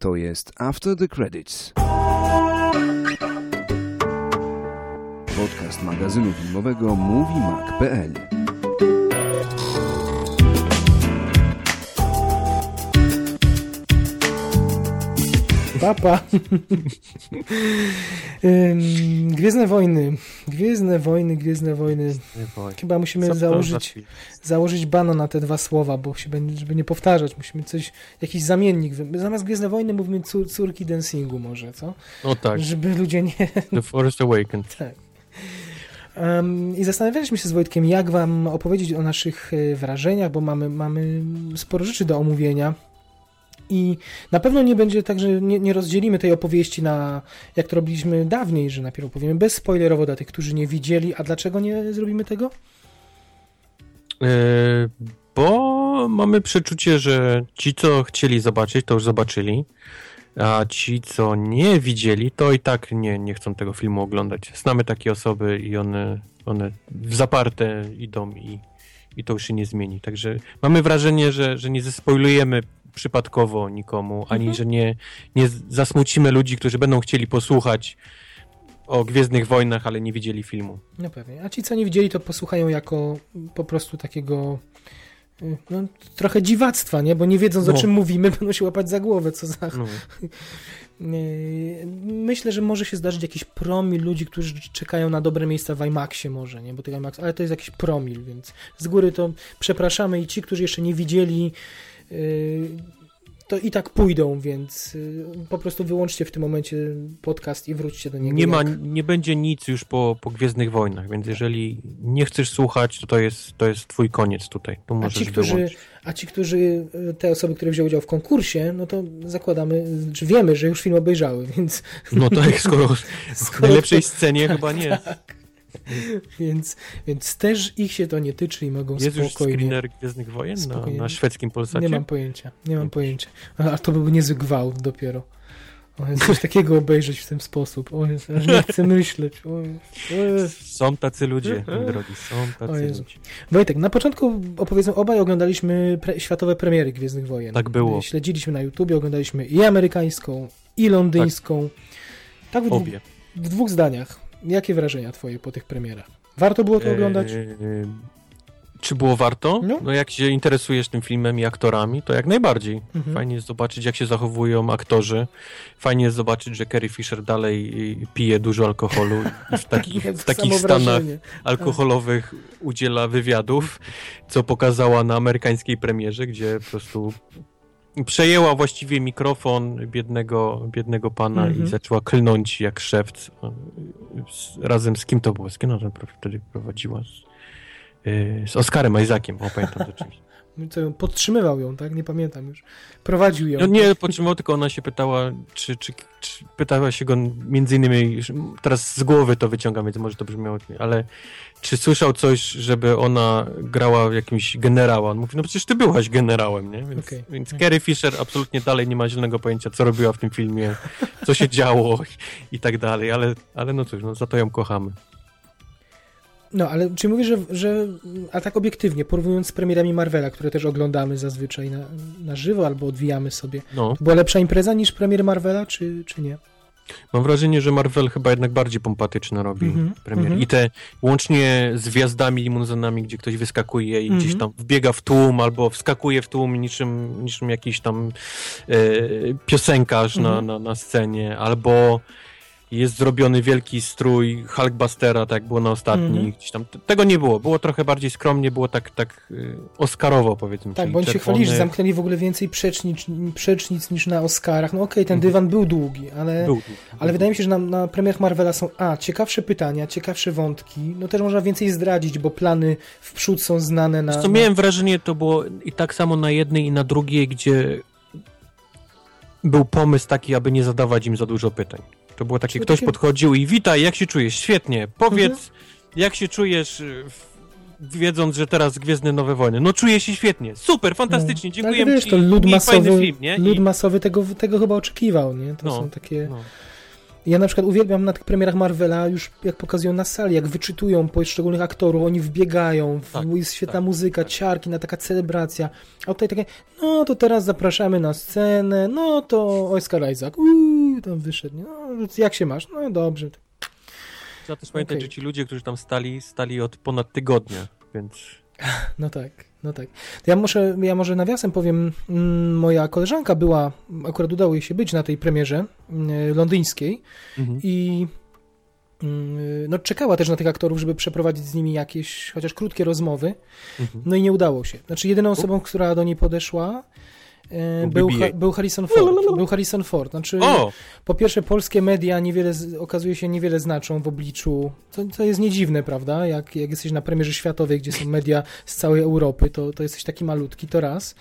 To jest After the Credits. Podcast magazynu filmowego MovieMag.pl Papa. Gwiezdne wojny. Gwiezdne wojny, Gwiezdne wojny. Chyba musimy założyć, założyć bano na te dwa słowa, bo się będzie, żeby nie powtarzać, musimy coś, jakiś zamiennik. Zamiast Gwiezdne wojny mówimy cór, córki dancingu może, co? No tak, Żeby ludzie nie... The Force Awakens. Um, I zastanawialiśmy się z Wojtkiem, jak wam opowiedzieć o naszych e, wrażeniach, bo mamy, mamy sporo rzeczy do omówienia. I na pewno nie będzie tak, że nie, nie rozdzielimy tej opowieści na, jak to robiliśmy dawniej, że najpierw opowiemy bezspoilerowo dla tych, którzy nie widzieli. A dlaczego nie zrobimy tego? E, bo mamy przeczucie, że ci, co chcieli zobaczyć, to już zobaczyli, a ci, co nie widzieli, to i tak nie, nie chcą tego filmu oglądać. Znamy takie osoby i one, one w zaparte idą i, i to już się nie zmieni. Także mamy wrażenie, że, że nie zespoilujemy przypadkowo nikomu, ani Mhm. że nie, nie zasmucimy ludzi, którzy będą chcieli posłuchać o Gwiezdnych Wojnach, ale nie widzieli filmu. No pewnie. A ci, co nie widzieli, to posłuchają jako po prostu takiego no, trochę dziwactwa, nie? Bo nie wiedząc, o No. czym mówimy, będą się łapać za głowę, co za No. Myślę, że może się zdarzyć jakiś promil ludzi, którzy czekają na dobre miejsca w IMAXie może, nie? Bo tego IMAX, ale to jest jakiś promil, więc z góry to przepraszamy i ci, którzy jeszcze nie widzieli, to i tak pójdą, więc yy, po prostu wyłączcie w tym momencie podcast i wróćcie do niego. Nie, ma, jak- nie będzie nic już po, po Gwiezdnych Wojnach, więc jeżeli nie chcesz słuchać, to to jest, to jest twój koniec tutaj. Tu A ci, którzy, wyłączyć. a ci, którzy, yy, te osoby, które wzięły udział w konkursie, no to zakładamy, czy wiemy, że już film obejrzały, więc, No tak, skoro w skoro najlepszej scenie chyba nie. więc, więc też ich się to nie tyczy i mogą Jest spokojnie. screener Gwiezdnych Wojen na, Spokojnie. na szwedzkim Polsacie? Nie mam pojęcia, nie mam pojęcia. A to byłby niezły gwałt dopiero. O coś takiego obejrzeć w ten sposób. O Jezu, aż nie chcę myśleć. O Jezu, o. Są tacy ludzie, drogi, są tacy ludzie. Wojtek, na początku opowiedzmy, obaj oglądaliśmy pre- światowe premiery Gwiezdnych Wojen. Tak było. Śledziliśmy na YouTubie, oglądaliśmy i amerykańską, i londyńską. Tak, w, dwu, Obie. w dwóch zdaniach. Jakie wrażenia twoje po tych premierach? Warto było to oglądać? Eee, czy było warto? No. No. jak się interesujesz tym filmem i aktorami, to jak najbardziej. Mhm. Fajnie jest zobaczyć, jak się zachowują aktorzy. Fajnie jest zobaczyć, że Carrie Fisher dalej y, pije dużo alkoholu i w, takich, w takich stanach alkoholowych udziela wywiadów, co pokazała na amerykańskiej premierze, gdzie po prostu przejęła właściwie mikrofon biednego, biednego pana Mhm. i zaczęła klnąć jak szewc. Razem z kim to było? Z kim ona wtedy prowadziła? Z, yy, z Oscarem Isaaciem, o pamiętam to czymś. Co, podtrzymywał ją, tak? Nie pamiętam już. Prowadził ją. No nie podtrzymał, tylko ona się pytała, czy, czy, czy pytała się go między innymi, teraz z głowy to wyciągam, więc może to brzmiało, ale czy słyszał coś, żeby ona grała jakimś generała? On mówi, no przecież ty byłaś generałem, nie? Więc, Okej. więc Carrie Fisher absolutnie dalej nie ma zielonego pojęcia, co robiła w tym filmie, co się działo i tak dalej, ale, ale no cóż, no za to ją kochamy. No, ale czy mówisz, że, że a tak obiektywnie, porównując z premierami Marvela, które też oglądamy zazwyczaj na, na żywo albo odwijamy sobie, No, była lepsza impreza niż premiery Marvela, czy, czy nie? mam wrażenie, że Marvel chyba jednak bardziej pompatyczne robi Mhm, premiery. mhm. I te łącznie z gwiazdami, limuzynami, gdzie ktoś wyskakuje i Mhm. gdzieś tam wbiega w tłum albo wskakuje w tłum niczym, niczym jakiś tam e, piosenkarz na, Mhm. na, na scenie, albo jest zrobiony wielki strój Hulkbustera, tak jak było na ostatnich. Mhm. Gdzieś tam. Tego nie było. Było trochę bardziej skromnie, było tak, tak y, Oscarowo powiedzmy. Tak, bo oni się chwalili, że zamknęli w ogóle więcej przecznic, przecznic niż na Oscarach. No okej, ten Mhm. dywan był długi, ale, Był, ale wydaje mi się, że na, na premierach Marvela są a, ciekawsze pytania, ciekawsze wątki, no też można więcej zdradzić, bo plany w przód są znane na... Co miałem wrażenie, to było i tak samo na jednej i na drugiej, gdzie był pomysł taki, aby nie zadawać im za dużo pytań. To było takie, ktoś podchodził i witaj, jak się czujesz? Świetnie, powiedz, Mhm. jak się czujesz, y, wiedząc, że teraz Gwiezdne Nowe Wojny. No czuję się świetnie, super, fantastycznie, No, dziękuję wiesz, ci, to lud masowy, film, lud I, masowy tego, tego chyba oczekiwał, nie? To No, są takie... no. Ja na przykład uwielbiam na tych premierach Marvela już jak pokazują na sali, jak wyczytują poszczególnych aktorów, oni wbiegają, Tak, jest świetna tak, muzyka, tak. ciarki, na taka celebracja. A tutaj takie, no to teraz zapraszamy na scenę, no to Oscar Isaac, uuu, tam wyszedł, no jak się masz? No dobrze. Trzeba też pamiętać, Okej. że ci ludzie, którzy tam stali, stali od ponad tygodnia, więc... No tak, no tak. Ja, muszę, ja może nawiasem powiem, mm, moja koleżanka była, akurat udało jej się być na tej premierze mm, londyńskiej Mhm. i mm, no, czekała też na tych aktorów, żeby przeprowadzić z nimi jakieś chociaż krótkie rozmowy, Mhm. no i nie udało się. Znaczy jedyną osobą, która do niej podeszła Był był, BB-8. ha, był Harrison Ford. Był Harrison Ford. Znaczy, O! po pierwsze, polskie media niewiele, okazuje się, niewiele znaczą w obliczu, co, co jest niedziwne, prawda? Jak, jak jesteś na premierze światowej, gdzie są media z całej Europy, to, to jesteś taki malutki, to raz.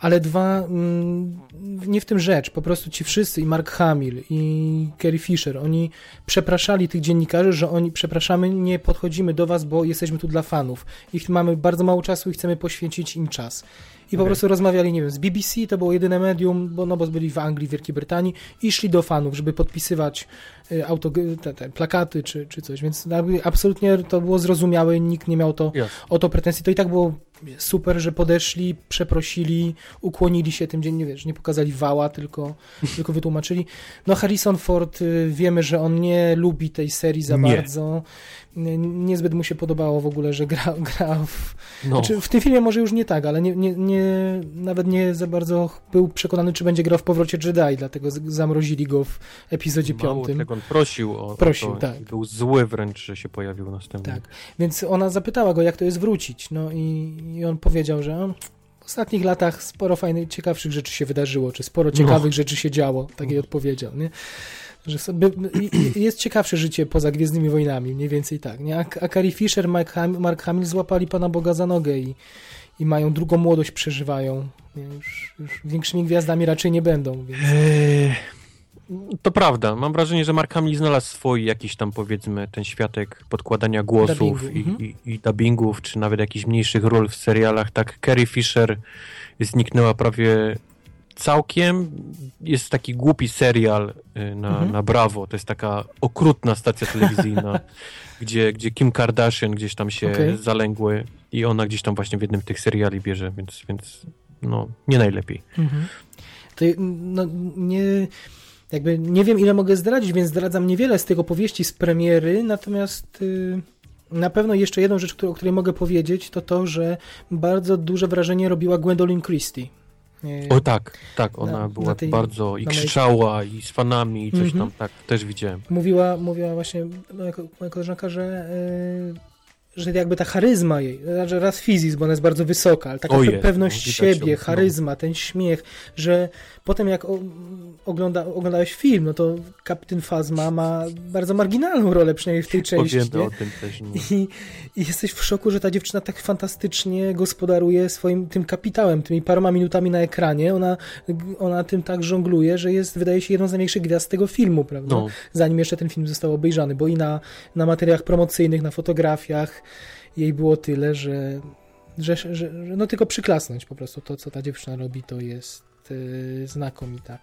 Ale dwa, mm, nie w tym rzecz. Po prostu ci wszyscy, i Mark Hamill, i Carrie Fisher, oni przepraszali tych dziennikarzy, że oni, przepraszamy, nie podchodzimy do was, bo jesteśmy tu dla fanów. Ich mamy bardzo mało czasu i chcemy poświęcić im czas. I po Okej. prostu rozmawiali, nie wiem, z BBC, to było jedyne medium, bo, no bo byli w Anglii, Wielkiej Brytanii i szli do fanów, żeby podpisywać auto, te, te plakaty czy, czy coś, więc absolutnie to było zrozumiałe nikt nie miał to, o to pretensji. To i tak było super, że podeszli, przeprosili, ukłonili się tym dzień, nie wiesz, nie pokazali wała, tylko, tylko wytłumaczyli. No Harrison Ford, y, wiemy, że on nie lubi tej serii za Nie. bardzo. Nie- Niezbyt mu się podobało w ogóle, że gra, gra w, No, znaczy, w tym filmie może już nie tak, ale nie, nie, nie, nawet nie za bardzo był przekonany, czy będzie grał w Powrocie Jedi, dlatego zamrozili go w epizodzie mało piątym. tego, on prosił o Prosił, o to. tak. Był zły wręcz, że się pojawił następny. Tak. Więc ona zapytała go, jak to jest wrócić. No i, i on powiedział, że on, w ostatnich latach sporo fajnych, ciekawszych rzeczy się wydarzyło, czy sporo No. ciekawych rzeczy się działo. Tak jej odpowiedział, nie? Że sobie, jest ciekawsze życie poza Gwiezdnymi Wojnami, mniej więcej tak. Nie? A, a Carrie Fisher, Mark, Ham, Mark Hamill złapali Pana Boga za nogę i, i mają drugą młodość, przeżywają. Już, już większymi gwiazdami raczej nie będą. Więc... Eee, To prawda. Mam wrażenie, że Mark Hamill znalazł swój jakiś tam powiedzmy ten światek podkładania głosów Dubbingu, i, mhm. i, i dubbingów, czy nawet jakichś mniejszych ról w serialach. Tak, Carrie Fisher zniknęła prawie całkiem. Jest taki głupi serial y, na, Mhm. na Bravo. To jest taka okrutna stacja telewizyjna, gdzie, gdzie Kim Kardashian gdzieś tam się Okej. zalęgły i ona gdzieś tam właśnie w jednym z tych seriali bierze, więc, więc no, nie najlepiej. Mhm. To no, nie, jakby nie wiem, ile mogę zdradzić, więc zdradzam niewiele z tych opowieści z premiery, natomiast y, na pewno jeszcze jedną rzecz, o której mogę powiedzieć, to to, że bardzo duże wrażenie robiła Gwendolyn Christie. Y, O tak, tak, ona Na- była na tej- bardzo i krzyczała i z fanami i coś Mhm. tam, tak, też widziałem. Mówiła, mówiła właśnie moja, moja koleżanka, że, y, że jakby ta charyzma jej, że raz fizizm, bo ona jest bardzo wysoka, ale taka O pe- jest, pewność no, siebie, ją, no. charyzma, ten śmiech, że potem jak ogląda, oglądałeś film, no to Kapityn Fazma ma bardzo marginalną rolę, przynajmniej w tej części. Powiemy o tym też. No. I, I jesteś w szoku, że ta dziewczyna tak fantastycznie gospodaruje swoim tym kapitałem, tymi paroma minutami na ekranie. Ona, ona tym tak żongluje, że jest, wydaje się, jedną z największych gwiazd tego filmu, prawda? No, zanim jeszcze ten film został obejrzany, bo i na, na materiałach promocyjnych, na fotografiach jej było tyle, że, że, że, że no tylko przyklasnąć po prostu to, co ta dziewczyna robi, to jest y, znakomita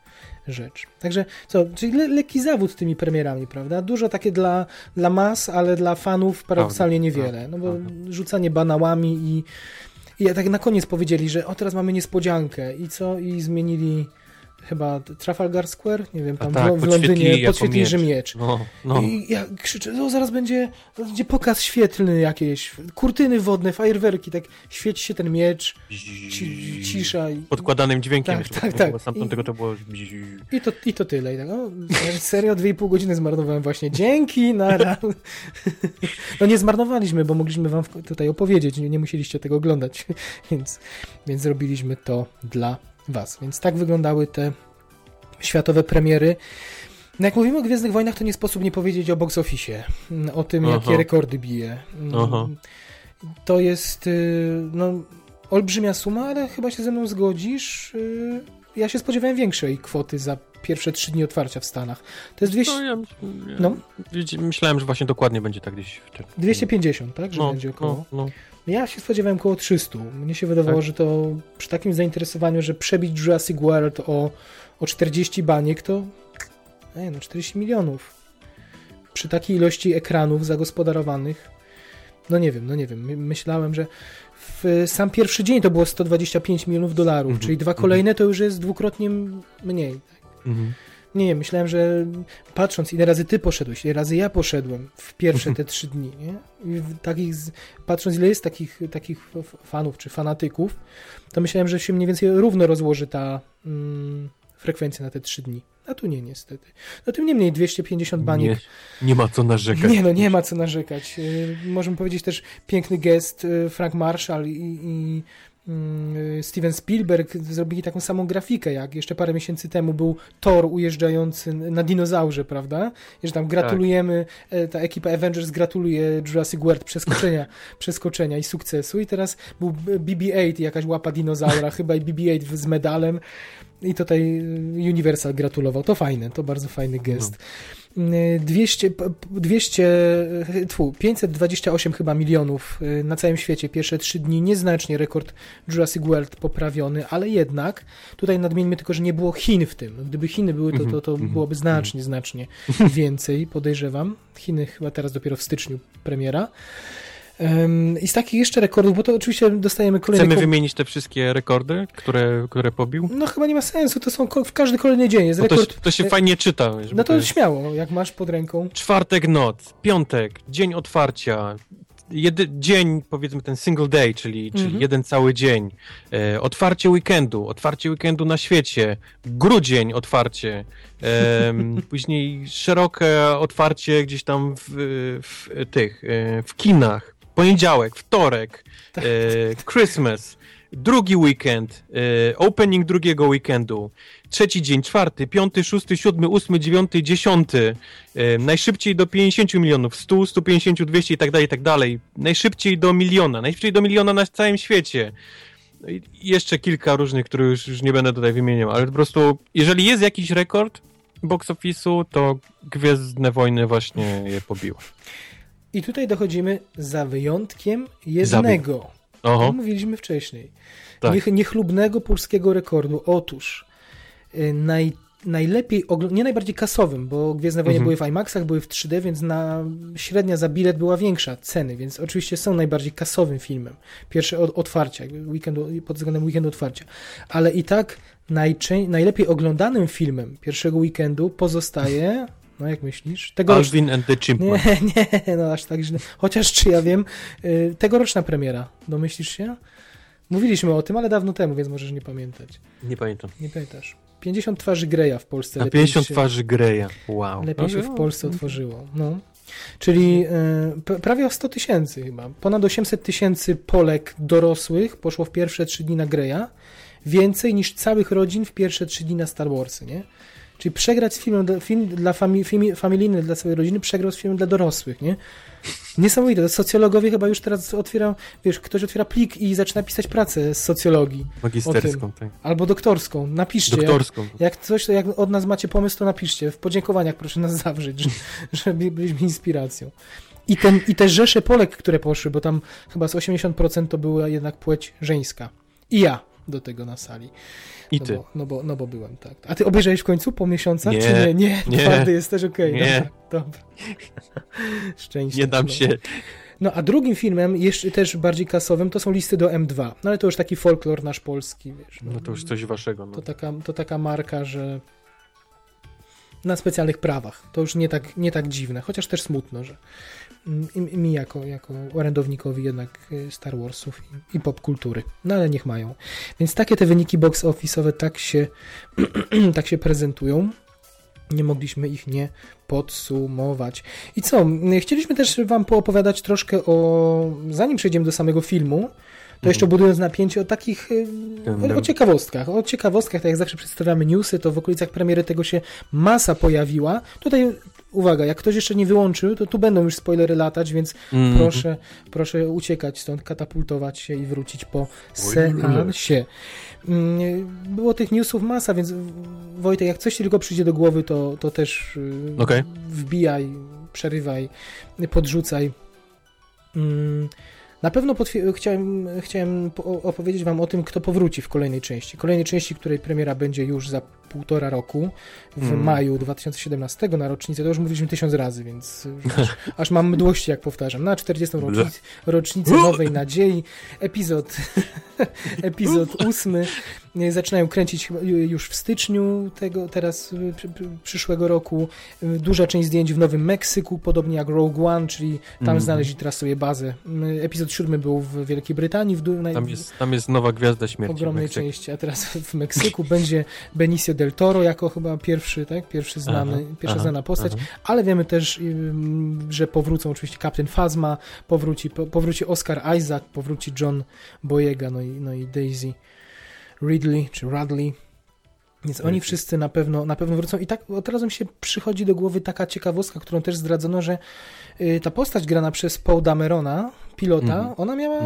rzecz. Także co, czyli le, lekki zawód tymi premierami, prawda? Dużo takie dla, dla mas, ale dla fanów paradoksalnie niewiele, no bo rzucanie banałami i, i tak na koniec powiedzieli, że o teraz mamy niespodziankę i co? I zmienili chyba Trafalgar Square, nie wiem, tam tak, w, Londynie podświetlili, że miecz. no, no. I ja krzyczę, no zaraz będzie, będzie pokaz świetlny jakieś, kurtyny wodne, fajerwerki, tak świeci się ten miecz, ci, cisza i, Podkładanym dźwiękiem. Tak, tak, tak. I- tego to było... i, to, i to tyle. I tak, o, serio, dwie i pół godziny zmarnowałem właśnie, dzięki, nara. No nie zmarnowaliśmy, bo mogliśmy wam tutaj opowiedzieć, nie, nie musieliście tego oglądać, więc, więc zrobiliśmy to dla was. Więc tak wyglądały te światowe premiery. No jak mówimy o Gwiezdnych Wojnach, to nie sposób nie powiedzieć o box office, mm, o tym, Aha. jakie rekordy bije. Mm, Aha. To jest y, no, olbrzymia suma, ale chyba się ze mną zgodzisz. y, Ja się spodziewałem większej kwoty za pierwsze trzy dni otwarcia w Stanach. To jest 200, No, ja, ja, no, myślałem, że właśnie dokładnie będzie tak gdzieś. W tym, 250, tak? Że no, będzie około. no, no. Ja się spodziewałem około 300. Mnie się wydawało, Tak. że to przy takim zainteresowaniu, że przebić Jurassic World o, o 40 baniek, to ej, no 40 milionów. przy takiej ilości ekranów zagospodarowanych, no nie wiem, no nie wiem, myślałem, że w sam pierwszy dzień to było 125 milionów dolarów, Mhm, czyli dwa mhm. kolejne to już jest dwukrotnie mniej. Mhm. Nie, nie, myślałem, że patrząc, ile razy ty poszedłeś, ile razy ja poszedłem w pierwsze te trzy dni, nie? Takich, patrząc, ile jest takich, takich fanów czy fanatyków, to myślałem, że się mniej więcej równo rozłoży ta mm, frekwencja na te trzy dni. A tu nie, niestety. No tym niemniej 250 baniek. Nie, nie ma co narzekać. Nie, no nie ma co narzekać. Y, Możemy powiedzieć też piękny gest y, Frank Marshall i, i Steven Spielberg zrobili taką samą grafikę, jak jeszcze parę miesięcy temu był Thor ujeżdżający na dinozaurze, prawda? I że tam gratulujemy, e, ta ekipa Avengers gratuluje Jurassic World przeskoczenia, przeskoczenia i sukcesu i teraz był BB-8 i jakaś łapa dinozaura, chyba i BB-8 z medalem i tutaj Universal gratulował. To fajne, to bardzo fajny gest. Y, 200, p- p- 200, y, tfu, 528 chyba milionów y, na całym świecie. Pierwsze trzy dni nieznacznie rekord Jurassic World poprawiony, ale jednak tutaj nadmieńmy tylko, że nie było Chin w tym. Gdyby Chiny były, to, to, to Mhm, byłoby mhm, znacznie, znacznie więcej, podejrzewam. Chiny chyba teraz dopiero w styczniu premiera. I z takich jeszcze rekordów, bo to oczywiście dostajemy kolejne... Chcemy wymienić te wszystkie rekordy, które, które pobił? No chyba nie ma sensu, to są w każdy kolejny dzień jest Bo to, rekord. się- to się e, fajnie czyta. No to jest- śmiało, jak masz pod ręką. Czwartek noc, piątek, dzień otwarcia, jedy, dzień, powiedzmy ten single day, czyli, czyli Mhm. jeden cały dzień, e, otwarcie weekendu, otwarcie weekendu na świecie, grudzień otwarcie, em, później szerokie otwarcie gdzieś tam w, w tych, e, w kinach, poniedziałek, wtorek, Tak. e, Christmas, drugi weekend, e, opening drugiego weekendu, trzeci dzień, czwarty, piąty, szósty, siódmy, ósmy, dziewiąty, dziesiąty, e, najszybciej do 50 milionów, 100, 150, 200 i tak dalej, i tak dalej, najszybciej do miliona, najszybciej do miliona na całym świecie. No i jeszcze kilka różnych, które już, już nie będę tutaj wymieniał, ale po prostu, jeżeli jest jakiś rekord box office'u, to Gwiezdne Wojny właśnie je pobiły. I tutaj dochodzimy za wyjątkiem jednego. Oho, To mówiliśmy wcześniej. Tak. Niech, niechlubnego polskiego rekordu. Otóż y, naj, najlepiej, nie najbardziej kasowym, bo Gwiezdne Wojny Mhm. były w IMAXach, były w 3D, więc na, średnia za bilet była większa, ceny, więc oczywiście są najbardziej kasowym filmem. Pierwsze od, otwarcia, jakby weekendu, pod względem weekendu otwarcia. Ale i tak najlepiej oglądanym filmem pierwszego weekendu pozostaje, no jak myślisz? Tegoroczny, Alvin and the Chipmunk. nie, nie, no aż tak źle. Chociaż czy ja wiem, y, tegoroczna premiera, domyślisz się? Mówiliśmy o tym, ale dawno temu, więc możesz nie pamiętać. Nie pamiętam. Nie pamiętasz. 50 twarzy Greya w Polsce. Na lepiej 50 się, twarzy Greya. Wow. Lepiej się No, w Polsce otworzyło. No. Czyli y, prawie o 100 tysięcy chyba. Ponad 800 tysięcy Polek dorosłych poszło w pierwsze trzy dni na Greya. Więcej niż całych rodzin w pierwsze trzy dni na Star Warsy, nie? Czyli przegrać z filmem, film dla fami, film, familijny dla całej rodziny, przegrał z filmem dla dorosłych, nie? Niesamowite. Socjologowie chyba już teraz otwierają, wiesz, ktoś otwiera plik i zaczyna pisać pracę z socjologii. Magisterską, tak. Albo doktorską. Napiszcie. Jak, Doktorską. jak coś, to jak od nas macie pomysł, to napiszcie. W podziękowaniach proszę nas zawrzeć, że, że by- byliśmy inspiracją. I, ten, I te rzesze Polek, które poszły, bo tam chyba z 80% to była jednak płeć żeńska. I ja do tego na sali. I no ty. Bo, no, bo, no bo byłem, tak. A ty obejrzałeś w końcu po miesiącach, Nie, czy nie? Nie, nie. twardy jesteś, okej. Nie. Dobra, dobra. Szczęście. Nie dam no. się. No a drugim filmem, jeszcze też bardziej kasowym, to są listy do M2. No ale to już taki folklor nasz polski, wiesz. No to już coś waszego. No. To taka, to taka marka, że na specjalnych prawach. To już nie tak, nie tak dziwne, chociaż też smutno, że mi jako, jako orędownikowi jednak y, Star Warsów i, i popkultury. No ale niech mają. Więc takie te wyniki box office'owe tak się, tak się prezentują. Nie mogliśmy ich nie podsumować. I co? Chcieliśmy też Wam poopowiadać troszkę o. Zanim przejdziemy do samego filmu, to jeszcze budując napięcie o takich. y, O, o ciekawostkach. O ciekawostkach, tak jak zawsze przedstawiamy newsy, to w okolicach premiery tego się masa pojawiła. Tutaj. Uwaga, jak ktoś jeszcze nie wyłączył, to tu będą już spoilery latać, więc Mhm. proszę, proszę uciekać stąd, katapultować się i wrócić po seansie. Mm, Było tych newsów masa, więc Wojtek, jak coś ci tylko przyjdzie do głowy, to, to też y, Okej. wbijaj, przerywaj, podrzucaj. Na pewno chciałem, chciałem opowiedzieć wam o tym, kto powróci w kolejnej części. Kolejnej części, której premiera będzie już za półtora roku, w mm. maju 2017 na rocznicę. To już mówiliśmy tysiąc razy, więc aż, aż mam mdłości, jak powtarzam. Na 40. rocznicę, rocznicę Nowej Nadziei, epizod, epizod ósmy zaczynają kręcić już w styczniu tego, teraz y, przyszłego roku. Y, duża część zdjęć w Nowym Meksyku, podobnie jak Rogue One, czyli tam mm. znaleźli teraz sobie bazę. Y, epizod siódmy był w Wielkiej Brytanii. W, na, tam, jest, tam jest nowa Gwiazda Śmierci. W ogromnej części, a teraz w Meksyku będzie Benicio del Toro jako chyba pierwszy, tak? Pierwszy znany, aha, pierwsza aha, znana postać, aha. ale wiemy też, że powrócą oczywiście Captain Phasma, powróci, powróci Oscar Isaac, powróci John Boyega, no i, no i Daisy. Ridley czy Radley. Więc oni wszyscy na pewno, na pewno wrócą. I tak od razu mi się przychodzi do głowy taka ciekawostka, którą też zdradzono, że y, ta postać grana przez Paul Damerona, pilota, mm -hmm. ona miała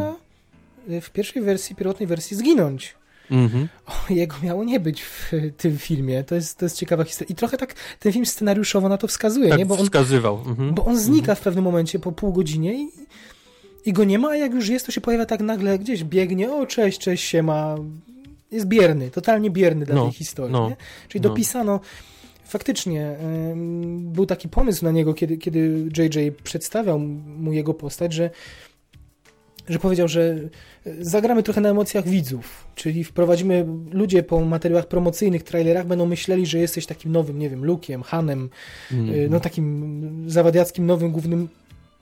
mm. w pierwszej wersji, pierwotnej wersji zginąć. Mm -hmm. o, jego miało nie być w tym filmie. To jest, to jest ciekawa historia. I trochę tak ten film scenariuszowo na to wskazuje, tak, nie? Bo on, wskazywał. Mm -hmm. Bo on znika -hmm. w pewnym momencie po pół godzinie i, i go nie ma, a jak już jest, to się pojawia tak nagle gdzieś, biegnie, o cześć, cześć, się ma jest bierny, totalnie bierny dla no, tej historii. No, Czyli no. dopisano faktycznie był taki pomysł na niego, kiedy, kiedy JJ przedstawiał mu jego postać, że, że powiedział, że zagramy trochę na emocjach widzów, czyli wprowadzimy, ludzie po materiałach promocyjnych, trailerach będą myśleli, że jesteś takim nowym, nie wiem, Luke'iem, Hanem, mm. no takim zawadiackim nowym głównym,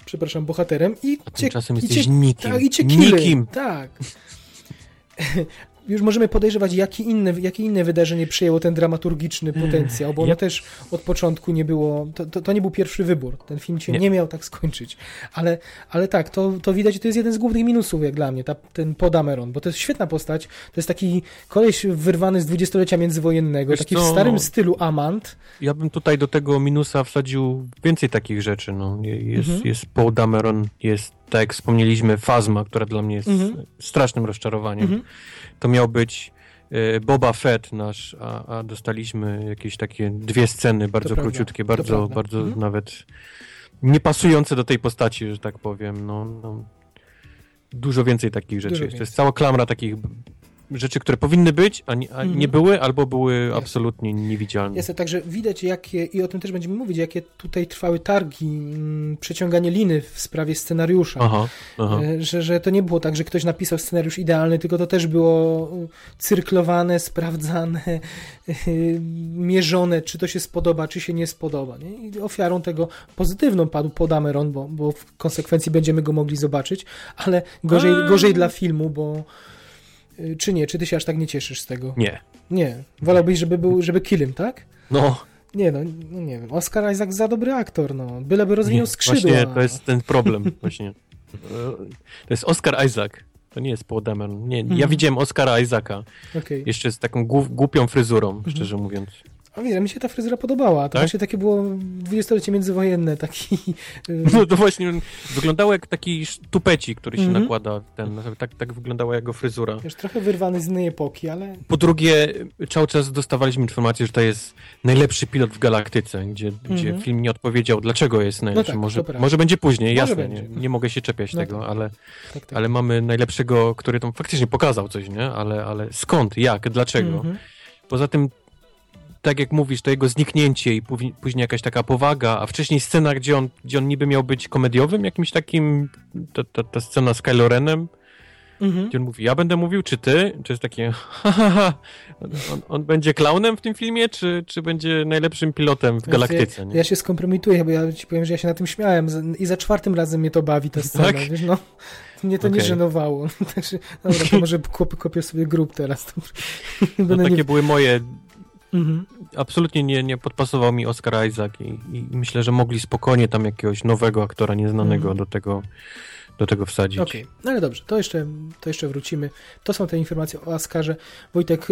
przepraszam, bohaterem i A tymczasem jesteś nikim. Tak, i cię nikim. Tak. już możemy podejrzewać, jakie inne, jakie inne wydarzenie przyjęło ten dramaturgiczny potencjał, bo ono ja... też od początku nie było, to, to, to, nie był pierwszy wybór. Ten film się nie, nie miał tak skończyć. Ale, ale tak, to, to widać, to jest jeden z głównych minusów, jak dla mnie, ta, ten Podameron, bo to jest świetna postać, to jest taki koleś wyrwany z dwudziestolecia międzywojennego, Wiesz taki co? w starym stylu amant. Ja bym tutaj do tego minusa wsadził więcej takich rzeczy, no. Jest, mhm. jest Podameron, jest, tak jak wspomnieliśmy, Fazma, która dla mnie jest mhm. strasznym rozczarowaniem. Mhm to miał być e, Boba Fett nasz, a, a dostaliśmy jakieś takie dwie sceny bardzo to króciutkie, prawda. bardzo, bardzo mhm. nawet niepasujące do tej postaci, że tak powiem. No, no. Dużo więcej takich rzeczy. Dużo to jest cała klamra takich rzeczy, które powinny być, a nie, a nie mhm. były, albo były Jasne. absolutnie niewidzialne. Jest, także widać, jakie, i o tym też będziemy mówić, jakie tutaj trwały targi, m, mm, przeciąganie liny w sprawie scenariusza. Aha, aha. E, że, że to nie było tak, że ktoś napisał scenariusz idealny, tylko to też było cyrklowane, sprawdzane, mierzone, czy to się spodoba, czy się nie spodoba. Nie? I ofiarą tego pozytywną padł Podameron, bo, bo w konsekwencji będziemy go mogli zobaczyć, ale gorzej, gorzej dla filmu, bo czy nie? Czy ty się aż tak nie cieszysz z tego? Nie. Nie. Wolałbyś, żeby był, żeby Killym, tak? No. Nie no, no nie wiem. Oscar Isaac za dobry aktor, no. Byleby rozwinął skrzydła. Właśnie, to jest ten problem, właśnie. To jest Oscar Isaac. To nie jest Paul Dameron. Nie, ja mhm. widziałem Oscara Isaaca. Okay. Jeszcze z taką głupią fryzurą, mhm. szczerze mówiąc. A widzę, mi się ta fryzura podobała. To tak? właśnie takie było dwudziestolecie międzywojenne, taki... Y, no to właśnie wyglądało jak taki tupeci, który się mm -hmm. nakłada. Ten, tak, tak wyglądała jego fryzura. Już trochę wyrwany z innej epoki, ale... Po drugie, cały czas dostawaliśmy informację, że to jest najlepszy pilot w galaktyce, gdzie, mm -hmm. gdzie mhm. film nie odpowiedział, dlaczego jest no najlepszy. No tak, może, może będzie później, może jasne, będzie. Nie, nie, mogę się czepiać no tego, tak. ale, tak, tak. ale mamy najlepszego, który tam faktycznie pokazał coś, nie? Ale, ale skąd, jak, dlaczego? Mm -hmm. Poza tym tak jak mówisz, to jego zniknięcie i później jakaś taka powaga, a wcześniej scena, gdzie on, gdzie on niby miał być komediowym, jakimś takim, ta, ta, ta scena z Kylo Renem, mhm. gdzie on mówi, ja będę mówił, czy ty? Czy jest takie, ha, on, on, będzie klaunem w tym filmie, czy, czy będzie najlepszym pilotem w galaktyce? Ja, ja, się skompromituję, bo ja ci powiem, że ja się na tym śmiałem i za czwartym razem mnie to bawi, ta scena, tak? wiesz, no. Mnie to okay. nie żenowało. Także, dobra, to może kopię sobie grup teraz. No, takie nie... były moje Mhm. Absolutnie nie, nie podpasował mi Oscar Isaac i, i, myślę, że mogli spokojnie tam jakiegoś nowego aktora nieznanego mhm. do tego do tego wsadzić. Okej, okay. no ale dobrze, to jeszcze, to jeszcze wrócimy. To są te informacje o Oscarze. Wojtek,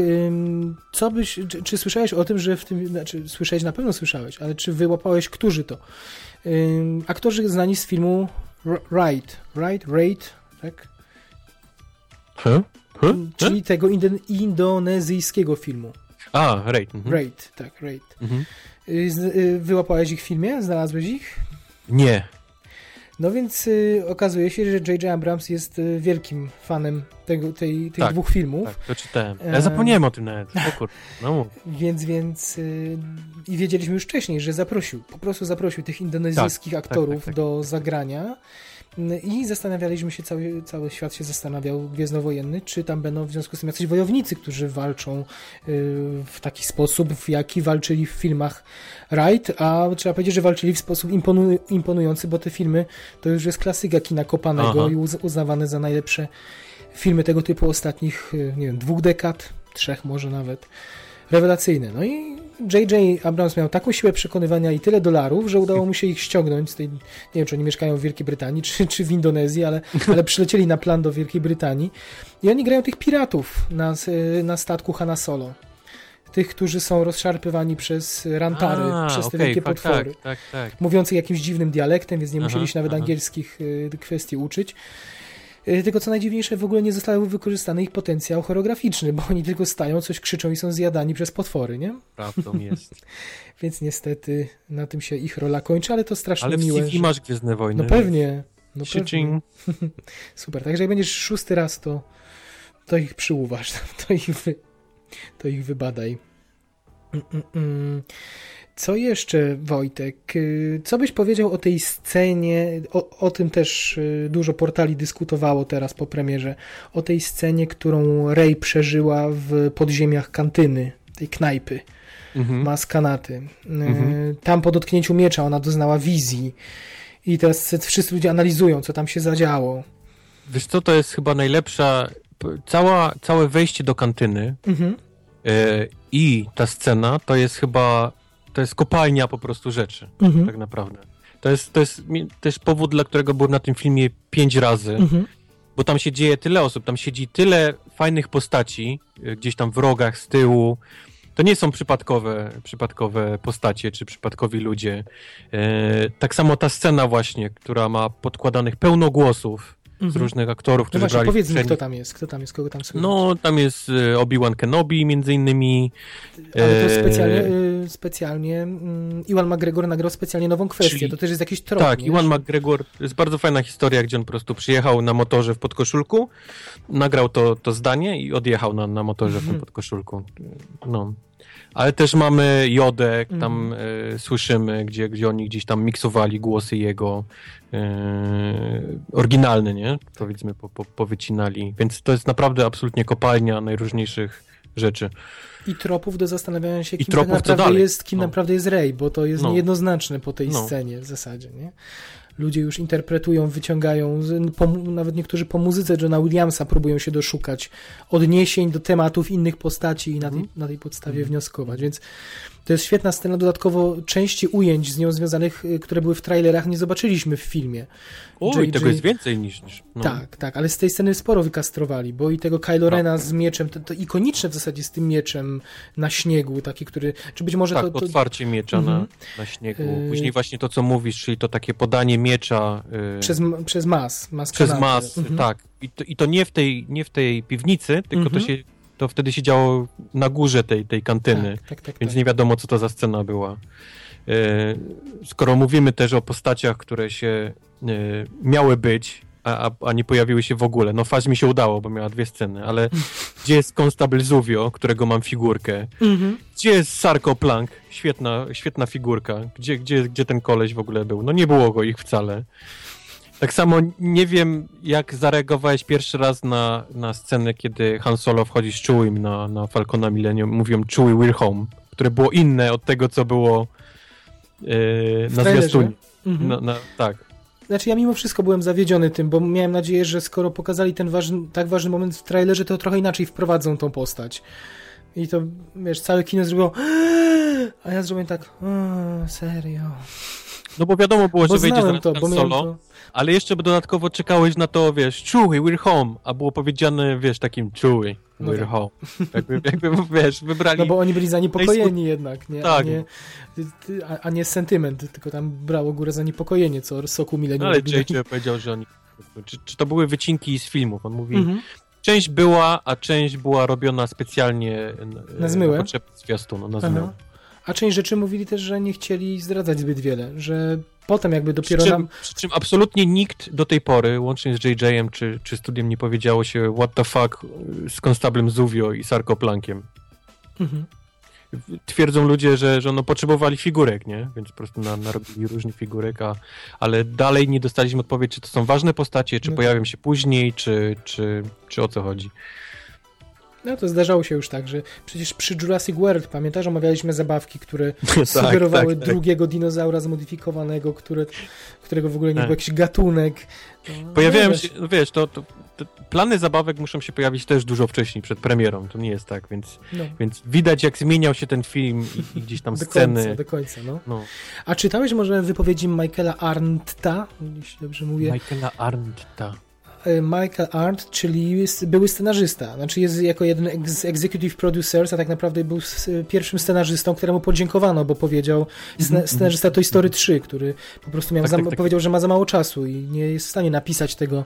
co byś, czy, czy, słyszałeś o tym, że w tym, znaczy słyszałeś, na pewno słyszałeś, ale czy wyłapałeś, którzy to? aktorzy znani z filmu Right, Right, Raid, tak? Huh? Huh? Czyli tego indonezyjskiego filmu. A, Raid. Mhm. Raid, tak, Raid. Mhm. Y, y, wyłapałeś ich w filmie? Znalazłeś ich? Nie. No więc y, okazuje się, że J.J. Abrams jest y, wielkim fanem tego, tej, tych Tak, dwóch filmów. Tak, to czytałem. Ja zapomniałem o tym nawet. O kur... No mów. Więc, więc y, i wiedzieliśmy już wcześniej, że zaprosił, po prostu zaprosił tych indonezyjskich aktorów tak, tak. do zagrania. Y, I zastanawialiśmy się, cały, cały świat się zastanawiał, Gwiezdnowojenny, czy tam będą w związku z tym jacyś wojownicy, którzy walczą y, w taki sposób, w jaki walczyli w filmach Wright, a trzeba powiedzieć, że walczyli w sposób imponu, imponujący, bo te filmy to już jest klasyka kina kopanego Aha. i uz, uznawane za najlepsze filmy tego typu ostatnich, y, nie wiem, dwóch dekad, trzech może nawet. Rewelacyjne. No i J.J. Abrams miał taką siłę przekonywania i tyle dolarów, że udało mu się ich ściągnąć z tej, nie wiem, czy oni mieszkają w Wielkiej Brytanii, czy, czy w Indonezji, ale, ale przylecieli na plan do Wielkiej Brytanii i oni grają tych piratów na, na statku Hanna Solo. Tych, którzy są rozszarpywani przez rantary, A, przez te okej, wielkie tak, potwory Tak, tak, tak. mówiących jakimś dziwnym dialektem, więc nie Aha, musieli się nawet aha. angielskich y, kwestii uczyć. Y, Tylko co najdziwniejsze, w ogóle nie został wykorzystany ich potencjał choreograficzny, bo oni tylko stają, coś krzyczą i są zjadani przez potwory, nie? Prawdą jest. Więc niestety na tym się ich rola kończy, ale to strasznie Ale miłe. CV że- masz Gwiezdne Wojny. No pewnie. No pewnie. Super, także jak będziesz szósty raz, to, to ich przyuważ, to ich, wy, to ich wybadaj. Mm, mm, mm. Co jeszcze, Wojtek? Y, Co byś powiedział o tej scenie? O, o tym też y, dużo portali dyskutowało teraz po premierze. O tej scenie, którą Rey przeżyła w podziemiach kantyny, tej knajpy Mhm. maskanaty. Y, Mhm. Tam po dotknięciu miecza ona doznała wizji. I teraz wszyscy ludzie analizują, co tam się zadziało. Wiesz co, to jest chyba najlepsza... Cała, całe wejście do kantyny Mhm. i ta scena to jest chyba... To jest kopalnia po prostu rzeczy, Mhm. tak naprawdę. To jest, to jest też powód, dla którego byłem na tym filmie pięć razy, Mhm. bo tam się dzieje tyle osób, tam siedzi tyle fajnych postaci, e, gdzieś tam w rogach, z tyłu. To nie są przypadkowe, przypadkowe postacie czy przypadkowi ludzie. E, tak samo ta scena właśnie, która ma podkładanych pełno głosów z Mhm. różnych aktorów, No którzy właśnie, brali powiedz mi, kto tam jest, kto tam jest, kogo tam słychać. No, tam jest e, Obi-Wan Kenobi między innymi. Ale to e, specjalnie, y, specjalnie mm, Iwan McGregor nagrał specjalnie nową kwestię, Czyli- to też jest jakiś trop, Tak? Iwan McGregor, jest bardzo fajna historia, gdzie on po prostu przyjechał na motorze w podkoszulku, nagrał to, to zdanie i odjechał na, na motorze w Mhm. tym podkoszulku. No. Ale też mamy Jodę, tam Mhm. e, słyszymy, gdzie, gdzie oni gdzieś tam miksowali głosy jego e, oryginalne, nie? Powiedzmy, po, po, powycinali. Więc to jest naprawdę absolutnie kopalnia najróżniejszych rzeczy. I tropów do zastanawiania się, I kim tropów, tak naprawdę jest, kim No. naprawdę jest Rey, bo to jest No. niejednoznaczne po tej No. scenie w zasadzie, nie? Ludzie już interpretują, wyciągają, po, nawet niektórzy po muzyce Johna Williamsa próbują się doszukać odniesień do tematów innych postaci i na tej, Mhm. na tej podstawie wnioskować, więc to jest świetna scena, dodatkowo części ujęć z nią związanych, y, które były w trailerach, nie zobaczyliśmy w filmie. O, i JJ tego jest więcej niż... niż no. Tak, tak, ale z tej sceny sporo wykastrowali, bo i tego Kylo Rena z mieczem, to, to ikoniczne w zasadzie z tym mieczem na śniegu, taki, który, czy być może Tak, to, to otwarcie miecza Mhm. na, na śniegu. Yy. Później właśnie to, co mówisz, czyli to takie podanie miecza yy, przez, przez mas, mas przez mas, Mhm. tak. I to, I to nie w tej, nie w tej piwnicy, tylko Mhm. to się to wtedy się działo na górze tej, tej kantyny, Tak, tak, tak. więc tak. nie wiadomo, co to za scena była. Yy, skoro mówimy też o postaciach, które się yy, miały być, a, a, a nie pojawiły się w ogóle, no Faz mi się udało, bo miała dwie sceny, ale gdzie jest Constable Zuvio, którego mam figurkę? Mhm. Gdzie jest Sarko Plank? Świetna, świetna figurka. Gdzie, gdzie, gdzie ten koleś w ogóle był? No nie było go ich wcale. Tak samo nie wiem, jak zareagowałeś pierwszy raz na, na scenę, kiedy Han Solo wchodzi z Chewiem na, na Falcona Millennium. Mówią Chewie We're Home, które było inne od tego, co było yy, na zwiastunie. Mhm. Na, na, tak. Znaczy ja mimo wszystko byłem zawiedziony tym, bo miałem nadzieję, że skoro pokazali ten ważny, tak ważny moment w trailerze, to trochę inaczej wprowadzą tą postać. I to, wiesz, całe kino zrobiło a ja zrobiłem tak, serio. No bo wiadomo było, Bo że wyjdzie zaraz to, Solo, to. ale jeszcze dodatkowo czekałeś na to, wiesz, Chewie, we're home, a było powiedziane, wiesz, takim Chewie, we're tak. home. Jakby, jakby, wiesz, wybrali... No bo oni byli zaniepokojeni jednak, nie? Tak. A, nie a, nie sentyment, tylko tam brało górę zaniepokojenie, co Soku Millennium ale robili. JJ powiedział, że oni... Czy, czy to były wycinki z filmów? On mówi, Mhm. część była, a część była robiona specjalnie n- Na zmyłę? na potrzeby zwiastunu, na Aha. A część rzeczy mówili też, że nie chcieli zdradzać zbyt wiele, że potem jakby Przy dopiero czym, nam... przy czym absolutnie nikt do tej pory, łącznie z JJ-em czy, czy studiem, nie powiedziało się what the fuck z konstablem Zuvio i Sarkoplankiem. Mhm. Twierdzą ludzie, że, że no potrzebowali figurek, nie? Więc po prostu na, narobili różnych figurek, a, ale dalej nie dostaliśmy odpowiedzi, czy to są ważne postacie, czy No. pojawią się później, czy, czy, czy o co chodzi. No to zdarzało się już tak, że przecież przy Jurassic World, pamiętasz, omawialiśmy zabawki, które Tak, sugerowały tak, tak. drugiego dinozaura zmodyfikowanego, które, którego w ogóle nie Tak. był jakiś gatunek. No, Pojawiają no, się, no wiesz, to, to, to plany zabawek muszą się pojawić też dużo wcześniej, przed premierą, to nie jest tak, więc, No, więc widać jak zmieniał się ten film i, i gdzieś tam do sceny. końca, do końca, no. No. A czytałeś może wypowiedzi Michaela Arndta, jeśli dobrze mówię? Michaela Arndta. E, Michael Arndt, czyli były scenarzysta. Znaczy jest jako jeden z executive producers, a tak naprawdę był s- pierwszym scenarzystą, któremu podziękowano, bo powiedział, sce- scenarzysta Toy Story 3, który po prostu miał Tak, tak, tak. powiedział, że ma za mało czasu i nie jest w stanie napisać tego,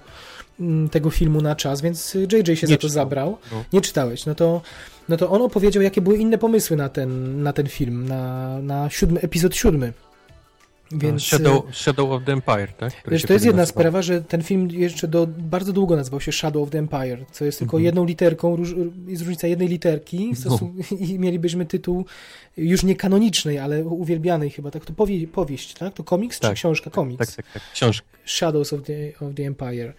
mm, tego filmu na czas, więc JJ się Nie za to czytał. zabrał. No. Nie czytałeś, no to, no to on opowiedział, jakie były inne pomysły na ten, na ten film, na, na siódmy, epizod siódmy. Więc, e, Shadow, Shadow of the Empire, tak? Wiesz, to jest jedna nazywał. sprawa, że ten film jeszcze do, bardzo długo nazywał się Shadow of the Empire, co jest tylko Mhm. jedną literką, róż, jest różnica jednej literki stosu- i mielibyśmy tytuł już nie kanonicznej, ale uwielbianej chyba, tak? To powie, powieść, tak? To komiks czy Tak, książka? Komiks. Tak, tak, tak. Książka. Shadows of the, of the Empire.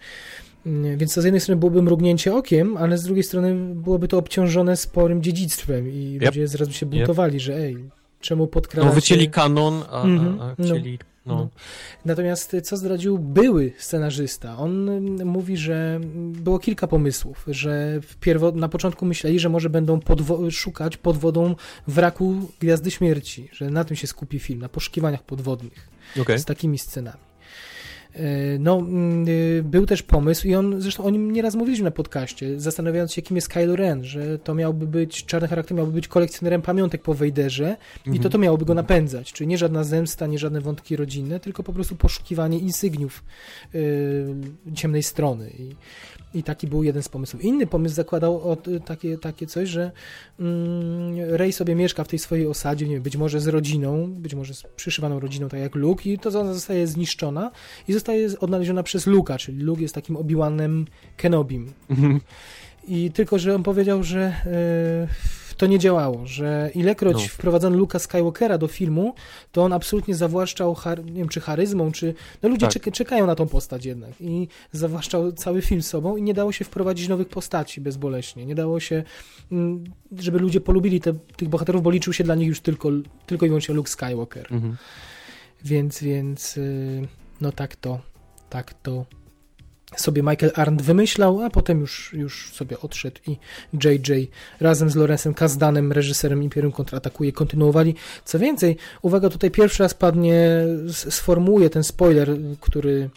Mm, Więc to z jednej strony byłoby mrugnięcie okiem, ale z drugiej strony byłoby to obciążone sporym dziedzictwem i Yep. ludzie zaraz by się buntowali, że ej, czemu podkradacie... No wycięli kanon, a, Mhm, a, a no. chcieli... No. No. Natomiast y, co zdradził były scenarzysta? On mm, mówi, że mm, było kilka pomysłów, że na początku myśleli, że może będą podwo- szukać pod wodą wraku Gwiazdy Śmierci, że na tym się skupi film, na poszukiwaniach podwodnych Okej. z takimi scenami. E, No, mm, y, był też pomysł i on, zresztą o nim nieraz mówiliśmy na podcaście, zastanawiając się, kim jest Kylo Ren, że to miałby być, czarny charakter miałby być kolekcjonerem pamiątek po Wejderze i Mhm. to to miałoby go napędzać, czyli nie żadna zemsta, nie żadne wątki rodzinne, tylko po prostu poszukiwanie insygniów y, ciemnej strony i, i taki był jeden z pomysłów. Inny pomysł zakładał od, y, takie, takie coś, że Rey sobie mieszka w tej swojej osadzie, nie wiem, być może z rodziną, być może z przyszywaną rodziną, tak jak Luke i to ona zostaje zniszczona i zostaje odnaleziona przez Luka, czyli Luke jest takim Obi-Wanem Kenobim. Mhm. I tylko, że on powiedział, że e, to nie działało, że ilekroć No. wprowadzono Luka Skywalkera do filmu, to on absolutnie zawłaszczał, nie wiem, czy charyzmą, czy... No ludzie Tak. czek- czekają na tą postać jednak i zawłaszczał cały film sobą i nie dało się wprowadzić nowych postaci bezboleśnie. Nie dało się, mm, żeby ludzie polubili te, tych bohaterów, bo liczył się dla nich już tylko, tylko i wyłącznie Luke Skywalker. Mhm. Więc, więc y, no tak to, tak to sobie Michael Arndt wymyślał, a potem już, już sobie odszedł i JJ razem z Lorenzem Kazdanem, reżyserem Imperium Kontratakuje, kontynuowali. Co więcej, uwaga, tutaj pierwszy raz padnie, sformułuję ten spoiler, który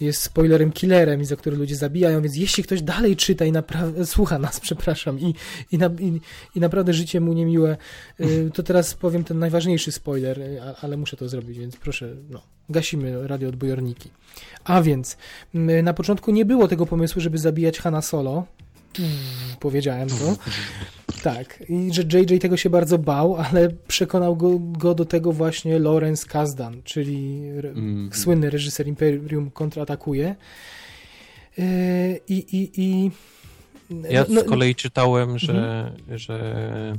jest spoilerem killerem za który ludzie zabijają, więc jeśli ktoś dalej czyta i naprawdę słucha nas, przepraszam, i, i, na, i, i naprawdę życie mu niemiłe, y, to teraz powiem ten najważniejszy spoiler, y, ale muszę to zrobić, więc proszę, no, gasimy radioodbojorniki. A więc, m, na początku nie było tego pomysłu, żeby zabijać Hanna Solo, powiedziałem to, tak, i że JJ tego się bardzo bał, ale przekonał go, go do tego właśnie Lawrence Kasdan, czyli re, Mhm. słynny reżyser Imperium kontratakuje. Yy, I, i, i Ja no- z kolei czytałem, że, że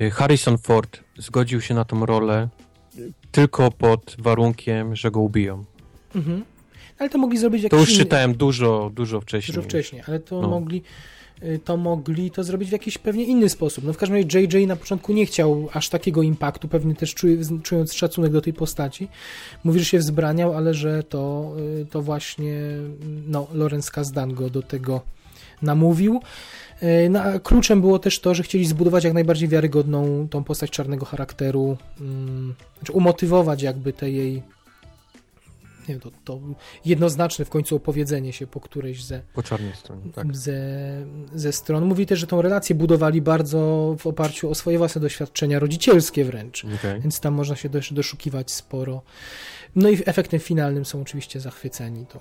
y, Harrison Ford zgodził się na tą rolę tylko pod warunkiem, że go ubiją. Mhm. Ale to mogli zrobić To jakiś już inny- czytałem dużo, dużo wcześniej. dużo wcześniej, ale to No. mogli y, to mogli to zrobić w jakiś pewnie inny sposób. No w każdym razie JJ na początku nie chciał aż takiego impaktu, pewnie też czuje, czując szacunek do tej postaci. Mówi, że się wzbraniał, ale że to, y, to właśnie no, Lorenz Kasdan go do tego namówił. Y, No, a kluczem było też to, że chcieli zbudować jak najbardziej wiarygodną tą postać czarnego charakteru, mm, znaczy umotywować jakby te jej nie wiem, to, to jednoznaczne w końcu opowiedzenie się po którejś ze, Po czarnej stronie, tak. ze, ze stron. Mówi też, że tą relację budowali bardzo w oparciu o swoje własne doświadczenia rodzicielskie wręcz, Okej. więc tam można się dosz, doszukiwać sporo. No i efektem finalnym są oczywiście zachwyceni tą,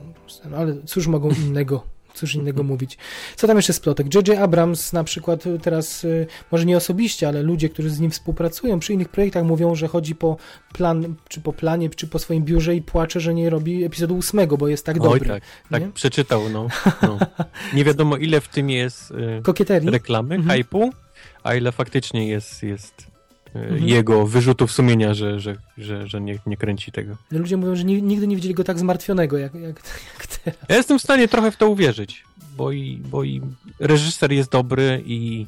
ale cóż mogą innego cóż innego mówić. Co tam jeszcze z plotek? J.J. Abrams na przykład teraz, y, może nie osobiście, ale ludzie, którzy z nim współpracują przy innych projektach mówią, że chodzi po plan, czy po planie, czy po swoim biurze i płacze, że nie robi epizodu ósmego, bo jest tak Oj, dobry. tak, tak, nie? przeczytał, no. no. Nie wiadomo, ile w tym jest y, Kokieterii. reklamy, Mhm. hype'u, a ile faktycznie jest, jest y, Mhm. jego wyrzutów sumienia, że, że, że, że nie, nie kręci tego. No, Ludzie mówią, że ni- nigdy nie widzieli go tak zmartwionego, jak, jak, jak teraz. Ja jestem w stanie trochę w to uwierzyć, bo i, bo i reżyser jest dobry i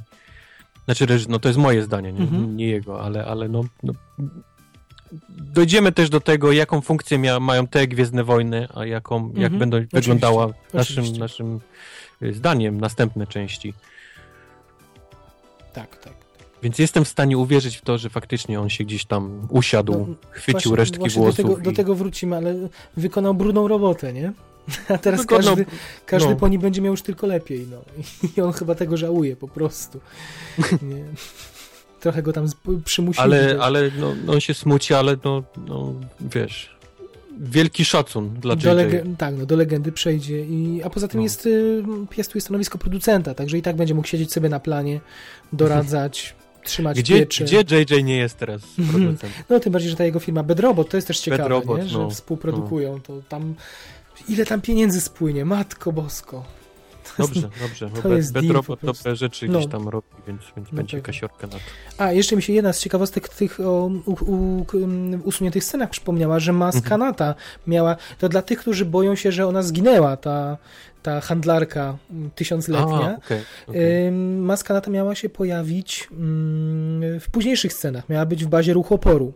znaczy, no to jest moje zdanie, nie, Mhm. nie jego, ale, ale no, no dojdziemy też do tego, jaką funkcję mia- mają te Gwiezdne Wojny, a jaką, jak Mhm. będą Oczywiście. wyglądała naszym, Oczywiście. naszym y, zdaniem następne części. Tak, tak. Więc jestem w stanie uwierzyć w to, że faktycznie on się gdzieś tam usiadł, No, chwycił Właśnie- resztki właśnie włosów. Do tego, do i- tego wrócimy, ale wykonał brudną robotę, nie? A teraz Wykonał- każdy, każdy no. po nim będzie miał już tylko lepiej, no. I on chyba tego żałuje po prostu. Nie. Trochę go tam przymusili. Ale, ale no, no on się smuci, ale no, no wiesz, wielki szacun dla do lege- tak, no, do legendy przejdzie. I, a poza tym No. jest, y, piastuje stanowisko producenta, także i tak będzie mógł siedzieć sobie na planie, doradzać, trzymać Gdzie, pieczę. gdzie JJ nie jest teraz Mhm. producentem? No tym bardziej, że ta jego firma Bedrobot, to jest też ciekawe, Bedrobot, nie? że no, współprodukują to tam. Ile tam pieniędzy spłynie, matko bosko. Dobrze, dobrze. to jest Be- deal Bedrobot dobre rzeczy No. gdzieś tam robi, więc, więc No będzie pewnie. kasiorka na to. A, jeszcze mi się jedna z ciekawostek tych o u, u, usuniętych scenach przypomniała, że maska Mhm. Nata miała, to dla tych, którzy boją się, że ona zginęła, ta, ta handlarka tysiącletnia. A, okej. Ym, Maska Nata miała się pojawić mm, w późniejszych scenach, miała być w bazie ruchu oporu.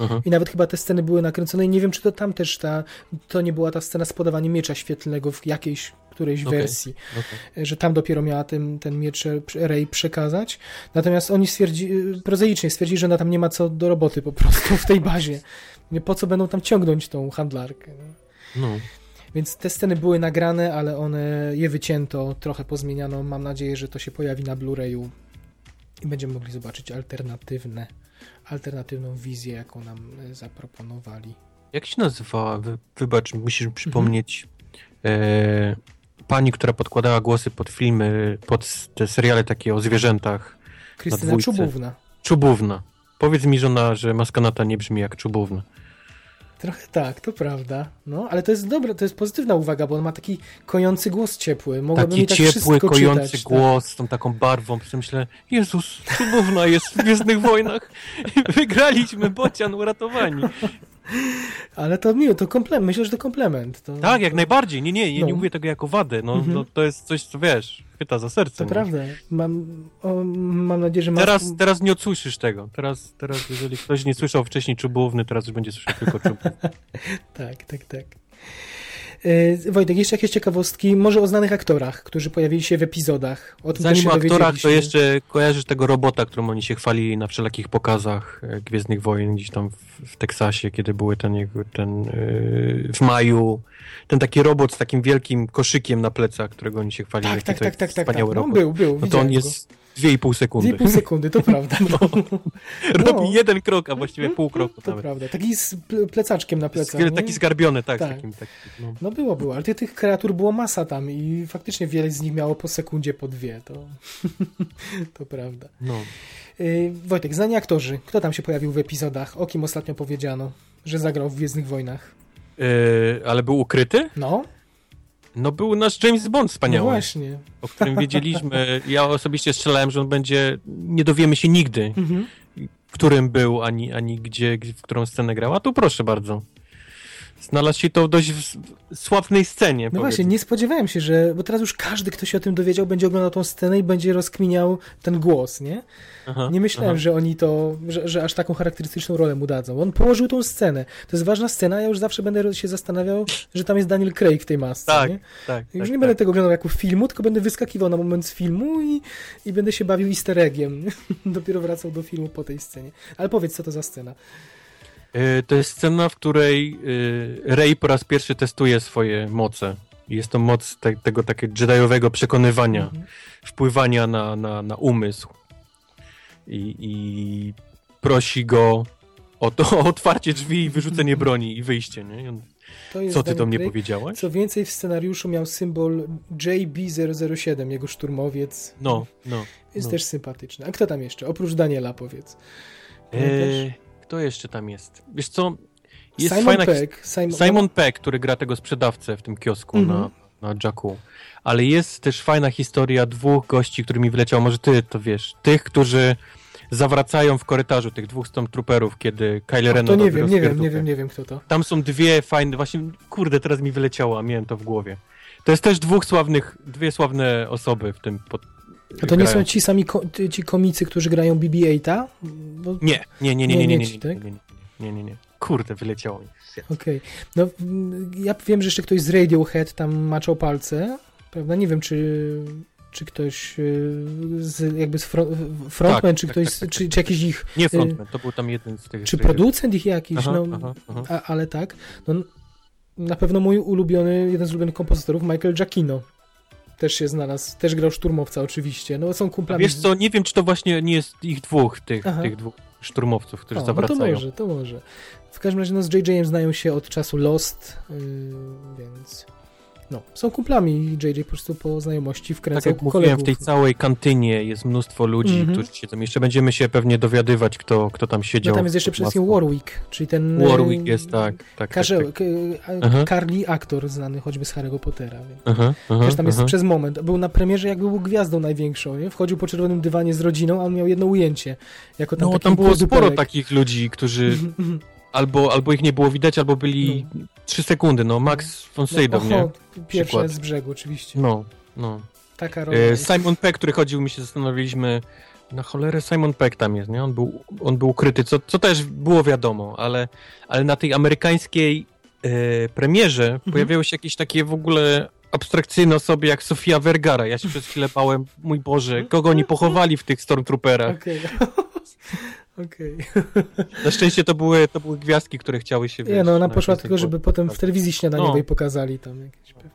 Aha. I nawet chyba te sceny były nakręcone i nie wiem, czy to tam też ta, to nie była ta scena z podawaniem miecza świetlnego w jakiejś, którejś Okej. wersji, okej. że tam dopiero miała ten, ten miecz e, Rey przekazać. Natomiast oni stwierdzi, prozaicznie stwierdzili, że ona tam nie ma co do roboty po prostu w tej bazie. Po co będą tam ciągnąć tą handlarkę? No. Więc te sceny były nagrane, ale one je wycięto, trochę pozmieniano. Mam nadzieję, że to się pojawi na Blu-rayu i będziemy mogli zobaczyć alternatywne, alternatywną wizję, jaką nam e, zaproponowali. Jak się nazywała? Wy, wybacz, musisz przypomnieć e, pani, która podkładała głosy pod filmy, pod te seriale takie o zwierzętach. Krystyna. Czubówna. Czubówna. Powiedz mi, żona, że maskanata nie brzmi jak czubówna. Trochę tak, to prawda. No, ale to jest dobre, to jest pozytywna uwaga, bo on ma taki kojący głos ciepły. Mogłaby Taki mi tak ciepły, kojący czytać, tak. głos z tą taką barwą. Przy myślę, Jezus, czubówna jest w Gwiezdnych Wojnach. Wygraliśmy, bocian uratowani. Ale to miło, to komplement. Myślę, że to komplement. To, Tak, jak najbardziej. Nie, nie, ja No. nie mówię tego jako wadę. No, Mhm. no, to jest coś, co wiesz, chwyta za serce. To no. prawda. Mam, o, mam nadzieję, że ma... Teraz, teraz nie odsłyszysz tego. Teraz, teraz, jeżeli ktoś nie słyszał wcześniej czubówny, teraz już będzie słyszał tylko czubówny. Tak, tak, tak. E, Wojtek, jeszcze jakieś ciekawostki, może o znanych aktorach, którzy pojawili się w epizodach. O tym Zanim o aktorach, to jeszcze kojarzysz tego robota, którym oni się chwalili na wszelakich pokazach e, Gwiezdnych Wojen gdzieś tam w, w Teksasie, kiedy były ten, ten yy, w maju. Ten taki robot z takim wielkim koszykiem na plecach, którego oni się chwalili. Tak, tak, tak, jest tak, tak, tak. Wspaniały No, był, był. no to go. Jest 2,5 sekundy. 2,5 sekundy, to prawda. No, Robi No. jeden krok, a właściwie pół kroku to nawet. prawda. Taki z ple- plecaczkiem na plecach. Taki zgarbiony, tak. Tak. Takim, takim, no. No było, było, ale tych, tych kreatur było masa tam i faktycznie wiele z nich miało po sekundzie, po dwie, to, to prawda. no. Yy, Wojtek, znani aktorzy, kto tam się pojawił w epizodach, o kim ostatnio powiedziano, że zagrał w Gwiezdnych Wojnach? Yy, ale był ukryty? No, No był nasz James Bond no wspaniały. właśnie. o którym wiedzieliśmy. Ja osobiście strzelałem, że on będzie, nie dowiemy się nigdy, Mhm. którym był, ani, ani gdzie, w którą scenę grał. A tu proszę bardzo. Znalazł się to dość w, w sławnej scenie. No powiedzmy. właśnie, nie spodziewałem się, że, bo teraz już każdy, kto się o tym dowiedział, będzie oglądał tą scenę i będzie rozkminiał ten głos, nie? Aha, Nie myślałem, aha. że oni to, że, że aż taką charakterystyczną rolę mu dadzą. On położył tą scenę. To jest ważna scena, ja już zawsze będę się zastanawiał, że tam jest Daniel Craig w tej masce, Tak, nie? Tak, Już tak, nie tak. będę tego oglądał jako filmu, tylko będę wyskakiwał na moment z filmu i, i będę się bawił easter eggiem. Dopiero wracał do filmu po tej scenie. Ale powiedz, co to za scena. Y, To jest scena, w której y, Rey po raz pierwszy testuje swoje moce. Jest to moc te, tego takiego Jediowego przekonywania, Mhm. wpływania na, na, na umysł. I, I prosi go, O to o otwarcie drzwi i wyrzucenie broni i wyjście, nie? Co ty do mnie Craig. powiedziałaś? Co więcej, w scenariuszu miał symbol JB007, jego szturmowiec. No, no. Jest no. też sympatyczny. A kto tam jeszcze? Oprócz Daniela, powiedz. Eee, kto jeszcze tam jest? Wiesz co? Jest Simon fajna Peck. Simon, Simon Peck, który gra tego sprzedawcę w tym kiosku Mhm. na, na Jacku. Ale jest też fajna historia dwóch gości, który mi wyleciał, może ty to wiesz, tych, którzy zawracają w korytarzu, tych dwóch Stormtrooperów, kiedy Kylo Ren To nie wiem, nie wiem, nie wiem, nie wiem kto to. Tam są dwie fajne, właśnie, kurde, teraz mi wyleciało, a miałem to w głowie. To jest też dwóch sławnych, dwie sławne osoby w tym pod, A to nie są ci sami ci komicy, którzy grają BB-8? Bo... Nie, nie, nie, nie, nie, nie, nie, ci, nie, tak? nie, nie, nie, nie, nie. Kurde, wyleciało mi. Okej. No, mm, ja wiem, że jeszcze ktoś z Radiohead tam maczał palce, prawda? Nie wiem, czy, czy ktoś y, z, jakby z fro- frontman, Tak, czy tak, ktoś, tak, tak, czy, tak, czy jakiś ich, Nie frontman, to był tam jeden z tych... czy producent ich jakiś, Aha, no, aha, aha. A, ale tak. No, na pewno mój ulubiony, jeden z ulubionych kompozytorów, Michael Giacchino. Też się znalazł, też grał szturmowca oczywiście. No są A kumplami. wiesz co, nie wiem, czy to właśnie nie jest ich dwóch, tych, Aha. tych dwóch szturmowców, którzy O, no to zawracają. może, to może. W każdym razie no, z JJ-em znają się od czasu Lost, yy, więc no, są kumplami i JJ po prostu po znajomości tak wkręcał jak mówiłem, kolegów. w tej całej kantynie jest mnóstwo ludzi, Mhm. którzy siedzą. Jeszcze będziemy się pewnie dowiadywać, kto, kto tam No siedział. tam jest jeszcze przede wszystkim. Warwick, czyli ten... Warwick yy, jest, tak. tak, Karzeł, tak, tak. k- Aha. a- Carly aktor znany choćby z Harry'ego Pottera. Więc. Aha, aha, Też tam jest aha. przez moment. Był na premierze, jakby był gwiazdą największą, nie? Wchodził po czerwonym dywanie z rodziną, a on miał jedno ujęcie. Jako tam No, tam było sporo takich ludzi, którzy Mhm, mhm. Albo, albo ich nie było widać, albo byli trzy sekundy, no Max von Sydow, no, nie? Pierwsze z brzegu, oczywiście. No, no. Taka rola. E, jest. Simon Peck, który chodził, my się zastanowiliśmy, na cholerę Simon Peck tam jest, nie? On był, on był ukryty, co, co też było wiadomo, ale, ale na tej amerykańskiej e, premierze Mhm. pojawiały się jakieś takie w ogóle abstrakcyjne osoby jak Sofia Vergara. Ja się przez chwilę bałem, mój Boże, kogo oni pochowali w tych Stormtrooperach. Okej. Okej. Na szczęście to były, to były gwiazdki, które chciały się, Nie, wiesz, no ona na poszła tylko, żeby po- potem w tak. telewizji śniadaniowej No. pokazali tam jakieś pewnie.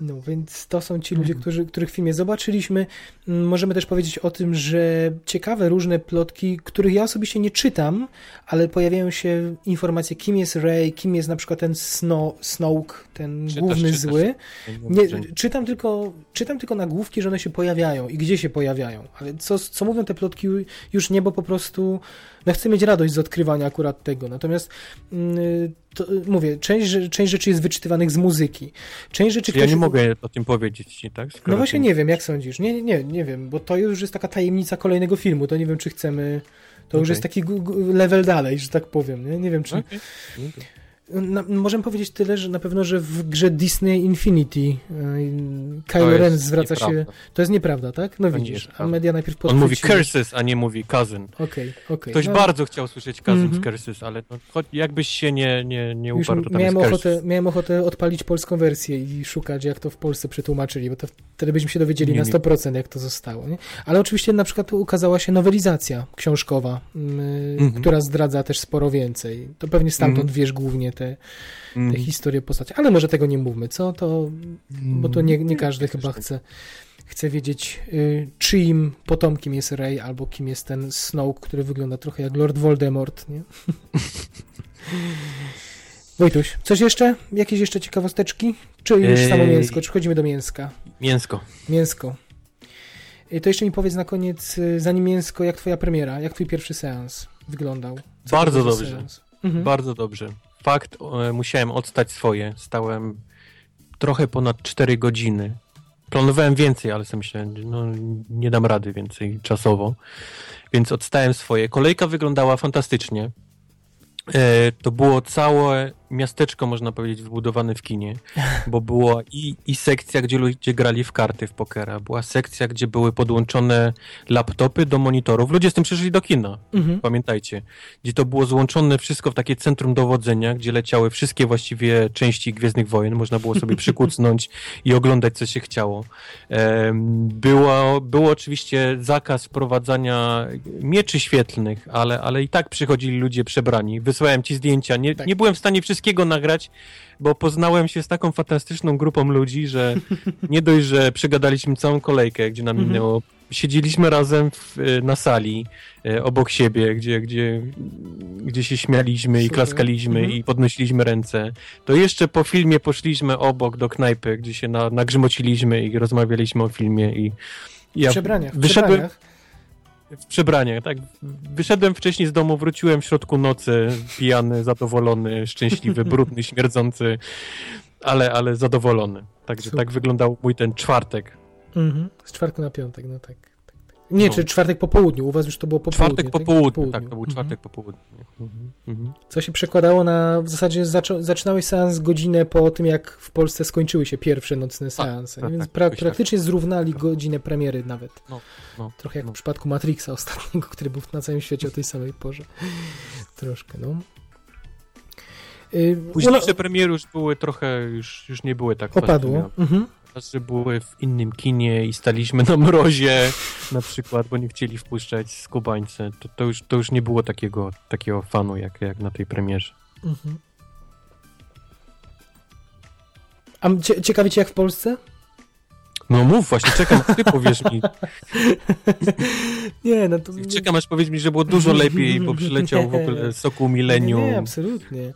No, więc to są ci ludzie, Mhm. którzy, których w filmie zobaczyliśmy. Mm, Możemy też powiedzieć o tym, że ciekawe różne plotki, których ja osobiście nie czytam, ale pojawiają się informacje, kim jest Rey, kim jest na przykład ten Snow, Snoke, ten Czytasz, główny czytasz. zły. Nie, czytam tylko, czytam tylko nagłówki, że one się pojawiają i gdzie się pojawiają. Ale co, co mówią te plotki, już nie, bo po prostu no chcę mieć radość z odkrywania akurat tego. Natomiast mm, to, mówię, część, część rzeczy jest wyczytywanych z muzyki. Część rzeczy Ja ktoś... nie mogę o tym powiedzieć ci, tak? Skoro No właśnie nie wiem, jak sądzisz? Nie, nie, nie wiem, bo to już jest taka tajemnica kolejnego filmu, to nie wiem, czy chcemy... To już Okej. jest taki level dalej, że tak powiem. Nie, nie wiem, czy... Okej. Na, możemy powiedzieć tyle, że na pewno, że w grze Disney Infinity To Kylo Ren zwraca się... nieprawda. To jest nieprawda, tak? No To widzisz, a media najpierw On mówi podchwyciły. curses, a nie mówi cousin. Okej, okej. Ktoś no, bardzo chciał słyszeć cousin Mhm. z curses, ale no, choć jakbyś się nie, nie, nie Już uparł, to tam miałem jest ochotę, miałem ochotę odpalić polską wersję i szukać, jak to w Polsce przetłumaczyli, bo to wtedy byśmy się dowiedzieli Nie, na nie. 100%, jak to zostało. Nie? Ale oczywiście na przykład ukazała się nowelizacja książkowa, mm, Mhm. która zdradza też sporo więcej. To pewnie stamtąd Mhm. wiesz głównie te, te Mm. historie postaci. Ale może tego nie mówmy, co? To, bo to nie, nie każdy Mm. chyba chce, chce wiedzieć, y, czyim potomkiem jest Rey, albo kim jest ten Snoke, który wygląda trochę jak Lord Voldemort, nie? Wojtuś, coś jeszcze? Jakieś jeszcze ciekawosteczki? Czy już Ej. samo mięsko? Czy wchodzimy do mięska? Mięsko. Mięsko. Y, To jeszcze mi powiedz na koniec, y, zanim mięsko, jak twoja premiera, jak twój pierwszy seans wyglądał? Co Bardzo za dobrze. Mhm. Bardzo dobrze. Fakt, e, musiałem odstać swoje. Stałem trochę ponad 4 godziny. Planowałem więcej, ale sobie myślałem, no nie dam rady więcej czasowo. Więc odstałem swoje. Kolejka wyglądała fantastycznie. E, to było całe miasteczko, można powiedzieć, wybudowane w kinie, bo była i, i sekcja, gdzie ludzie grali w karty w pokera, była sekcja, gdzie były podłączone laptopy do monitorów. Ludzie z tym przyszli do kina Mhm. pamiętajcie, gdzie to było złączone wszystko w takie centrum dowodzenia, gdzie leciały wszystkie właściwie części Gwiezdnych Wojen, można było sobie przykucnąć i oglądać, co się chciało. Było, było oczywiście zakaz wprowadzania mieczy świetlnych, ale, ale i tak przychodzili ludzie przebrani. Wysłałem ci zdjęcia, nie, Tak. nie byłem w stanie wszystkiego nagrać, bo poznałem się z taką fantastyczną grupą ludzi, że nie dość, że przegadaliśmy całą kolejkę, gdzie nam Mhm. minęło. Siedzieliśmy razem w, na sali e, obok siebie, gdzie, gdzie gdzie się śmialiśmy i klaskaliśmy Mhm. i podnosiliśmy ręce. To jeszcze po filmie poszliśmy obok do knajpy, gdzie się na, nagrzmociliśmy i rozmawialiśmy o filmie i W ja przebraniach. W wyszedłem przebraniach. W przebraniach, tak. Wyszedłem wcześniej z domu, wróciłem w środku nocy, pijany, zadowolony, szczęśliwy, brudny, śmierdzący, ale, ale zadowolony. Także Super. tak wyglądał mój ten czwartek. Mhm. Z czwartku na piątek, no tak. Tak, tak. Nie, No. czy czwartek po południu, u was już to było po Czwartek po południu. południu, tak, to był Mhm. czwartek po południu. Mhm. Mhm. Co się przekładało na, w zasadzie zaczą, zaczynałeś seans godzinę po tym, jak w Polsce skończyły się pierwsze nocne seanse, tak, więc tak, pra, praktycznie zrównali godzinę premiery nawet. No, no, Trochę jak no. w przypadku Matrixa ostatniego, który był na całym świecie o tej samej porze. Troszkę, no. Y, Późniejsze Ula- premiery już były trochę, już, już nie były tak. Opadło. Mhm. Że były w innym kinie i staliśmy na mrozie na przykład, bo nie chcieli wpuszczać skubańce. To, to, już, to już nie było takiego, takiego fanu jak, jak na tej premierze. Mhm. A ciekawi cię jak w Polsce? No mów właśnie, czekam, ty powiesz mi. Nie, no to... Czekam aż powiedz mi, że było dużo lepiej, bo przyleciał w ogóle Sokół Millennium. Nie, nie, absolutnie.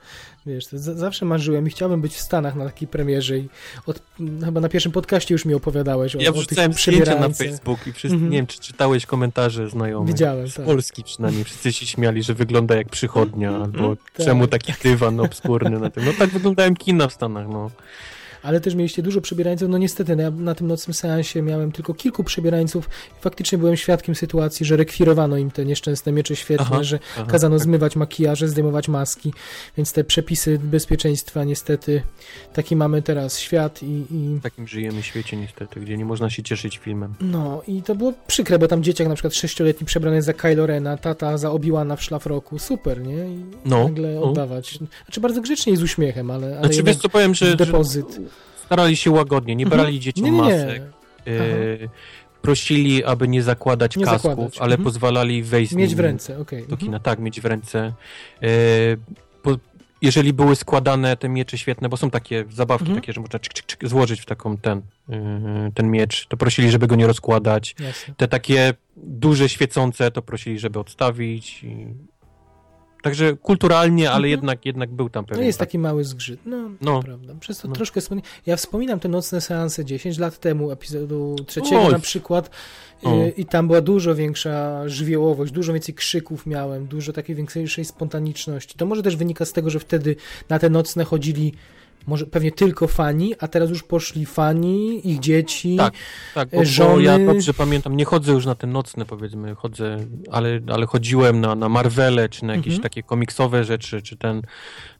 Wiesz, zawsze marzyłem i chciałbym być w Stanach na takiej premierze i od, chyba na pierwszym podcaście już mi opowiadałeś o, Ja o tych zdjęcia na. Facebook i wszyscy, Mhm. nie wiem, czy czytałeś komentarze znajomych. Widziałem, Z tak. Polski przynajmniej. Wszyscy się śmiali, że wygląda jak przychodnia, albo Tak. czemu taki dywan obskurny na tym. No tak wyglądają kina w Stanach, no. Ale też mieliście dużo przebierańców. No niestety, no ja na tym nocnym seansie miałem tylko kilku przebierańców i faktycznie byłem świadkiem sytuacji, że rekwirowano im te nieszczęsne miecze świetlne, Aha, że aha, kazano tak. zmywać makijaże, zdejmować maski, więc te przepisy bezpieczeństwa niestety taki mamy teraz świat i, i W takim żyjemy świecie niestety, gdzie nie można się cieszyć filmem. no i to było przykre, bo tam dzieciak na przykład sześcioletni przebrany za Kylo Rena, tata za Obi-Wana w szlafroku, super, nie? I No, nagle no. oddawać. Znaczy bardzo grzecznie i z uśmiechem, ale, ale Znaczy wiesz co powiem, że, że depozyt. Starali się łagodnie, nie Mhm. brali dzieciom Nie, nie, masek. e, prosili, aby nie zakładać Nie kasków, zakładać, ale mhm. pozwalali wejść Mieć w ręce, okej. do mhm. kina. Tak, mieć w ręce. E, po, jeżeli były składane te miecze świetne, bo są takie zabawki Mhm. takie, że można czyk, czyk, czyk, złożyć w taką ten, e, ten miecz, to prosili, żeby go nie rozkładać. Jasne. Te takie duże, świecące, to prosili, żeby odstawić. I... Także kulturalnie, ale Mhm. jednak, jednak był tam No pewien... jest taki mały zgrzyt, no, No. prawda. Przez to No. troszkę. Ja wspominam te nocne seanse 10 lat temu, epizodu trzeciego Oj. na przykład O. y, i tam była dużo większa żywiołowość, dużo więcej krzyków miałem, dużo takiej większej spontaniczności. To może też wynika z tego, że wtedy na te nocne chodzili może pewnie tylko fani, a teraz już poszli fani, ich dzieci. Tak, Tak, bo, bo żony. ja dobrze pamiętam, nie chodzę już na te nocne, powiedzmy, chodzę, ale, ale chodziłem na, na Marvele, czy na jakieś Mhm. takie komiksowe rzeczy, czy ten,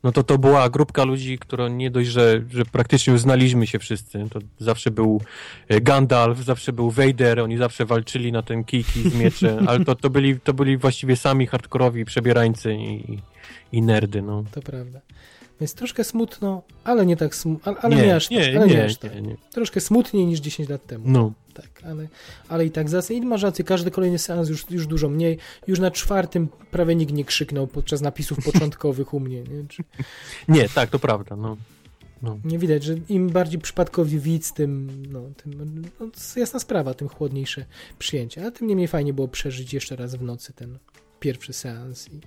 no to to była grupka ludzi, która nie dość, że, że praktycznie już znaliśmy się wszyscy, to zawsze był e, Gandalf, zawsze był Vader, oni zawsze walczyli na ten kijki z miecze, ale to, to, byli, to byli właściwie sami hardkorowi przebierańcy i, i nerdy, no. To prawda. Więc troszkę smutno, ale nie tak smutno, ale nie, nie aż tak. nie, ale nie, nie, aż tak. nie, nie. Troszkę smutniej niż 10 lat temu. No, Tak, ale, ale i tak zasad. I masz rację, każdy kolejny seans już, już dużo mniej. Już na czwartym prawie nikt nie krzyknął podczas napisów początkowych u mnie. Nie, Czy, nie tak, to prawda, no. no. nie widać, że im bardziej przypadkowi widz, tym, no, tym no, jasna sprawa, tym chłodniejsze przyjęcie. A tym niemniej fajnie było przeżyć jeszcze raz w nocy ten pierwszy seans. I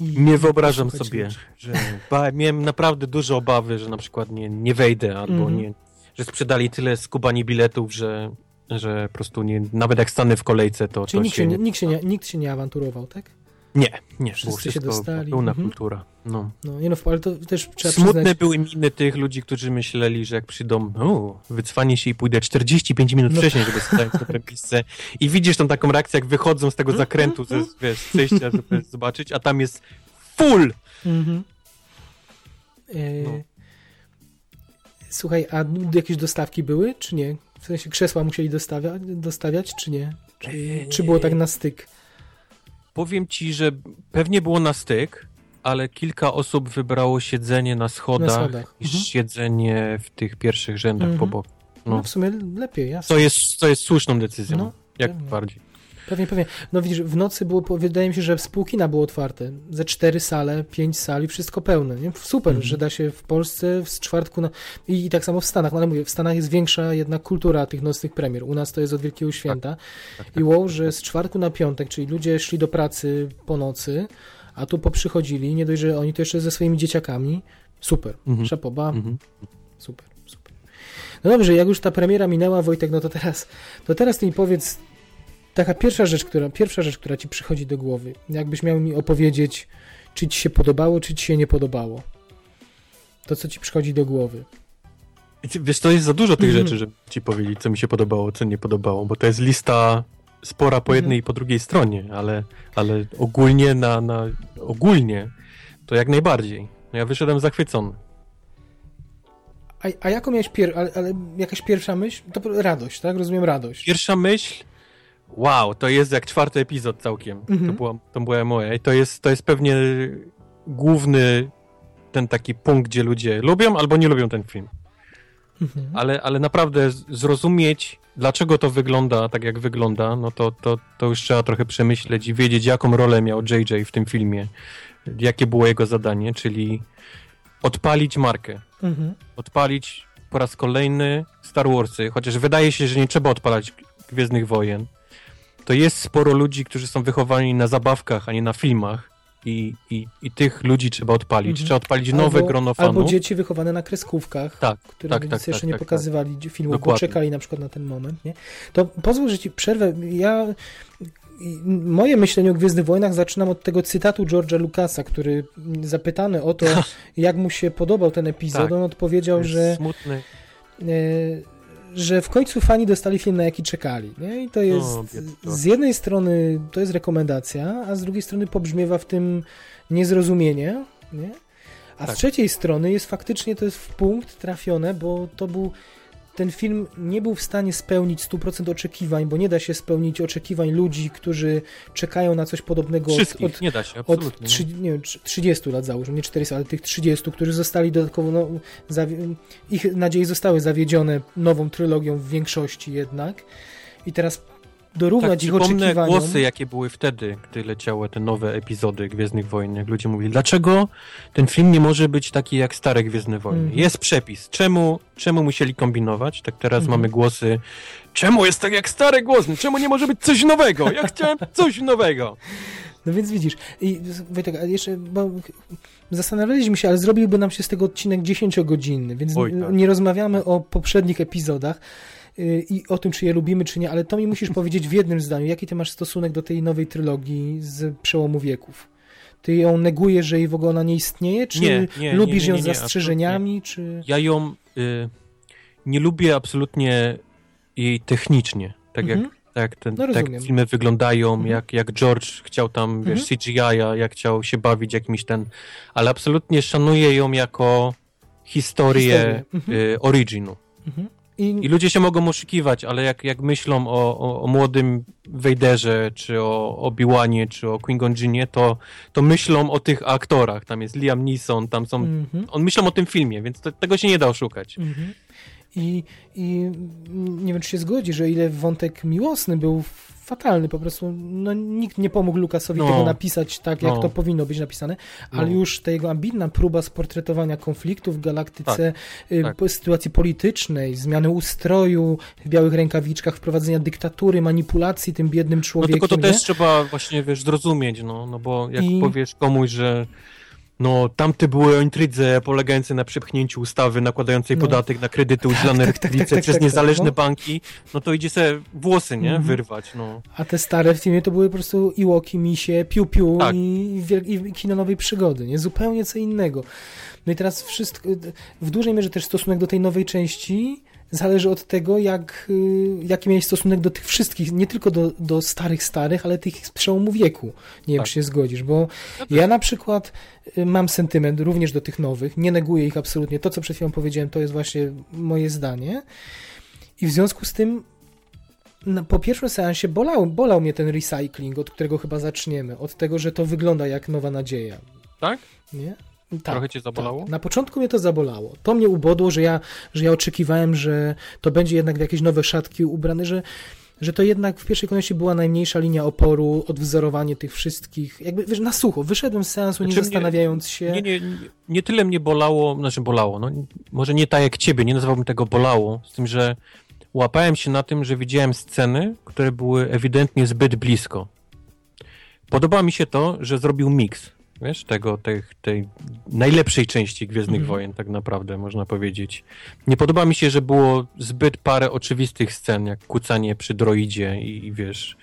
Nie wyobrażam sobie, że ba, miałem naprawdę duże obawy, że na przykład nie, nie wejdę, albo Mhm. nie, że sprzedali tyle skubani biletów, że, że po prostu nie, nawet jak stanę w kolejce, to, Czyli to nikt się, nie, nikt, się nie, nikt się nie awanturował, tak? Nie, nie, Wszyscy było się dostali, pełna mhm. kultura. No. No, nie no, ale to też trzeba Smutne przyznać... były miny tych ludzi, którzy myśleli, że jak przyjdą, o, wycwanie się i pójdę 45 minut No. wcześniej, żeby stać w dobre miejsce. I widzisz tą taką reakcję, jak wychodzą z tego Mhm, zakrętu, ze, wiesz, z przejścia, żeby zobaczyć, a tam jest full! Mhm. E, No. Słuchaj, a jakieś dostawki były, czy nie? W sensie krzesła musieli dostawia, dostawiać, czy nie? Czy, czy było tak na styk? Powiem ci, że pewnie było na styk, ale kilka osób wybrało siedzenie na schodach, Na schodach. niż Mhm. siedzenie w tych pierwszych rzędach Mhm. po boku. No. No. w sumie lepiej, jasne. Co jest, co jest słuszną decyzją, No, jak pewnie. bardziej. Pewnie, pewnie. No widzisz, w nocy było, wydaje mi się, że spółkina było otwarte. Ze cztery sale, pięć sali, wszystko pełne. Nie? Super, Mhm. że da się w Polsce z czwartku na... I, I tak samo w Stanach. No ale mówię, w Stanach jest większa jednak kultura tych nocnych premier. U nas to jest od Wielkiego Święta. Tak, I wow, że z czwartku na piątek, czyli ludzie szli do pracy po nocy, a tu poprzychodzili, nie dość, że oni to jeszcze ze swoimi dzieciakami. Super. Mhm. Szapoba. Mhm. Super, super. No dobrze, jak już ta premiera minęła, Wojtek, no to teraz, to teraz ty mi powiedz, taka pierwsza rzecz, która, pierwsza rzecz, która ci przychodzi do głowy. Jakbyś miał mi opowiedzieć, czy ci się podobało, czy ci się nie podobało. To, co ci przychodzi do głowy. Wiesz, to jest za dużo tych Mhm. rzeczy, żeby ci powiedzieć, co mi się podobało, co nie podobało, bo to jest lista spora po jednej i po drugiej stronie, ale, ale ogólnie na, na ogólnie to jak najbardziej. No ja wyszedłem zachwycony. A, a jaką miałeś pier... ale, ale jakaś pierwsza myśl? To radość, tak? Rozumiem radość. Pierwsza myśl, wow, to jest jak czwarty epizod całkiem. Mhm. To, była, to była moja. I to jest, to jest pewnie główny ten taki punkt, gdzie ludzie lubią albo nie lubią ten film. Mhm. Ale, ale naprawdę zrozumieć, dlaczego to wygląda tak, jak wygląda, no to, to, to już trzeba trochę przemyśleć i wiedzieć, jaką rolę miał JJ w tym filmie. Jakie było jego zadanie, czyli odpalić markę. Mhm. Odpalić po raz kolejny Star Warsy, chociaż wydaje się, że nie trzeba odpalać Gwiezdnych Wojen. To jest sporo ludzi, którzy są wychowani na zabawkach, a nie na filmach. I, i, i tych ludzi trzeba odpalić. Mhm. Trzeba odpalić nowe albo, grono fanów. Albo dzieci wychowane na kreskówkach. Tak, które tak, tak, jeszcze tak, nie tak, pokazywali filmów, bo czekali na przykład na ten moment, nie? To pozwól, że ci przerwę. Ja moje myślenie o Gwiezdnych Wojnach zaczynam od tego cytatu George'a Lucasa, który zapytany o to, jak mu się podobał ten epizod, Tak. on odpowiedział, że, smutny. Że w końcu fani dostali film, na jaki czekali. Nie? I to jest biedno. z jednej strony to jest rekomendacja, a z drugiej strony pobrzmiewa w tym niezrozumienie, nie? A Tak. z trzeciej strony jest faktycznie to jest w punkt trafione, bo to był ten film nie był w stanie spełnić 100% oczekiwań, bo nie da się spełnić oczekiwań ludzi, którzy czekają na coś podobnego od, od, nie da się, od nie. wiem, trzy- 30 lat załóżmy, nie 400, ale tych 30, którzy zostali dodatkowo, no, ich nadzieje zostały zawiedzione nową trylogią w większości jednak. I teraz dorównać tak, ich oczekiwaniom. głosy, jakie były wtedy, gdy leciały te nowe epizody Gwiezdnych Wojen. Jak ludzie mówili, dlaczego ten film nie może być taki jak stare Gwiezdne Wojny? Mhm. Jest przepis. Czemu, czemu musieli kombinować? Tak teraz Mhm. mamy głosy, czemu jest tak jak stare Gwiezdne? Czemu nie może być coś nowego? Ja chciałem coś nowego. No więc widzisz, i Wojtek, jeszcze, bo zastanawialiśmy się, ale zrobiłby nam się z tego odcinek 10-godzinny, więc Oj, tak. nie rozmawiamy o poprzednich epizodach i o tym, czy je lubimy, czy nie, ale to mi musisz powiedzieć w jednym zdaniu, jaki ty masz stosunek do tej nowej trylogii z przełomu wieków? Ty ją negujesz, że jej w ogóle ona nie istnieje, czy Nie, nie, lubisz nie, ją z zastrzeżeniami, czy... Ja ją y, nie lubię absolutnie jej technicznie. Tak jak Mhm. tak, ten, No, tak filmy wyglądają, Mhm. jak, jak George chciał tam, wiesz, Mhm. CGI-a, jak chciał się bawić jakimś ten, ale absolutnie szanuję ją jako historię Historię. Mhm. y, originu. Mhm. I I, ludzie się mogą oszukiwać, ale jak, jak myślą o, o, o młodym Vaderze, czy o Obi-Wanie, czy o Qui-Gon Jinnie, to, to myślą o tych aktorach. Tam jest Liam Neeson, tam są... mhm. On myślą o tym filmie, więc to, tego się nie da oszukać. Mhm. I, I nie wiem, czy się zgodzi, że ile wątek miłosny był fatalny, po prostu no, nikt nie pomógł Lukasowi No. tego napisać tak, jak No. to powinno być napisane, ale No. już ta jego ambitna próba sportretowania konfliktów w galaktyce, y, tak. sytuacji politycznej, zmiany ustroju w białych rękawiczkach, wprowadzenia dyktatury, manipulacji tym biednym No człowiekiem. tylko to nie? też trzeba właśnie, wiesz, zrozumieć, no, no bo jak I- powiesz komuś, że no, tamte były o intrydze polegającej na przepchnięciu ustawy nakładającej No. podatek na kredyty udzielane tak, tak, tak, tak, przez tak, niezależne no. banki, no to idzie sobie włosy, nie, Mhm. wyrwać, no. A te stare w filmie to były po prostu Iłoki, misie, piu-piu Tak. i, wiel- i kino nowej przygody, nie? Zupełnie co innego. No i teraz wszystko, w dużej mierze też stosunek do tej nowej części zależy od tego, jak, y, jaki miałeś stosunek do tych wszystkich, nie tylko do, do starych, starych, ale tych z przełomu wieku. Nie wiem, Tak. czy się zgodzisz, bo ja na przykład y, mam sentyment również do tych nowych, nie neguję ich absolutnie. To, co przed chwilą powiedziałem, to jest właśnie moje zdanie. I w związku z tym no, po pierwszym seansie bolał, bolał mnie ten recycling, od którego chyba zaczniemy. Od tego, że to wygląda jak nowa nadzieja. Tak? Nie? Tak, Trochę cię zabolało? Tak. Na początku mnie to zabolało. To mnie ubodło, że ja, że ja oczekiwałem, że to będzie jednak w jakieś nowe szatki ubrane, że że to jednak w pierwszej kolejności była najmniejsza linia oporu, odwzorowanie tych wszystkich, jakby wiesz, na sucho. Wyszedłem z seansu nie Znaczy mnie- zastanawiając się. Nie, nie, nie, nie tyle mnie bolało, znaczy bolało, no może nie tak jak ciebie, nie nazwałbym tego bolało, z tym, że łapałem się na tym, że widziałem sceny, które były ewidentnie zbyt blisko. Podoba mi się to, że zrobił miks, wiesz, tego, tej, tej najlepszej części Gwiezdnych Mhm. Wojen, tak naprawdę, można powiedzieć. Nie podoba mi się, że było zbyt parę oczywistych scen, jak kucanie przy droidzie i, i wiesz,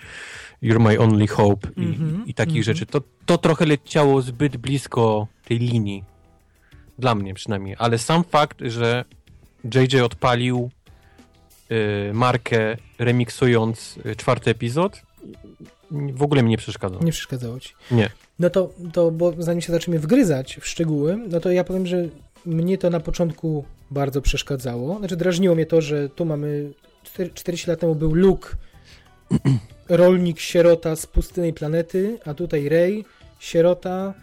You're my only hope i, Mhm, i takich mhm. rzeczy. To, to trochę leciało zbyt blisko tej linii. Dla mnie przynajmniej. Ale sam fakt, że JJ odpalił y, markę remiksując y, czwarty epizod, w ogóle mi nie przeszkadza. Nie przeszkadzało ci. Nie. No to, to, bo zanim się zaczniemy wgryzać w szczegóły, no to ja powiem, że mnie to na początku bardzo przeszkadzało. Znaczy drażniło mnie to, że tu mamy cztery- 40 lat temu był Luke, rolnik, sierota z pustynnej planety, a tutaj Rey, sierota,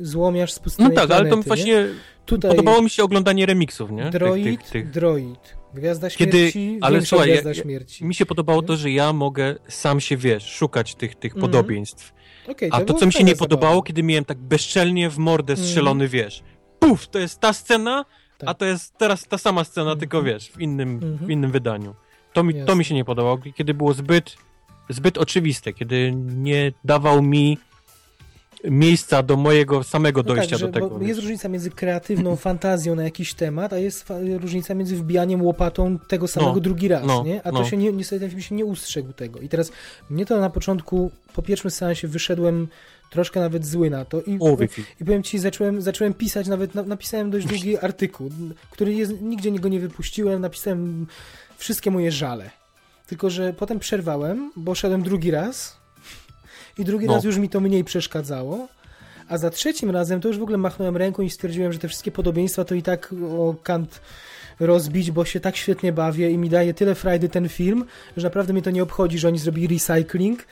złomiarz z No pustynnej tak, planety. ale to nie? właśnie Tutaj podobało mi się oglądanie remiksów, nie? Tych- droid, tych, tych, droid, Gwiazda Kiedy- Śmierci, ale większa słuchaj, Gwiazda ja- Śmierci. Mi się podobało to, że ja mogę sam się, wiesz, szukać tych, tych Mhm. podobieństw. Okej, A to, co mi się nie podobało, zabawa. kiedy miałem tak bezczelnie w mordę Mhm. strzelony, wiesz, puf, to jest ta scena, Tak. a to jest teraz ta sama scena, Mhm. tylko wiesz, w innym, Mhm. w innym wydaniu. To mi, to mi się nie podobało, kiedy było zbyt, zbyt oczywiste, kiedy nie dawał mi miejsca do mojego samego No dojścia tak, do tego. Jest różnica między kreatywną fantazją na jakiś temat, a jest różnica między wbijaniem łopatą tego samego No, drugi raz, no, nie? A to no. się nie, niestety ten film się nie ustrzegł tego. I teraz mnie to na początku, po pierwszym seansie wyszedłem troszkę nawet zły na to i, O, i powiem ci, zacząłem, zacząłem pisać, nawet na, napisałem dość długi artykuł, który jest, nigdzie go nie wypuściłem, napisałem wszystkie moje żale. Tylko, że potem przerwałem, bo szedłem drugi raz i drugi No. raz już mi to mniej przeszkadzało. A za trzecim razem to już w ogóle machnąłem ręką i stwierdziłem, że te wszystkie podobieństwa to i tak o kant rozbić, bo się tak świetnie bawię i mi daje tyle frajdy ten film, że naprawdę mnie to nie obchodzi, że oni zrobili recycling,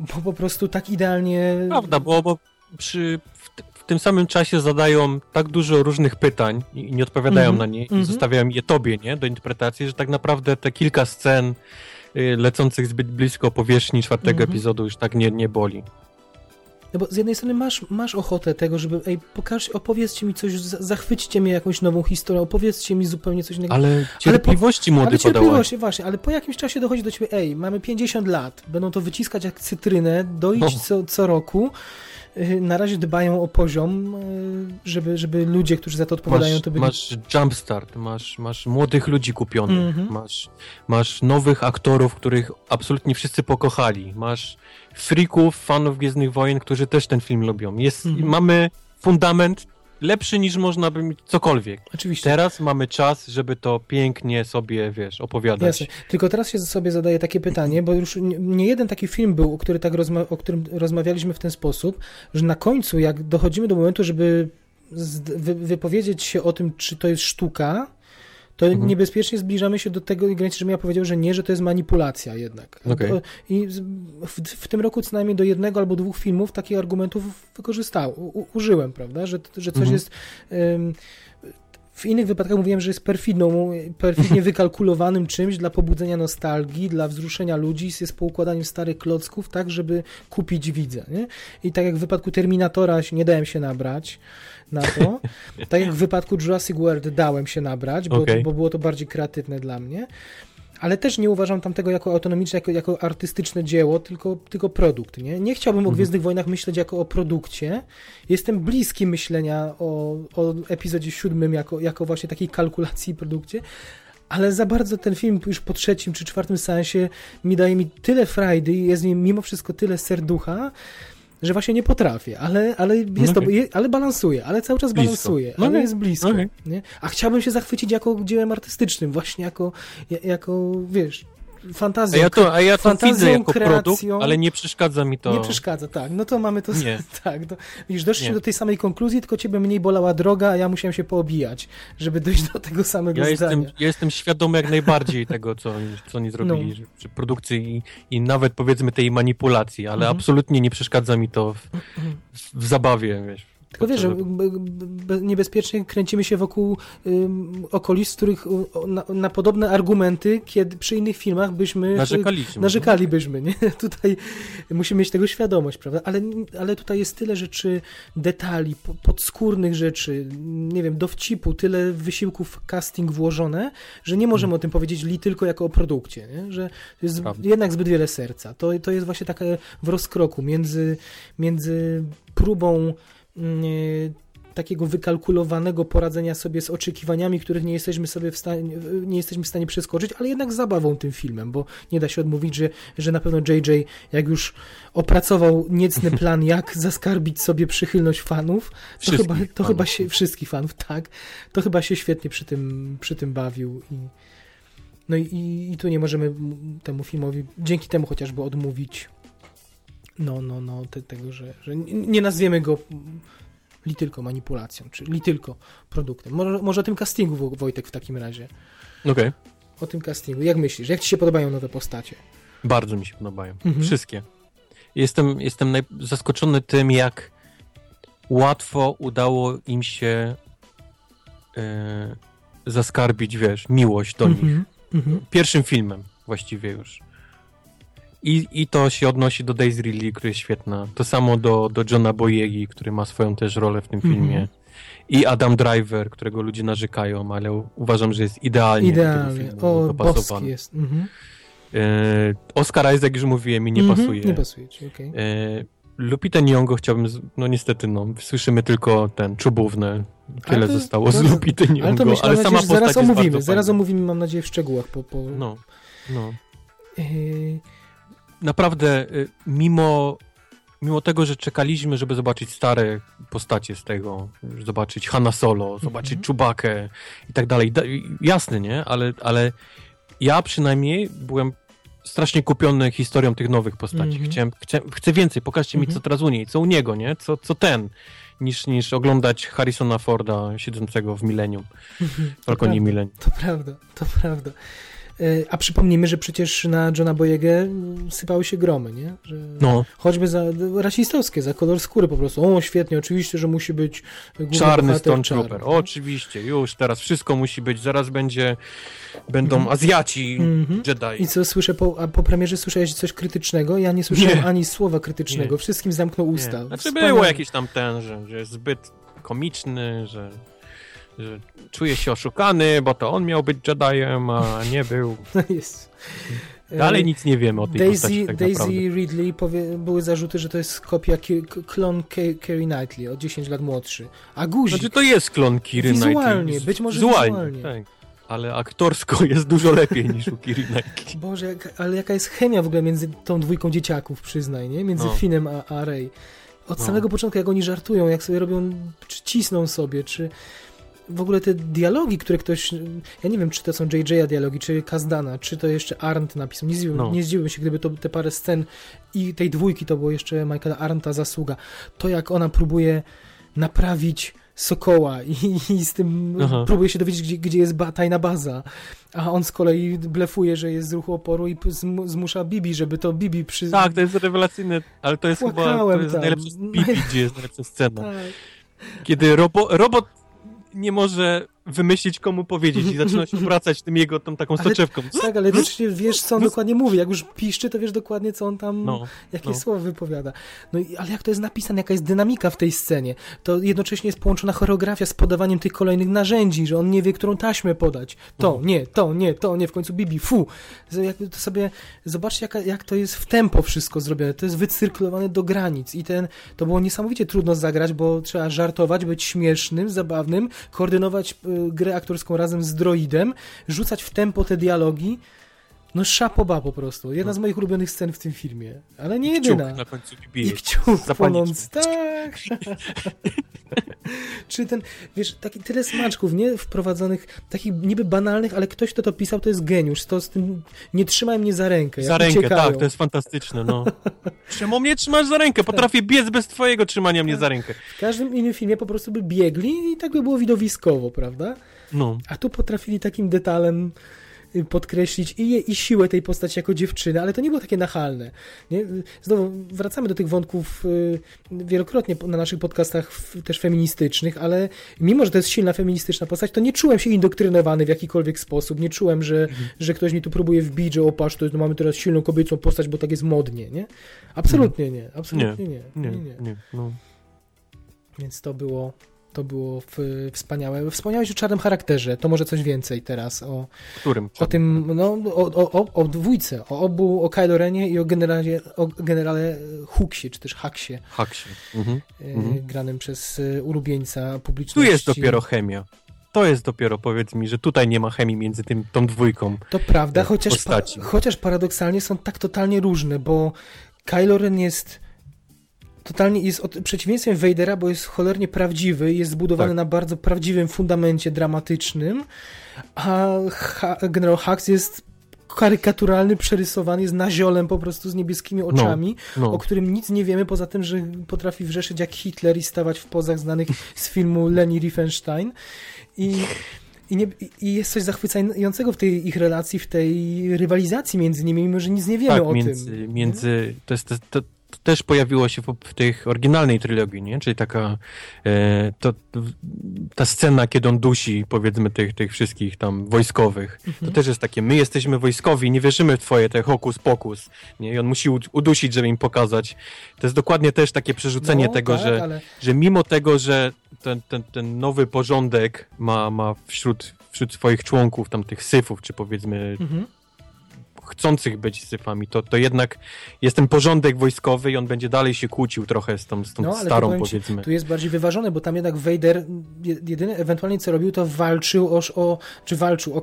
bo po prostu tak idealnie... Prawda, bo, bo przy, w, t- w tym samym czasie zadają tak dużo różnych pytań i, i nie odpowiadają Mhm, na nie i mhm. zostawiają je tobie, nie, do interpretacji, że tak naprawdę te kilka scen lecących zbyt blisko powierzchni czwartego Mhm. epizodu już tak nie, nie boli. No bo z jednej strony masz, masz ochotę tego, żeby, ej, pokaż, opowiedzcie mi coś, za- zachwyćcie mnie jakąś nową historią, opowiedzcie mi zupełnie coś innego. Ale cierpliwości młody Ale podałaś. cierpliwość, właśnie, ale po jakimś czasie dochodzi do ciebie, ej, mamy 50 lat, będą to wyciskać jak cytrynę, doić No. co, co roku. Yy, Na razie dbają o poziom, yy, żeby, żeby ludzie, którzy za to odpowiadają, Masz, to byli... masz jumpstart, masz, masz młodych ludzi kupionych, Mhm. masz, masz nowych aktorów, których absolutnie wszyscy pokochali, masz freaków, fanów Gwiezdnych Wojen, którzy też ten film lubią. Jest, Mhm. Mamy fundament lepszy niż można by mieć cokolwiek. Oczywiście. Teraz mamy czas, żeby to pięknie sobie, wiesz, opowiadać. Jasne. Tylko teraz się sobie zadaję takie pytanie, bo już nie, jeden taki film był, o, który tak rozma- o którym rozmawialiśmy w ten sposób, że na końcu, jak dochodzimy do momentu, żeby wypowiedzieć się o tym, czy to jest sztuka, to Mhm. niebezpiecznie zbliżamy się do tego granicy, żebym ja powiedział, że nie, że to jest manipulacja jednak. Okej. To- I w, w tym roku co najmniej do jednego albo dwóch filmów takich argumentów wykorzystałem, u, użyłem, prawda, że, że coś Mhm. jest... w innych wypadkach mówiłem, że jest perfidną, perfidnie wykalkulowanym czymś dla pobudzenia nostalgii, dla wzruszenia ludzi, jest poukładaniem starych klocków, tak, żeby kupić widza. Nie? I tak jak w wypadku Terminatora nie dałem się nabrać na to, tak jak w wypadku Jurassic World dałem się nabrać, bo, Okej. bo było to bardziej kreatywne dla mnie. Ale też nie uważam tamtego jako autonomiczne, jako, jako artystyczne dzieło, tylko, tylko produkt. Nie, nie chciałbym o Mhm. Gwiezdnych Wojnach myśleć jako o produkcie. Jestem bliski myślenia o, o epizodzie siódmym jako, jako właśnie takiej kalkulacji i produkcie, ale za bardzo ten film już po trzecim czy czwartym sensie mi daje mi tyle frajdy i jest nim mimo wszystko tyle serducha, że właśnie nie potrafię, ale, ale jest to, Okej. je, ale balansuję, ale cały czas Blisko. balansuję, No ale jest blisko, Okej. nie? A chciałbym się zachwycić jako dziełem artystycznym, właśnie jako, ja- jako wiesz, A fantazją. ja to, a ja to fantazją, widzę jako kreacją. produkt, ale nie przeszkadza mi to. Nie przeszkadza, tak. No to mamy to. Nie. Tak, to, widzisz, doszliśmy do tej samej konkluzji, tylko ciebie mniej bolała droga, a ja musiałem się poobijać, żeby dojść do tego samego Ja zdania. jestem, ja jestem świadomy jak najbardziej tego, co oni, co oni zrobili No. przy produkcji i, i nawet powiedzmy tej manipulacji, ale Mhm. absolutnie nie przeszkadza mi to w, w, w zabawie, wiesz. Tylko wiesz, że niebezpiecznie kręcimy się wokół um, okolic, w których na, na, podobne argumenty, kiedy przy innych filmach byśmy Narzekaliśmy. narzekalibyśmy, nie? Tutaj musimy mieć tego świadomość, prawda? Ale, ale tutaj jest tyle rzeczy, detali, podskórnych rzeczy, nie wiem, dowcipu, tyle wysiłków casting włożone, że nie możemy hmm. o tym powiedzieć li tylko jako o produkcie, nie? Że jest Prawda. jednak zbyt wiele serca. To, to jest właśnie takie w rozkroku między, między próbą takiego wykalkulowanego poradzenia sobie z oczekiwaniami, których nie jesteśmy sobie w stanie, nie jesteśmy w stanie przeskoczyć, ale jednak zabawą tym filmem, bo nie da się odmówić, że, że na pewno JJ, jak już opracował niecny plan, jak zaskarbić sobie przychylność fanów, to, chyba, to fanów. chyba się, wszystkich fanów, tak, to chyba się świetnie przy tym, przy tym bawił i no i, i tu nie możemy temu filmowi, dzięki temu chociażby odmówić no, no, no, te, tego, że, że nie nazwiemy go li tylko manipulacją, czy li tylko produktem. Może, może o tym castingu, Wojtek, w takim razie. Okej. Okay. O tym castingu. Jak myślisz? Jak ci się podobają nowe postacie? Bardzo mi się podobają. Mhm. Wszystkie. Jestem, jestem zaskoczony tym, jak łatwo udało im się yy, zaskarbić, wiesz, miłość do mhm. nich. Mhm. Pierwszym filmem właściwie już. I, I to się odnosi do Daisy Ridley, która jest świetna. To samo do, do Johna Boyegi, który ma swoją też rolę w tym mm -hmm. filmie. I Adam Driver, którego ludzie narzekają, ale uważam, że jest idealnie, idealnie. o, dopasowany. jest. Mm -hmm. e, Oscar Isaac, już mówiłem, mi nie mm -hmm. pasuje. Nie pasuje ci, okej. Okay. E, Lupita Nyong'o chciałbym, no niestety, no, słyszymy tylko ten czubówny. Tyle to, zostało z Lupity Nyong'o, ale, to myślę, ale sama postać zaraz omówimy, zaraz omówimy, mam nadzieję, w szczegółach. Po, po... No, no. E naprawdę, y, mimo, mimo tego, że czekaliśmy, żeby zobaczyć stare postacie z tego, zobaczyć Hanna Solo, zobaczyć mm -hmm. Czubakę i tak dalej, jasne, nie? Ale, ale ja przynajmniej byłem strasznie kupiony historią tych nowych postaci. Mm -hmm. Chciałem, chciałem, chcę więcej, pokażcie mm -hmm. mi, co mhm. teraz u niej, co u niego, nie? Co, co ten, niż, niż oglądać Harrisona Forda siedzącego w Millennium. Falconie Millennium. To prawda, to prawda. E, a przypomnijmy, że przecież na Johna Boyegę sypały się gromy, nie? Że no. Choćby za rasistowskie, za kolor skóry po prostu. O, świetnie, oczywiście, że musi być czarny Stone Trooper. Oczywiście, już teraz wszystko musi być. Zaraz będzie, będą mm. Azjaci -hmm. Jedi. I co słyszę, po, a po premierze słyszałeś coś krytycznego? Ja nie słyszałem nie. ani słowa krytycznego. Nie. Wszystkim zamknął usta. Nie. Znaczy Wspaniale. było jakiś tam ten, że, że jest zbyt komiczny, że że czuje się oszukany, bo to on miał być Jediem, a nie był. No jest. Dalej nic nie wiemy o tej Daisy, postaci tak Daisy naprawdę. Ridley powie, były zarzuty, że to jest kopia klon Kerry Knightley, o 10 lat młodszy. A guzik... Znaczy to jest klon Keira Knightley. Wizualnie, być może wizualnie. wizualnie. Tak. Ale aktorsko jest dużo lepiej niż u Knightley. Boże, jak, ale jaka jest chemia w ogóle między tą dwójką dzieciaków, przyznaj, nie? Między no. Finem a, a Ray. Od no. samego początku, jak oni żartują, jak sobie robią, czy cisną sobie, czy w ogóle te dialogi, które ktoś, ja nie wiem, czy to są JJ'a dialogi, czy Kazdana, czy to jeszcze Arndt napisał. Nie, zdziwił, no. nie zdziwiłbym się, gdyby to te parę scen i tej dwójki to było jeszcze Michaela Arndta zasługa. To, jak ona próbuje naprawić Sokoła i, i z tym Aha. próbuje się dowiedzieć, gdzie, gdzie jest ba, tajna baza, a on z kolei blefuje, że jest z ruchu oporu i zmusza Bibi, żeby to Bibi przy... Tak, to jest rewelacyjne, ale to jest Płakałem chyba to jest najlepsza Bibi, gdzie jest najlepsza scena. Tak. Kiedy robo, robot nie może wymyślić, komu powiedzieć i zaczyna się obracać tym jego tą taką soczewką. Ale, tak, ale też wiesz, co on dokładnie mówi. Jak już piszczy, to wiesz dokładnie, co on tam, no, jakie no. słowa wypowiada. No i, ale jak to jest napisane, jaka jest dynamika w tej scenie, to jednocześnie jest połączona choreografia z podawaniem tych kolejnych narzędzi, że on nie wie, którą taśmę podać. To, nie, to, nie, to, nie, w końcu Bibi, fu. Jak to sobie, zobaczcie, jaka, jak to jest w tempo wszystko zrobione. To jest wycyrkulowane do granic i ten, to było niesamowicie trudno zagrać, bo trzeba żartować, być śmiesznym, zabawnym, koordynować y, grę aktorską razem z droidem, rzucać w tempo te dialogi. No szapoba po prostu. Jedna z moich ulubionych scen w tym filmie. Ale nie jedyna. na końcu I kciuk płonący. Tak. Czy ten, wiesz, taki tyle smaczków, nie? Wprowadzonych, takich niby banalnych, ale ktoś, kto to pisał, to jest geniusz. To z tym, nie trzymaj mnie za rękę. Za rękę, uciekają. tak, to jest fantastyczne, no. Czemu mnie trzymasz za rękę? Potrafię biec bez twojego trzymania mnie za rękę. W każdym innym filmie po prostu by biegli i tak by było widowiskowo, prawda? No. A tu potrafili takim detalem podkreślić i, i siłę tej postaci jako dziewczyny, ale to nie było takie nachalne. Nie? Znowu wracamy do tych wątków y, wielokrotnie na naszych podcastach też feministycznych, ale mimo, że to jest silna feministyczna postać, to nie czułem się indoktrynowany w jakikolwiek sposób. Nie czułem, że, Mhm. że ktoś mi tu próbuje wbić, że opatrz, to no mamy teraz silną kobiecą postać, bo tak jest modnie, nie? Absolutnie nie, absolutnie nie. Nie, nie, nie. nie. No. Więc to było, to było wspaniałe. Wspomniałeś o czarnym charakterze, to może coś więcej teraz o, Którym? o tym, no, o, o, o, dwójce, o obu, o Kylo Renie i o generale, o generale Hooksie, czy też Hacksie, Haksie. Mhm. e, Mhm. granym przez e, ulubieńca Tu publiczności. jest dopiero chemia. To jest dopiero, powiedz mi, że tutaj nie ma chemii między tym, tą dwójką. To prawda, e, chociaż, pa, chociaż paradoksalnie są tak totalnie różne, bo Kylo Ren jest totalnie jest od, przeciwieństwem Vadera, bo jest cholernie prawdziwy, jest zbudowany Tak. na bardzo prawdziwym fundamencie dramatycznym, a ha, generał Hux jest karykaturalny, przerysowany, jest naziolem po prostu z niebieskimi oczami, No. o którym nic nie wiemy, poza tym, że potrafi wrzeszyć jak Hitler i stawać w pozach znanych z filmu Leni Riefenstein. I, i, nie, I jest coś zachwycającego w tej ich relacji, w tej rywalizacji między nimi, mimo że nic nie wiemy tak, o między, tym. między to, jest, to, to, to też pojawiło się w, w tych oryginalnej trylogii, nie? Czyli taka e, to, ta scena, kiedy on dusi, powiedzmy, tych, tych wszystkich tam wojskowych. Mhm. To też jest takie, my jesteśmy wojskowi, nie wierzymy w twoje te hokus pokus, nie? I on musi ud- udusić, żeby im pokazać. To jest dokładnie też takie przerzucenie No, tego, tak, że, Ale... że mimo tego, że ten, ten, ten nowy porządek ma, ma wśród, wśród swoich członków, tam tych syfów, czy powiedzmy Mhm. Chcących być syfami, to, to jednak jest ten porządek wojskowy i on będzie dalej się kłócił trochę z tą, z tą No, starą, ci, powiedzmy. Tu jest bardziej wyważone, bo tam jednak Vader je- jedyne ewentualnie co robił, to walczył o, o czy walczył o,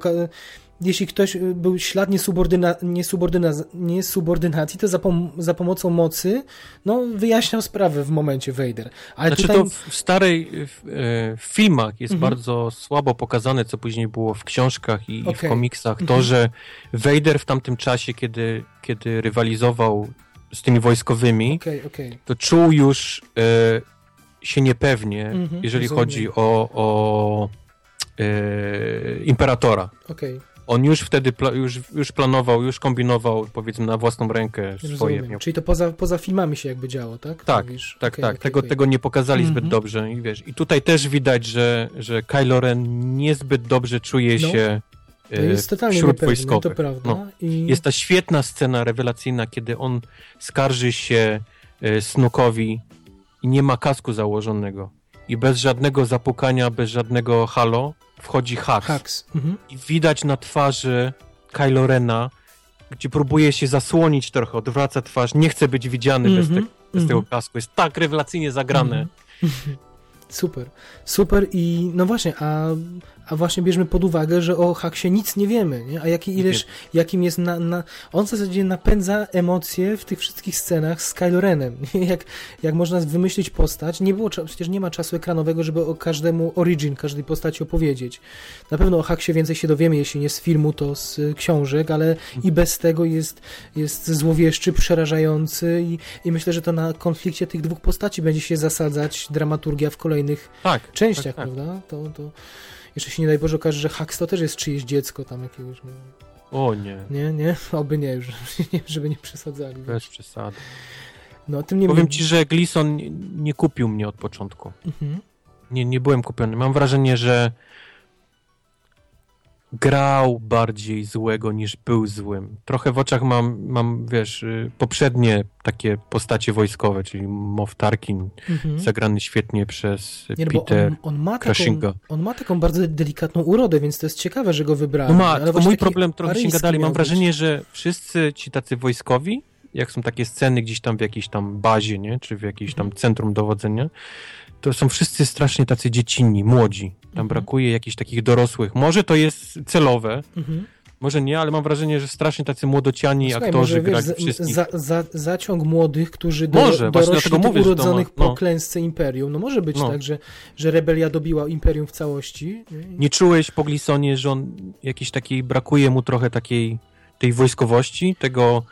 jeśli ktoś y, był ślad niesubordyna, niesubordyna, niesubordynacji, to za, pom za pomocą mocy no, wyjaśniał sprawę w momencie Vader. Ale Znaczy tutaj... to w, starej, w, e, w filmach jest Mhm. bardzo słabo pokazane, co później było w książkach i, i w komiksach, to, Mhm. że Vader w tamtym czasie, kiedy, kiedy rywalizował z tymi wojskowymi, Okej, okej. to czuł już e, się niepewnie, Mhm, jeżeli rozumiem. chodzi o, o e, imperatora. okej. On już wtedy pla, już, już planował, już kombinował, powiedzmy, na własną rękę swoje. Rozumiem. Miał. Czyli to poza, poza filmami się jakby działo, tak? Tak, Mówisz? Tak, Okej, tak. okej, tego, okej. tego nie pokazali zbyt Mhm. dobrze. I wiesz, i tutaj też widać, że, że Kylo Ren niezbyt dobrze czuje No. się To e, jest totalnie wśród niepewny, wojskowych. to prawda. No. I... Jest ta świetna scena rewelacyjna, kiedy on skarży się e, Snookowi i nie ma kasku założonego. I bez żadnego zapukania, bez żadnego halo wchodzi Hux. Hux. Mhm. I widać na twarzy Kylo Rena, gdzie próbuje się zasłonić trochę, odwraca twarz, nie chce być widziany bez, Mhm, te, bez tego mhm. kasku. Jest tak rewelacyjnie zagrane. Mhm. Super, super i no właśnie, a, a właśnie bierzmy pod uwagę, że o Haksie nic nie wiemy, nie? a jaki, ileż, jakim jest na, na... On w zasadzie napędza emocje w tych wszystkich scenach z Kylo Renem. Jak, jak można wymyślić postać, nie było, przecież nie ma czasu ekranowego, żeby o każdemu origin, każdej postaci opowiedzieć. Na pewno o Haksie więcej się dowiemy, jeśli nie z filmu, to z y, książek, ale i bez tego jest, jest złowieszczy, przerażający i, i myślę, że to na konflikcie tych dwóch postaci będzie się zasadzać dramaturgia w kolejnych Tak. częściach, tak, tak. prawda? To, to jeszcze się nie daj Boże okaże, że Hux to też jest czyjeś dziecko tam jakiegoś, no, O nie, nie, nie, oby nie, już, żeby nie przesadzali. bez przesady. No, tym nie Powiem ci, że Gleason nie, nie kupił mnie od początku. Mhm. Nie, nie byłem kupiony. Mam wrażenie, że grał bardziej złego niż był złym. Trochę w oczach mam, mam wiesz, y, poprzednie takie postacie wojskowe, czyli Moff Tarkin, Mhm. zagrany świetnie przez Nie, no Peter on, on, ma taką, Crushinga. on ma taką bardzo delikatną urodę, więc to jest ciekawe, że go wybrali. No ma, ale tylko mój problem trochę się aryjski gadali. miał Mam być. wrażenie, że wszyscy ci tacy wojskowi, jak są takie sceny gdzieś tam w jakiejś tam bazie, nie? Czy w jakiejś tam Mhm. centrum dowodzenia, to są wszyscy strasznie tacy dziecinni, młodzi. Tam Mhm. brakuje jakichś takich dorosłych. Może to jest celowe, Mhm. może nie, ale mam wrażenie, że strasznie tacy młodociani Słuchaj, aktorzy może, wiesz, grali za, wszystkich. za, za, zaciąg młodych, którzy do, Może, dorośli tych mówię, urodzonych ma- no. po klęsce Imperium. No może być No. tak, że, że rebelia dobiła Imperium w całości. nie? Czułeś po Glisonie, że on jakiś takiej, brakuje mu trochę takiej tej wojskowości, tego,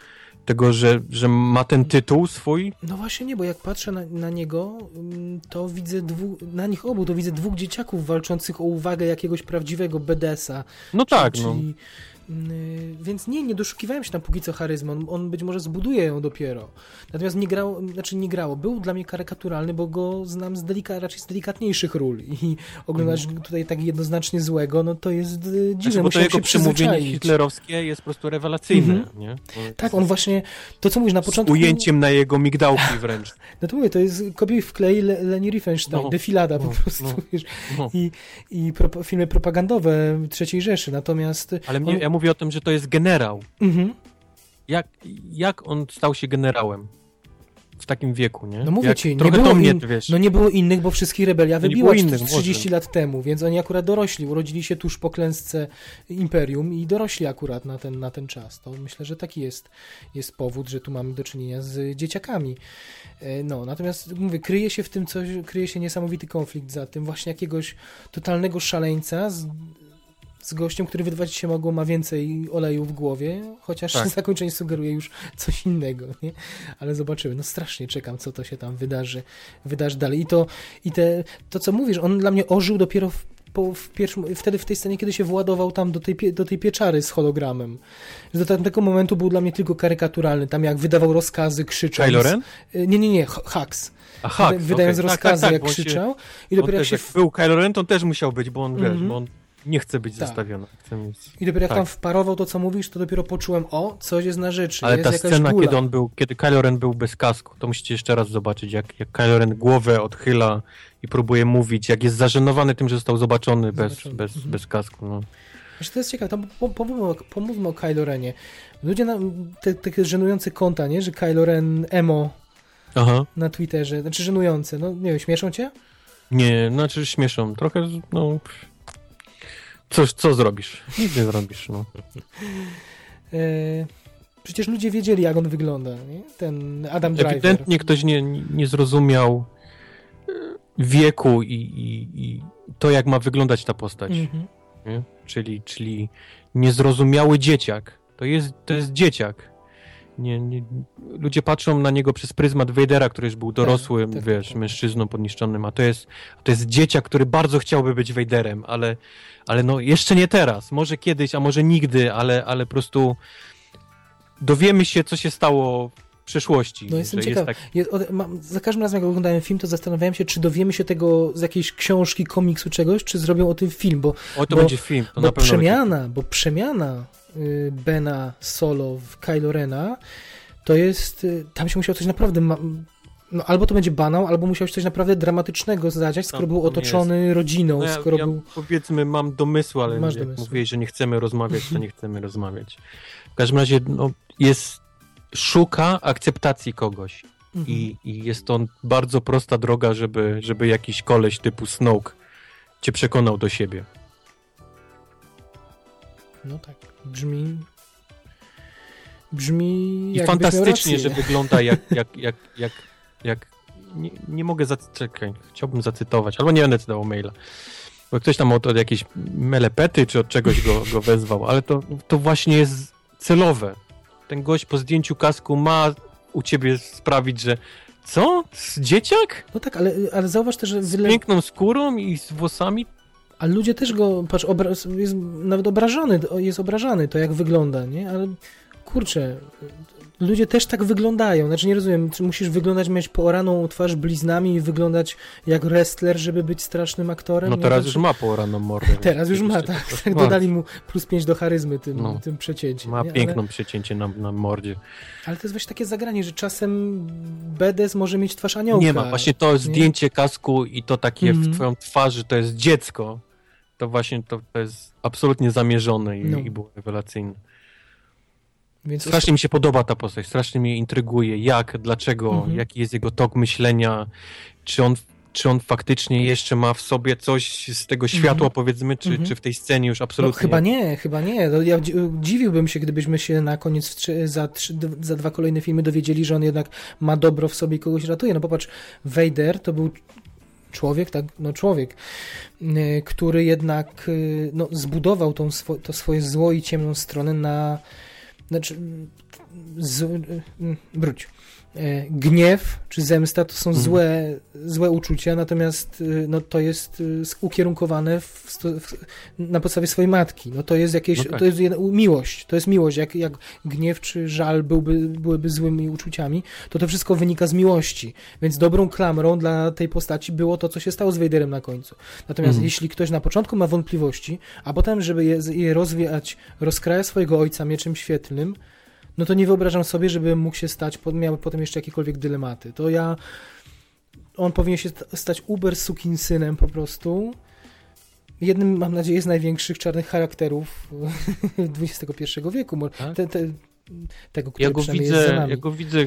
tego że, że ma ten tytuł swój? No właśnie nie, bo jak patrzę na, na niego, ym, to widzę dwu, na nich obu, to widzę dwóch dzieciaków walczących o uwagę jakiegoś prawdziwego BDS-a. No tak, no. czyli, Yy, więc nie, nie doszukiwałem się tam póki co charyzmy, on, on być może zbuduje ją dopiero. Natomiast nie grało, znaczy nie grało, był dla mnie karykaturalny, bo go znam z delika, raczej z delikatniejszych ról i oglądać Mhm. tutaj tak jednoznacznie złego, no to jest dziwne, Znaczy, bo to jego przemówienie hitlerowskie jest po prostu rewelacyjne, Mhm. nie? Bo Tak, on właśnie, to co mówisz na z początku... ujęciem na jego migdałki wręcz. No to mówię, to jest kopiuj w klej Le- Leni Riefenstein, No, defilada po no, prostu, no. wiesz, No. i, i pro, filmy propagandowe III Rzeszy, natomiast... Ale mnie, on, ja mówię o tym, że to jest generał. mhm. Jak, jak on stał się generałem? W takim wieku, nie? No mówię jak, ci, nie było mnie, in-. No nie było innych, bo wszystkich rebelia wybiła innych, 30 może. lat temu, więc oni akurat dorośli, urodzili się tuż po klęsce Imperium i dorośli akurat na ten, na ten czas. To myślę, że taki jest, jest powód, że tu mamy do czynienia z dzieciakami. E, No, natomiast mówię, kryje się w tym coś, kryje się niesamowity konflikt za tym, właśnie jakiegoś totalnego szaleńca z, z gościem, który wydawać się mogło ma więcej oleju w głowie, chociaż Tak. zakończenie sugeruje już coś innego, nie? Ale zobaczymy. No strasznie czekam, co to się tam wydarzy, wydarzy dalej. I to, i te, to co mówisz, on dla mnie ożył dopiero w, po, w pierwszym, wtedy w tej scenie, kiedy się władował tam do tej, do tej pieczary z hologramem. Do tamtego momentu był dla mnie tylko karykaturalny. Tam jak wydawał rozkazy, krzycząc. Kylo? Y, Nie, nie, nie, Hux. Aha, Wyda- Wydając okej. Tak, rozkazy, tak, tak, jak on się- krzyczał. I dopiero jak się... jak był Kylo Ren, to on też musiał być, bo on, wiesz, Mhm. bo on nie chce być Tak. zostawiony. Chce mieć... I dopiero jak tak. tam wparował to, co mówisz, to dopiero poczułem, o, coś jest na rzeczy, Ale ta scena, gula. kiedy on był, kiedy Kylo Ren był bez kasku, to musicie jeszcze raz zobaczyć, jak, jak Kylo Ren głowę odchyla i próbuje mówić, jak jest zażenowany tym, że został zobaczony bez, Zobaczony, bez, mhm. bez kasku. No. Znaczy, to jest ciekawe, tam po- pomówmy o, pomówmy o Kylo Renie. Ludzie nam, te, takie żenujące konta, nie, że Kylo Ren emo Aha. na Twitterze, znaczy żenujące, no nie wiem, śmieszą cię? Nie, znaczy śmieszą. Trochę, no... Coś, co zrobisz? Nic nie zrobisz, no. E, przecież ludzie wiedzieli, jak on wygląda, nie? Ten Adam Driver. Ewidentnie ktoś nie, nie zrozumiał e, wieku i, i, i to, jak ma wyglądać ta postać. Mhm. Nie? Czyli, czyli niezrozumiały dzieciak. To jest, to jest dzieciak. Nie, nie, ludzie patrzą na niego przez pryzmat Vadera, który już był dorosłym, tak, wiesz, tak. mężczyzną podniszczonym, a to jest, to jest dzieciak, który bardzo chciałby być Vaderem, ale, ale no jeszcze nie teraz. Może kiedyś, a może nigdy, ale, ale po prostu dowiemy się, co się stało w przeszłości. No jestem ciekaw. Jest tak, za każdym razem, jak oglądałem film, to zastanawiałem się, czy dowiemy się tego z jakiejś książki, komiksu, czegoś, czy zrobią o tym film, bo o, to bo- będzie film. To bo przemiana, bo przemiana Bena Solo w Kylo Rena to jest, y, tam się musiał coś naprawdę, ma, no albo to będzie banał, albo musiał się coś naprawdę dramatycznego zadziać, skoro Tam- był otoczony rodziną, No ja, skoro ja był... powiedzmy mam domysły, ale Masz jak mówiłeś, że nie chcemy rozmawiać, to nie chcemy rozmawiać. W każdym razie no, jest, szuka akceptacji kogoś Mhm. i, i jest to bardzo prosta droga, żeby, żeby jakiś koleś typu Snoke cię przekonał do siebie. No tak, brzmi... Brzmi I fantastycznie, że wygląda jak, jak, jak, jak, jak nie, nie mogę zaczekać, chciałbym zacytować, albo nie będę cytował maila. Bo ktoś tam od, od jakiejś melepety czy od czegoś go, go wezwał, ale to, to właśnie jest celowe. Ten gość po zdjęciu kasku ma u ciebie sprawić, że co? Z dzieciak? No tak, ale, ale zauważ też, że Z wyle... piękną skórą i z włosami? A ludzie też go, patrz, jest nawet obrażony, jest obrażany to, jak wygląda, nie? Ale kurczę, ludzie też tak wyglądają. Znaczy nie rozumiem, czy musisz wyglądać, mieć pooraną twarz bliznami i wyglądać jak wrestler, żeby być strasznym aktorem? No Nie? teraz już ma poraną mordę. Teraz już ma, tak. tak dodali mu plus 5 do charyzmy tym, No. tym przecięciem. Ma nie? piękną przecięcie na, na mordzie. Ale, ale to jest właśnie takie zagranie, że czasem BDS może mieć twarz aniołka. Nie ma. Właśnie to zdjęcie kasku i to takie Mhm. w twoją twarzy, to jest dziecko. To właśnie to, to jest absolutnie zamierzone i, No. i było rewelacyjne. Więc Strasznie mi się podoba ta postać, strasznie mnie intryguje. Jak, dlaczego, Mhm. jaki jest jego tok myślenia, czy on, czy on faktycznie jeszcze ma w sobie coś z tego światła, powiedzmy, czy, Mhm. czy w tej scenie już No, absolutnie. chyba nie, chyba nie. No, ja dzi- dziwiłbym się, gdybyśmy się na koniec trzy, za, trzy, za dwa kolejne filmy dowiedzieli, że on jednak ma dobro w sobie i kogoś ratuje. No popatrz, Vader to był człowiek, tak, no człowiek, y, który jednak y, no, zbudował tą swo, to swoje zło i ciemną stronę na znaczy, z, y, wróć. E, gniew czy zemsta to są Mhm. złe, złe uczucia, natomiast y, no, to jest sk- ukierunkowane w, w, na podstawie swojej matki. No, to jest jakieś, No tak. to jest miłość, to jest miłość. Jak, jak gniew czy żal byłby, byłyby złymi uczuciami, to to wszystko wynika z miłości. Więc dobrą klamrą dla tej postaci było to, co się stało z Vaderem na końcu. Natomiast Mhm. jeśli ktoś na początku ma wątpliwości, a potem, żeby je, je rozwiać, rozkraja swojego ojca mieczem świetlnym, no to nie wyobrażam sobie, żeby mógł się stać, miał potem jeszcze jakiekolwiek dylematy. To ja, on powinien się sta- stać uber synem po prostu. Jednym, mam nadzieję, z największych czarnych charakterów XXI wieku. Tak? Te, te, tego, który Ja go, widzę, ja go widzę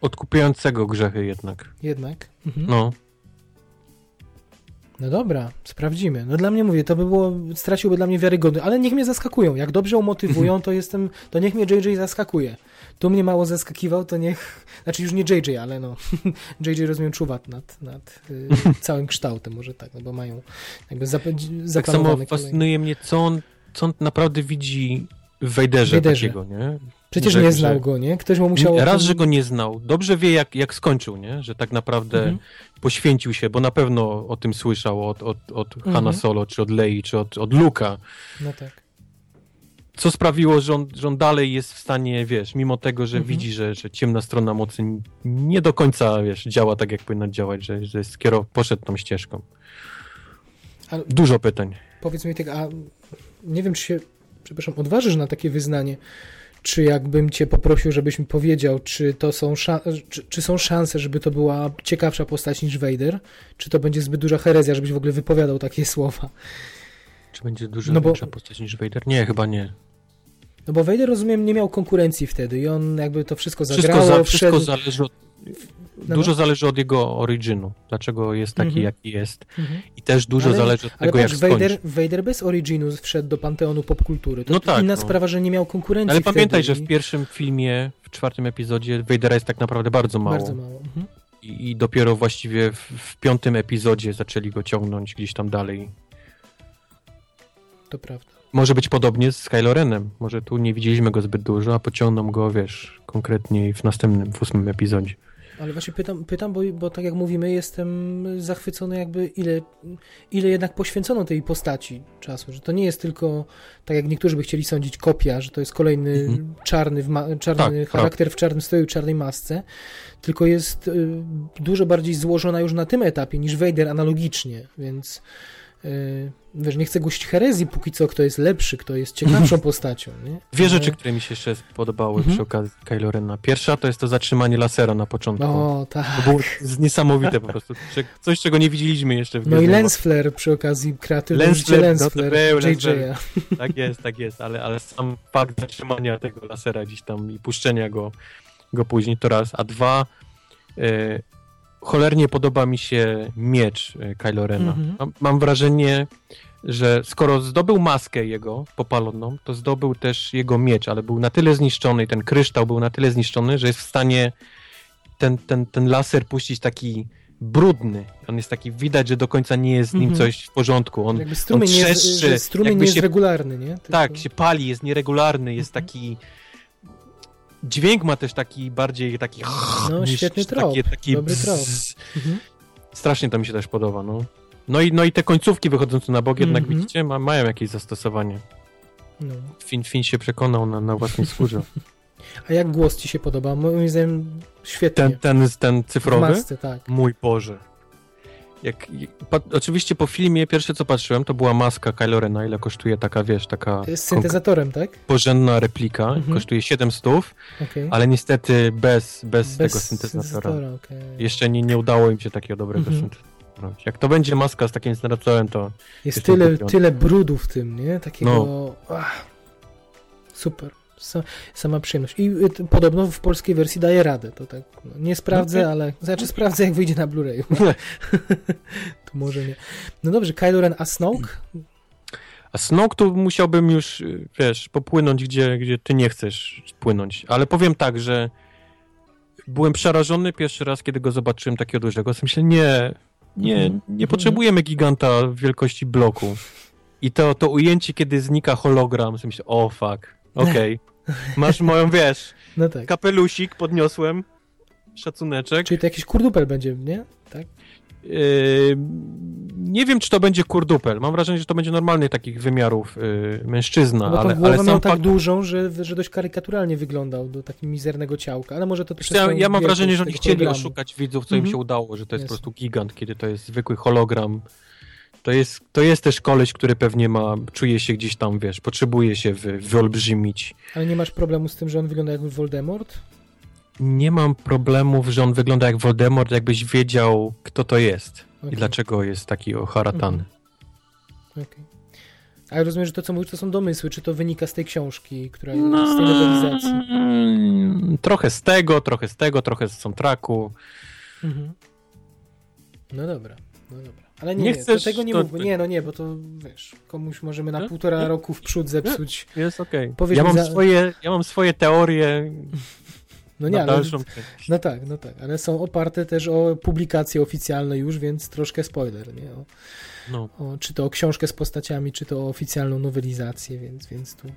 odkupiającego grzechy jednak. Jednak. Mhm. No. No. dobra, sprawdzimy. No dla mnie mówię, to by było, straciłby dla mnie wiarygodność, ale niech mnie zaskakują. Jak dobrze umotywują, to jestem, to niech mnie JJ zaskakuje. Tu mnie mało zaskakiwał, to niech, znaczy już nie JJ, ale no, JJ rozumiem czuwa nad, nad y, całym kształtem, może tak, no bo mają jakby zap, Tak samo kolejne. fascynuje mnie, co on, co on naprawdę widzi w Wejderze Wejderze. takiego, nie? Przecież że- nie że- znał go, nie? Ktoś mu musiał... Raz, że go nie znał. Dobrze wie, jak, jak skończył, nie? Że tak naprawdę Mhm. poświęcił się, bo na pewno o tym słyszał od, od, od Mhm. Hanna Solo, czy od Lei, czy od, od Luka. No tak. Co sprawiło, że on, że on dalej jest w stanie, wiesz, mimo tego, że Mhm. widzi, że, że ciemna strona mocy nie do końca, wiesz, działa tak, jak powinna działać, że, że skierow, poszedł tą ścieżką. Ale Dużo pytań. powiedz mi tak, a nie wiem, czy się, przepraszam, odważysz na takie wyznanie, czy jakbym cię poprosił, żebyś mi powiedział, czy to są, czy, czy są szanse, żeby to była ciekawsza postać niż Vader, czy to będzie zbyt duża herezja, żebyś w ogóle wypowiadał takie słowa. Czy będzie dużo No bo- większa postać niż Vader? Nie, chyba nie. No bo Vader, rozumiem, nie miał konkurencji wtedy i on jakby to wszystko Wszystko, zagrało, za, wszedł... wszystko zależy od, no, dużo no. zależy od jego originu. Dlaczego jest taki, Mhm. jaki jest. Mhm. I też dużo Ale- zależy od Ale tego, jak patrz, skończy. Vader, Vader bez Originu wszedł do panteonu popkultury. To No tak, inna no. sprawa, że nie miał konkurencji Ale pamiętaj, że w pierwszym filmie, w czwartym epizodzie Vadera jest tak naprawdę bardzo mało. Bardzo mało. Mhm. I, I dopiero właściwie w, w piątym epizodzie zaczęli go ciągnąć gdzieś tam dalej. To prawda. Może być podobnie z Kylo Renem. Może tu nie widzieliśmy go zbyt dużo, a pociągną go, wiesz, konkretnie w następnym, w ósmym epizodzie. Ale właśnie pytam, pytam bo, bo tak jak mówimy, jestem zachwycony jakby ile, ile jednak poświęcono tej postaci czasu, że to nie jest tylko, tak jak niektórzy by chcieli sądzić, kopia, że to jest kolejny Mhm. czarny, czarny Tak, charakter w czarnym stroju, czarnej masce, tylko jest y, dużo bardziej złożona już na tym etapie niż Vader analogicznie, więc y, wiesz, nie chcę głosić herezji póki co, kto jest lepszy, kto jest ciekawszą postacią, nie? Dwie Ale- rzeczy, które mi się jeszcze podobały Mhm. przy okazji Kylo Rena. Pierwsza to jest to zatrzymanie lasera na początku. O, tak. To było z- niesamowite po prostu. Coś, czego nie widzieliśmy jeszcze w No i lens flare przy okazji kreatywny Lens flare, lens no flare JJ'a. Tak jest, tak jest, ale, ale sam fakt zatrzymania tego lasera gdzieś tam i puszczenia go, go później to raz, a dwa e, cholernie podoba mi się miecz e, Kylo Rena. Mhm. Mam, mam wrażenie, że skoro zdobył maskę jego popaloną, to zdobył też jego miecz, ale był na tyle zniszczony, ten kryształ był na tyle zniszczony, że jest w stanie ten, ten, ten laser puścić taki brudny. On jest taki, widać, że do końca nie jest z nim Mhm. coś w porządku. On, Jakby strumień, jest, trzeszczy, że strumień jakby nie jest się- regularny, nie? Tylko... tak, się pali, jest nieregularny, jest Mhm. taki. Dźwięk ma też taki bardziej taki. No, niż- świetny trop, Taki, taki dobry trop. Mhm. Strasznie to mi się też podoba, no. No i, no i te końcówki wychodzące na bok, jednak Mhm. widzicie, ma, mają jakieś zastosowanie. No. Fin, fin się przekonał na, na własnej skórze. A jak głos ci się podoba? Moim zdaniem świetnie. Ten, ten, ten w cyfrowy? masce, tak. Mój Boże. Jak, pa, oczywiście po filmie pierwsze co patrzyłem to była maska Kylo Rena, ile kosztuje taka, wiesz, taka Z syntezatorem, tak? porządna replika, Mhm. kosztuje 700, Okej. ale niestety bez, bez, Bez tego syntezatora. okej. Jeszcze nie, nie udało im się takiego dobrego Mhm. Jak to będzie maska z takim syntezatorem, to Jest tyle, tyle brudu w tym, nie? Takiego... No. Ach, super. Sa, sama przyjemność. I y, podobno w polskiej wersji daje radę. To tak, no, nie sprawdzę, Okej. ale... Znaczy sprawdzę, jak wyjdzie na Blu-rayu. to może nie. No dobrze, Kylo Ren, a Snoke? A Snoke tu musiałbym już, y, wiesz, popłynąć, gdzie, gdzie ty nie chcesz płynąć. Ale powiem tak, że byłem przerażony pierwszy raz, kiedy go zobaczyłem takiego dużego. Myślę, nie, nie, Mhm. nie potrzebujemy giganta wielkości bloku. I to, to ujęcie, kiedy znika hologram, myślę, o fuck, okej, Masz moją, wiesz, No tak. kapelusik podniosłem, szacuneczek. Czyli to jakiś kurdupel będzie, nie? Tak? Yy, nie wiem, czy to będzie kurdupel. Mam wrażenie, że to będzie normalny takich wymiarów yy, mężczyzna, No ale, głowę ale miał tak fakt... dużą, że, że dość karykaturalnie wyglądał do takiego mizernego ciałka, ale może to też Ja, jest ja mam wrażenie, że oni chcieli hologramu. oszukać widzów, co im Mhm. się udało, że to jest po Jasne. prostu gigant, kiedy to jest zwykły hologram. To jest, to jest też koleś, który pewnie ma, czuje się gdzieś tam, wiesz, potrzebuje się wy, wyolbrzymić. Ale nie masz problemu z tym, że on wygląda jak Voldemort? Nie mam problemów, że on wygląda jak Voldemort, jakbyś wiedział, kto to jest Okej, i dlaczego jest taki oharatany. okej. Ale rozumiem, że to, co mówisz, to są domysły. Czy to wynika z tej książki, która jest No, z tej nowelizacji? trochę z tego, trochę z tego, trochę z soundtracku. Mhm. No dobra, no dobra. Ale nie, Nie nie chcesz, tego nie to- mówmy. Nie, no nie, bo to wiesz, komuś możemy na półtora roku w przód zepsuć. Jest okej. Powiedz Ja mam za- swoje, ja mam swoje teorie No nie, na ale, dalszą część. no tak, no tak, ale są oparte też o publikacje oficjalne już, więc troszkę spoiler, nie? O, No. o, czy to o książkę z postaciami, czy to o oficjalną nowelizację, więc, więc tu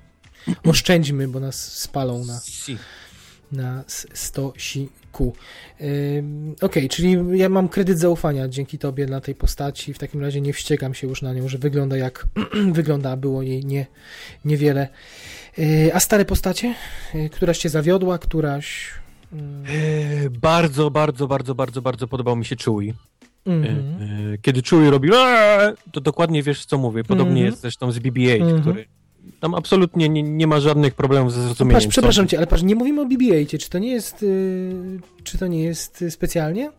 oszczędźmy, bo nas spalą na, Si. Na s- stosiku. Ym, Okej, czyli ja mam kredyt zaufania dzięki tobie dla tej postaci. W takim razie nie wściekam się już na nią, że wygląda jak wygląda, było jej nie, niewiele. Yy, A stare postacie? Yy, Któraś cię zawiodła, któraś. mm, E, Bardzo, bardzo, bardzo, bardzo, bardzo podobał mi się Chewie. E, mhm. e, Kiedy Chewie robi "Eee", to dokładnie wiesz, co mówię. Podobnie Mhm. jest zresztą z BB-8, Mhm. który tam absolutnie nie, nie ma żadnych problemów ze zrozumieniem. Patrz, przepraszam cię, ale patrz, nie mówimy o BB-8. Czy to nie jest. yy, Czy to nie jest yy, specjalnie?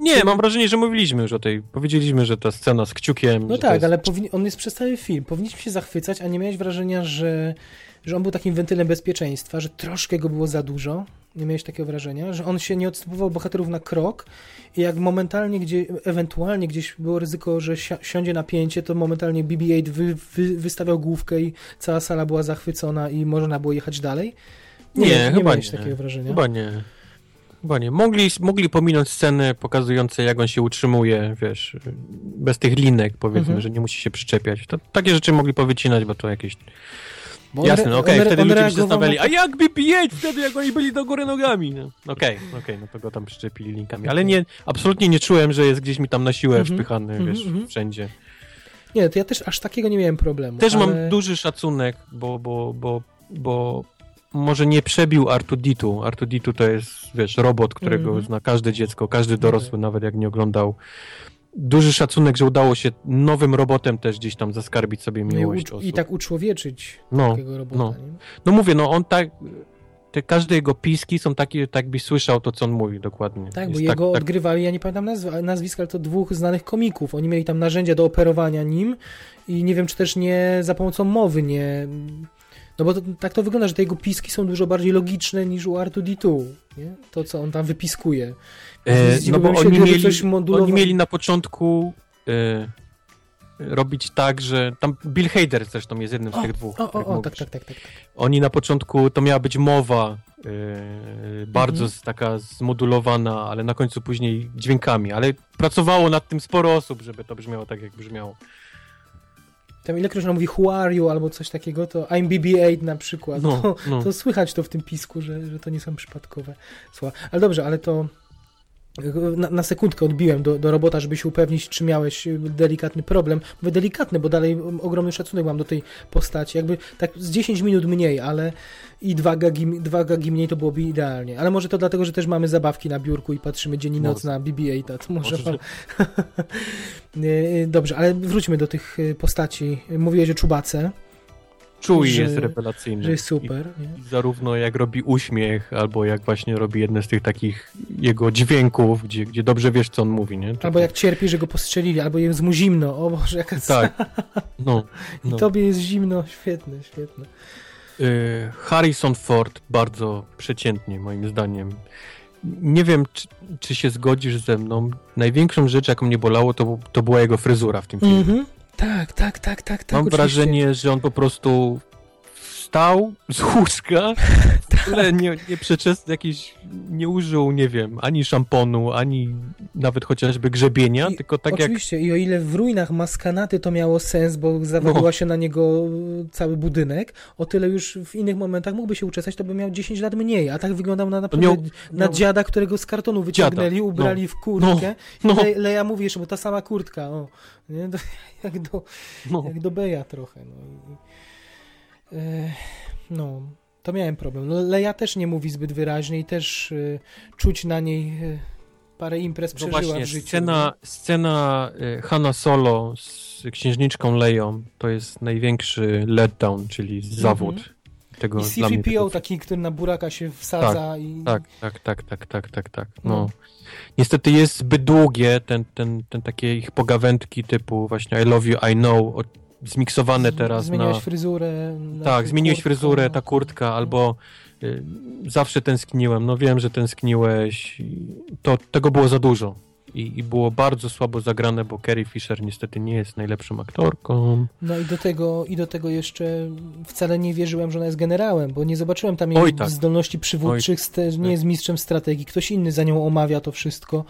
Nie, mam wrażenie, że mówiliśmy już o tej. Powiedzieliśmy, że ta scena z kciukiem. No tak, jest... ale on jest przez cały film. Powinniśmy się zachwycać, a nie miałeś wrażenia, że, że on był takim wentylem bezpieczeństwa, że troszkę go było za dużo. Nie miałeś takiego wrażenia, że on się nie odstępował bohaterów na krok i jak momentalnie, gdzie ewentualnie gdzieś było ryzyko, że si siądzie napięcie, to momentalnie BB-8 wy, wy, wystawiał główkę i cała sala była zachwycona i można było jechać dalej. Nie, nie chyba nie. takiego wrażenia. Chyba nie. Chyba nie. Mogli, mogli pominąć sceny pokazujące, jak on się utrzymuje, wiesz, bez tych linek, powiedzmy, Mhm. że nie musi się przyczepiać. To, takie rzeczy mogli powycinać, bo to jakieś... Bo Jasne, no okej, re- wtedy on ludzie się a jak BB-8 wtedy, jak oni byli do góry nogami? No, Okej, okej, no to go tam przyczepili linkami. Ale nie, absolutnie nie czułem, że jest gdzieś mi tam na siłę Mhm, wpychany, mhm, wiesz, mhm. wszędzie. Nie, to ja też aż takiego nie miałem problemu. Też ale... mam duży szacunek, bo, bo, bo, bo może nie przebił Artuditu. Artuditu to jest, wiesz, robot, którego Mhm. zna każde dziecko, każdy dorosły, nawet jak nie oglądał. Duży szacunek, że udało się nowym robotem też gdzieś tam zaskarbić sobie No i, miłość osób. I tak uczłowieczyć No, takiego robota. no. Nie? no mówię, no on tak... Te każde jego piski są takie, tak byś słyszał to, co on mówi dokładnie. Tak, bo Jest jego tak, odgrywali, ja nie pamiętam nazw- nazwisk, ale to dwóch znanych komików. Oni mieli tam narzędzia do operowania nim i nie wiem, czy też nie za pomocą mowy, nie... No bo to, tak to wygląda, że te jego piski są dużo bardziej logiczne niż u R2D2, nie? To, co on tam wypiskuje. E, no bo oni mieli, coś modulowa- oni mieli na początku e, robić tak, że tam Bill Hader zresztą jest jednym z O, tych dwóch. O, których o, o, tak, mówisz. tak, tak, tak. Oni na początku, to miała być mowa e, bardzo Mhm. taka zmodulowana, ale na końcu później dźwiękami, ale pracowało nad tym sporo osób, żeby to brzmiało tak, jak brzmiało. Tam ilekroć on mówi who are you albo coś takiego, to I'm BB-8 na przykład. No, to, no. to słychać to w tym pisku, że, że to nie są przypadkowe słowa. Ale dobrze, ale to na, na sekundkę odbiłem do, do robota, żeby się upewnić, czy miałeś y, delikatny problem. Mówię delikatny, bo dalej um, ogromny szacunek mam do tej postaci. Jakby tak z 10 minut mniej, ale i dwa gagi, dwa gagi mniej to byłoby idealnie. Ale może to dlatego, że też mamy zabawki na biurku i patrzymy dzień i noc na BB-8, to może wam... Y, Dobrze, ale wróćmy do tych y, postaci. Mówiłeś o Czubace, Chewie że- jest rewelacyjny. że jest super. I, zarówno jak robi uśmiech, albo jak właśnie robi jedne z tych takich jego dźwięków, gdzie, gdzie dobrze wiesz, co on mówi, nie? Albo jak cierpi, że go postrzelili, albo jest mu zimno. O Boże, jaka Tak, no. I no. tobie jest zimno. Świetne, świetne. Y, Harrison Ford bardzo przeciętnie, moim zdaniem. Nie wiem, czy, czy się zgodzisz ze mną. Największą rzecz, jaką mnie bolało, to, to była jego fryzura w tym filmie. Mhm. Tak, tak, tak, tak, tak. Mam oczywiście. wrażenie, że on po prostu wstał z łóżka, Ale nie, nie przeczes, jakiś, nie użył, nie wiem, ani szamponu, ani nawet chociażby grzebienia, I, tylko tak oczywiście, jak... i o ile w ruinach maskanaty to miało sens, bo zawaliła no. się na niego cały budynek, o tyle już w innych momentach mógłby się uczesać, to by miał 10 lat mniej, a tak wyglądał na naprawdę miał, na miał... dziada, którego z kartonu wyciągnęli, dziada. ubrali no. w kurtkę. No. No. Le, Leja mówi jeszcze, bo ta sama kurtka, o, nie? Jak, do, no. jak do Beja trochę. No. No, to miałem problem. No, Leja też nie mówi zbyt wyraźnie i też y, czuć na niej y, parę imprez no przeżyła właśnie, w życiu. Scena, scena y, Hanna Solo z księżniczką Leją to jest największy letdown, czyli mhm. zawód. Tego, I C-3PO tego... taki, który na buraka się wsadza tak, i... Tak, tak, tak, tak, tak, tak, tak. No. no. Niestety jest zbyt długie ten, ten, ten takie ich pogawędki typu właśnie I love you, I know, zmiksowane teraz Zmieniłeś na... fryzurę. Na tak, zmieniłeś kurtka. fryzurę, ta kurtka, albo y, zawsze tęskniłem. No wiem, że tęskniłeś. To, tego było za dużo. I, I, było bardzo słabo zagrane, bo Carrie Fisher niestety nie jest najlepszą aktorką. No i do tego, i do tego jeszcze wcale nie wierzyłem, że ona jest generałem, bo nie zobaczyłem tam jej tak. zdolności przywódczych, Oj, nie tak. jest mistrzem strategii. Ktoś inny za nią omawia to wszystko.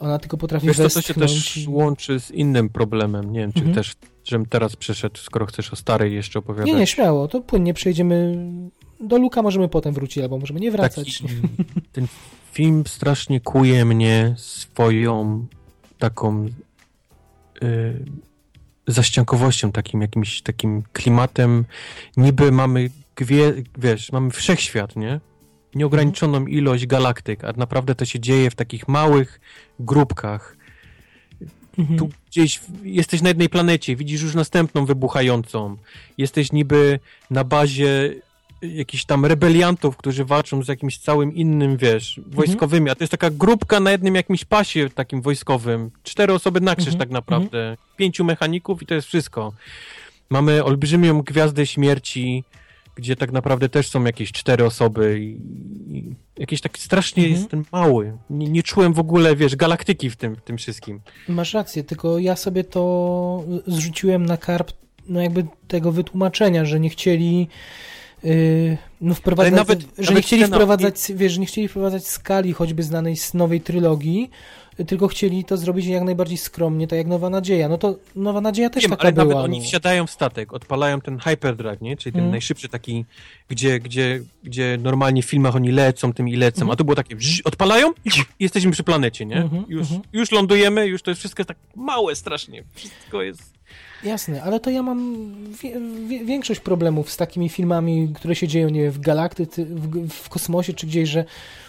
Ona tylko potrafi Wiesz, to, to się też łączy z innym problemem. Nie wiem, czy mhm. też żebym teraz przeszedł, skoro chcesz o starej jeszcze opowiadać. Nie, nie, śmiało, to płynnie przejdziemy do Luka, możemy potem wrócić, albo możemy nie wracać. Taki, ten film strasznie kuje mnie swoją taką y, zaściankowością, takim jakimś takim klimatem. Niby mamy, gwie, wiesz, mamy wszechświat, nie? Nieograniczoną mhm. ilość galaktyk, a naprawdę to się dzieje w takich małych grupkach Mhm. Tu gdzieś jesteś na jednej planecie, widzisz już następną wybuchającą. Jesteś niby na bazie jakichś tam rebeliantów, którzy walczą z jakimś całym innym, wiesz, mhm. wojskowymi, mhm. a to jest taka grupka na jednym jakimś pasie takim wojskowym. Cztery osoby na krzyż mhm. tak naprawdę. Mhm. Pięciu mechaników i to jest wszystko. Mamy olbrzymią gwiazdę śmierci, gdzie tak naprawdę też są jakieś cztery osoby i, i jakieś tak strasznie mhm. jestem mały. Nie, nie, czułem w ogóle, wiesz, galaktyki w tym, w tym wszystkim. Masz rację, tylko ja sobie to zrzuciłem na karp no jakby tego wytłumaczenia, że nie chcieli yy, no wprowadzać, nawet, że nawet nie chcieli wprowadzać, wiesz, że nie chcieli wprowadzać skali choćby znanej z nowej trylogii, tylko chcieli to zrobić jak najbardziej skromnie, tak jak Nowa Nadzieja. No to Nowa Nadzieja też Wiem, taka ale była. nawet oni no. wsiadają w statek, odpalają ten hyperdrive, nie? Czyli ten hmm. najszybszy taki, gdzie, gdzie, gdzie normalnie w filmach oni lecą tym i lecą, hmm. a to było takie odpalają i jesteśmy przy planecie, nie? Hmm. Już, mhm. już lądujemy, już to jest wszystko tak małe strasznie. Wszystko jest... Jasne, ale to ja mam większość problemów z takimi filmami, które się dzieją, nie wiem, w galaktyce, w, w kosmosie czy gdzieś, że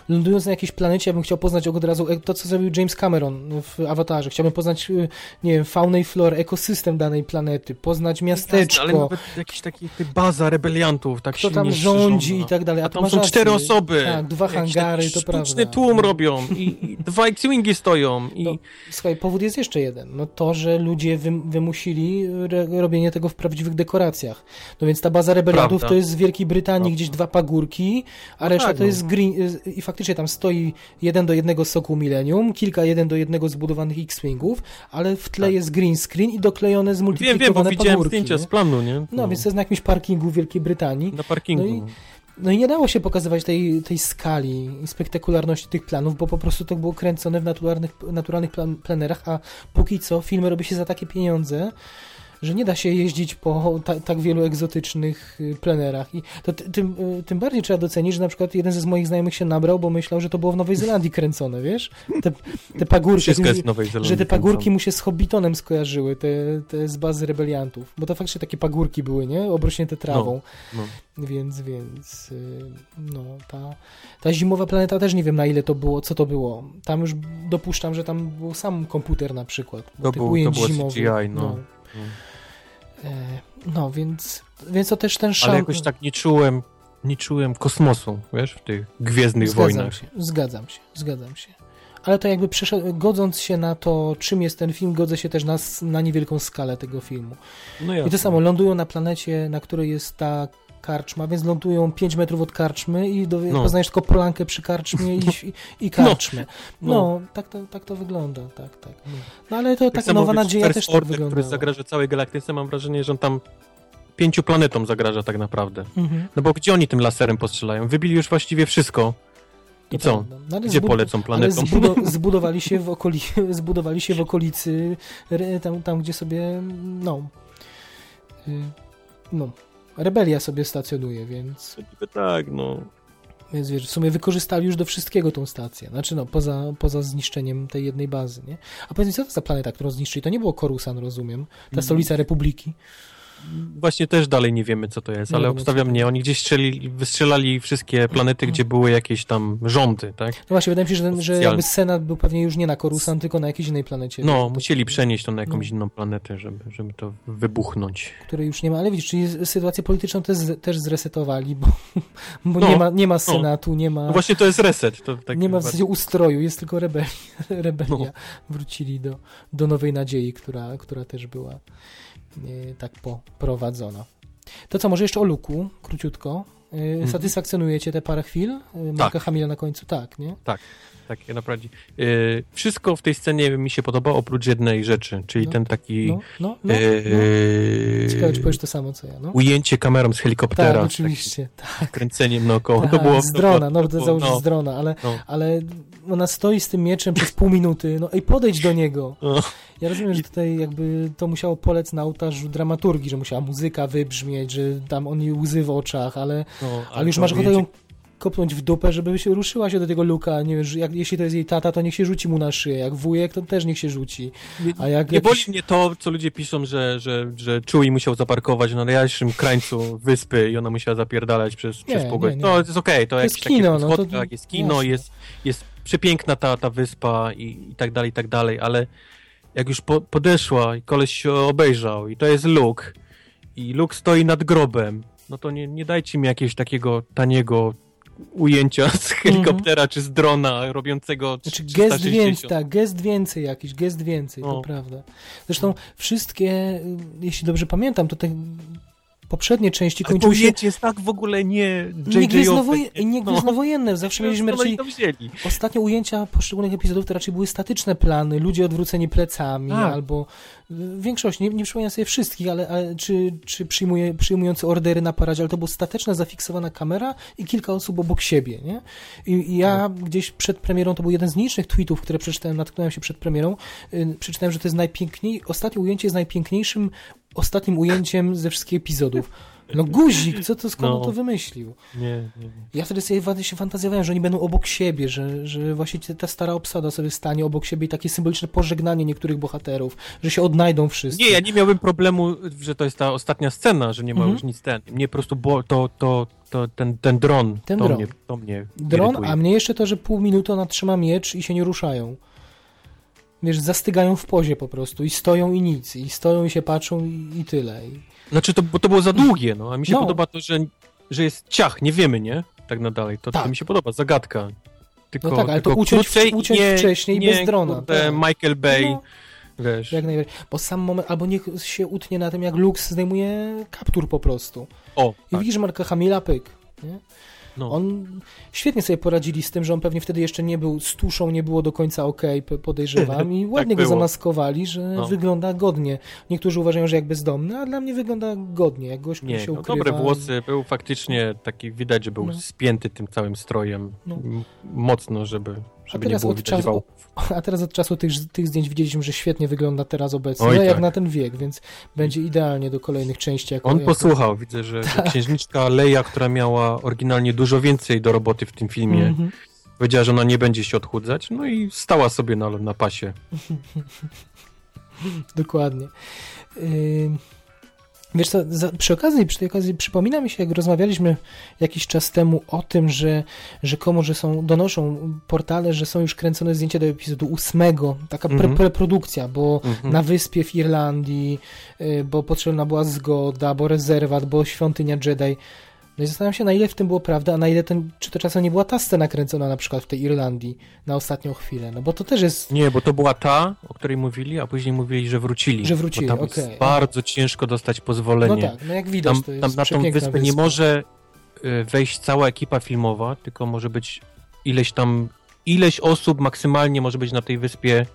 lądując na jakiejś planecie, ja bym chciał poznać od razu e, to, co zrobił James Cameron w Awatarze. Chciałbym poznać, e, nie wiem, faunę i florę, ekosystem danej planety, poznać miasteczko. ale nawet jakiś taki baza rebeliantów, tak Kto tam rządzi i tak dalej. A, a tam są cztery osoby. Tak, dwa hangary, to prawda. tłum robią i, i dwa X-Wingi stoją. I... No, słuchaj, powód jest jeszcze jeden. No to, że ludzie wymusili robienie tego w prawdziwych dekoracjach. No więc ta baza rebeliantów prawda. to jest z Wielkiej Brytanii prawda. gdzieś dwa pagórki, a no reszta tak, to jest no. green, i faktycznie tam stoi jeden do jednego soku Millennium, kilka jeden do jednego zbudowanych X-Wingów, ale w tle tak. jest green screen i doklejone z multiplikowane Wiem, wiem, bo widziałem zdjęcia nie? z planu, nie? No. no, więc to jest na jakimś parkingu w Wielkiej Brytanii. Na parkingu. No i, no i nie dało się pokazywać tej, tej skali i spektakularności tych planów, bo po prostu to było kręcone w naturalnych, naturalnych plan, plenerach, a póki co filmy robi się za takie pieniądze, że nie da się jeździć po ta, tak wielu egzotycznych y, plenerach. I to tym, y, tym bardziej trzeba docenić, że na przykład jeden ze moich znajomych się nabrał, bo myślał, że to było w Nowej Zelandii kręcone, wiesz? Te, te pagórki. Że te pagórki mu się z Hobbitonem skojarzyły, te, te z bazy rebeliantów. Bo to faktycznie takie pagórki były, nie? Obrośnięte trawą. No, no. Więc, więc, y, no, ta, ta zimowa planeta też nie wiem na ile to było, co to było. Tam już dopuszczam, że tam był sam komputer na przykład. To, był, to było CGI, no. no. No. E, no, więc, więc to też ten szan... Ale jakoś tak nie czułem, nie czułem kosmosu, wiesz, w tych Gwiezdnych zgadzam Wojnach. Się, zgadzam się, zgadzam się. Ale to jakby przeszedł, godząc się na to, czym jest ten film, godzę się też na, na niewielką skalę tego filmu. No I to samo, lądują na planecie, na której jest ta karczma, więc lądują 5 metrów od karczmy i do, no. poznajesz tylko polankę przy karczmie i, i, i karczmę. No, no, no. tak, to, tak to wygląda, tak, tak. No, no ale to tak, tak nowa nadzieja też tak wygląda. który zagraża całej galaktyce, mam wrażenie, że on tam pięciu planetom zagraża tak naprawdę. Mhm. No bo gdzie oni tym laserem postrzelają? Wybili już właściwie wszystko. I To co? prawda. No, Gdzie polecą Ale planetom? zbudo- zbudowali, się w okoli- zbudowali się w okolicy, tam, tam gdzie sobie, no, y, no, rebelia sobie stacjonuje, więc, tak, no. więc wiesz, w sumie wykorzystali już do wszystkiego tą stację. Znaczy, no, poza, poza zniszczeniem tej jednej bazy, nie? A powiedz mi, co to za planeta, którą zniszczyli? To nie było Korusan, rozumiem, ta Mm. stolica Republiki. Właśnie też dalej nie wiemy, co to jest, ale obstawiam nie. Oni gdzieś strzelili, wystrzelali wszystkie planety, gdzie były jakieś tam rządy, tak? No właśnie, wydaje mi się, że, że jakby Senat był pewnie już nie na Korusan, tylko na jakiejś innej planecie. No, To- musieli przenieść to na jakąś No. inną planetę, żeby, żeby to wybuchnąć. której już nie ma, ale widzisz, czyli sytuację polityczną też, też zresetowali, bo, bo No, nie, ma, nie ma Senatu, nie ma, No właśnie to jest reset. To tak nie ma w zasadzie ustroju, jest tylko rebelia. rebelia. No. Wrócili do, do Nowej Nadziei, która, która też była tak poprowadzona. To co, może jeszcze o Luku, króciutko. E, Mhm. Satysfakcjonuje cię te parę chwil? E, Marka Hamila na końcu? Tak, nie? Tak, ja naprawdę. Yy, wszystko w tej scenie mi się podoba, oprócz jednej rzeczy, czyli No, ten taki. No, no, no. no. yy, Ciekawe, czy powiesz to samo, co ja, no. Ujęcie kamerą z helikoptera. Tak, oczywiście. takim Kręceniem naokoło. to Tak, było. z drona, no to to było- załóż no, z drona, ale, no. ale ona stoi z tym mieczem przez pół minuty, no i podejdź do niego. No. Ja rozumiem, że tutaj jakby to musiało polec na ołtarzu dramaturgii, że musiała muzyka wybrzmieć, że tam oni łzy w oczach, ale, No, ale już to masz ochotę ją kopnąć w dupę, żeby się ruszyła się do tego luka, nie wiem, jak, jeśli to jest jej tata, to niech się rzuci mu na szyję, jak wujek, to też niech się rzuci. A jak Nie boli jakiś... mnie to, co ludzie piszą, że, że, że Chewie musiał zaparkować na najjalszym krańcu wyspy i ona musiała zapierdalać przez, Nie, przez pół godziny. To jest okej, to, To jest jakieś takie kino, no to- schodkach, jest kino, jasne. jest, jest przepiękna ta, ta wyspa i, i tak dalej, i tak dalej, ale jak już po, podeszła i koleś się obejrzał i to jest Luke i Luke stoi nad grobem, no to nie, nie dajcie mi jakiegoś takiego taniego ujęcia z helikoptera czy z drona robiącego Mhm. Znaczy gest 360. więcej, tak, gest więcej jakiś, gest więcej, to No. prawda. Zresztą wszystkie, y, jeśli dobrze pamiętam, to te poprzednie części Ale kończyły się jest tak w ogóle nie gwiezdnowoje- nie gwiezdnowojenne, zawsze mieliśmy Skąd oni raczej? Ostatnie ujęcia poszczególnych epizodów to raczej były statyczne plany, ludzie odwróceni plecami, Tak. albo w większości, nie, nie przypominam sobie wszystkich, ale, ale czy, czy przyjmuje, przyjmujący ordery na paradzie, ale to była statyczna, zafiksowana kamera i kilka osób obok siebie, nie? I, i ja gdzieś przed premierą, to był jeden z nielicznych tweetów, które przeczytałem, natknąłem się przed premierą, yy, przeczytałem, że to jest najpiękniej, ostatnie ujęcie jest najpiękniejszym ostatnim ujęciem ze wszystkich epizodów. No guzik, co to, skąd No. to wymyślił? Nie, nie. nie. Ja wtedy sobie się fantazjowałem, że oni będą obok siebie, że, że właśnie ta stara obsada sobie stanie obok siebie i takie symboliczne pożegnanie niektórych bohaterów, że się odnajdą wszyscy. Nie, ja nie miałbym problemu, że to jest ta ostatnia scena, że nie ma Mhm. już nic ten. Mnie po prostu było to, to, to ten, ten dron, Ten to, dron. Mnie, to mnie Dron, irytuje. a mnie jeszcze to, że pół minuty ona trzyma miecz i się nie ruszają. Wiesz, zastygają w pozie po prostu i stoją i nic, i stoją i się patrzą i, i tyle. I... Znaczy, to, bo to było za długie, no, a mi się No. podoba to, że, że jest ciach, nie wiemy, nie? Tak na dalej, to, Tak. to mi się podoba, zagadka. Tylko, No tak, ale to uciąć- krócej i uciąć nie, wcześniej nie, bez drona, Kurde, tak. Michael Bay, No, wiesz. jak najbardziej. Bo sam moment, albo niech się utnie na tym, jak Lux zdejmuje kaptur po prostu. O, I tak, widzisz Marka Hamila, pyk. Nie? No. On świetnie sobie poradzili z tym, że on pewnie wtedy jeszcze nie był z tuszą, nie było do końca ok, podejrzewam, i ładnie go Tak było. zamaskowali, że No. wygląda godnie. Niektórzy uważają, że jak bezdomny, a dla mnie wygląda godnie, jak gość, Nie, się no, ukrywa. dobre włosy, był faktycznie taki, widać, że był No. spięty tym całym strojem No. mocno, żeby, żeby nie teraz było od czasu-. A teraz od czasu tych, tych zdjęć widzieliśmy, że świetnie wygląda teraz obecnie, Oj, jak tak. na ten wiek, więc będzie idealnie do kolejnych części. Jako, On jako... posłuchał, widzę, że, że księżniczka Leia, która miała oryginalnie dużo więcej do roboty w tym filmie, Mhm. powiedziała, że ona nie będzie się odchudzać, no i stała sobie na, na pasie. Dokładnie. Ym, Wiesz co, za, przy okazji, przy tej okazji przypomina mi się, jak rozmawialiśmy jakiś czas temu o tym, że rzekomo, że są, donoszą portale, że są już kręcone zdjęcia do epizodu ósmego, taka pre, Mhm. preprodukcja, bo Mhm. na wyspie w Irlandii, y, bo potrzebna była zgoda, bo rezerwat, bo świątynia Jedi. No i zastanawiam się, na ile w tym było prawda, a na ile ten, czy to czasem nie była ta scena kręcona na przykład w tej Irlandii na ostatnią chwilę, no bo to też jest Nie, bo to była ta, o której mówili, a później mówili, że wrócili. Że wrócili, tam okej. jest bardzo ciężko dostać pozwolenie. No tak, no jak widać, tam, to jest tam na tą wyspę nie może y, wejść cała ekipa filmowa, tylko może być ileś tam, ileś osób maksymalnie może być na tej wyspie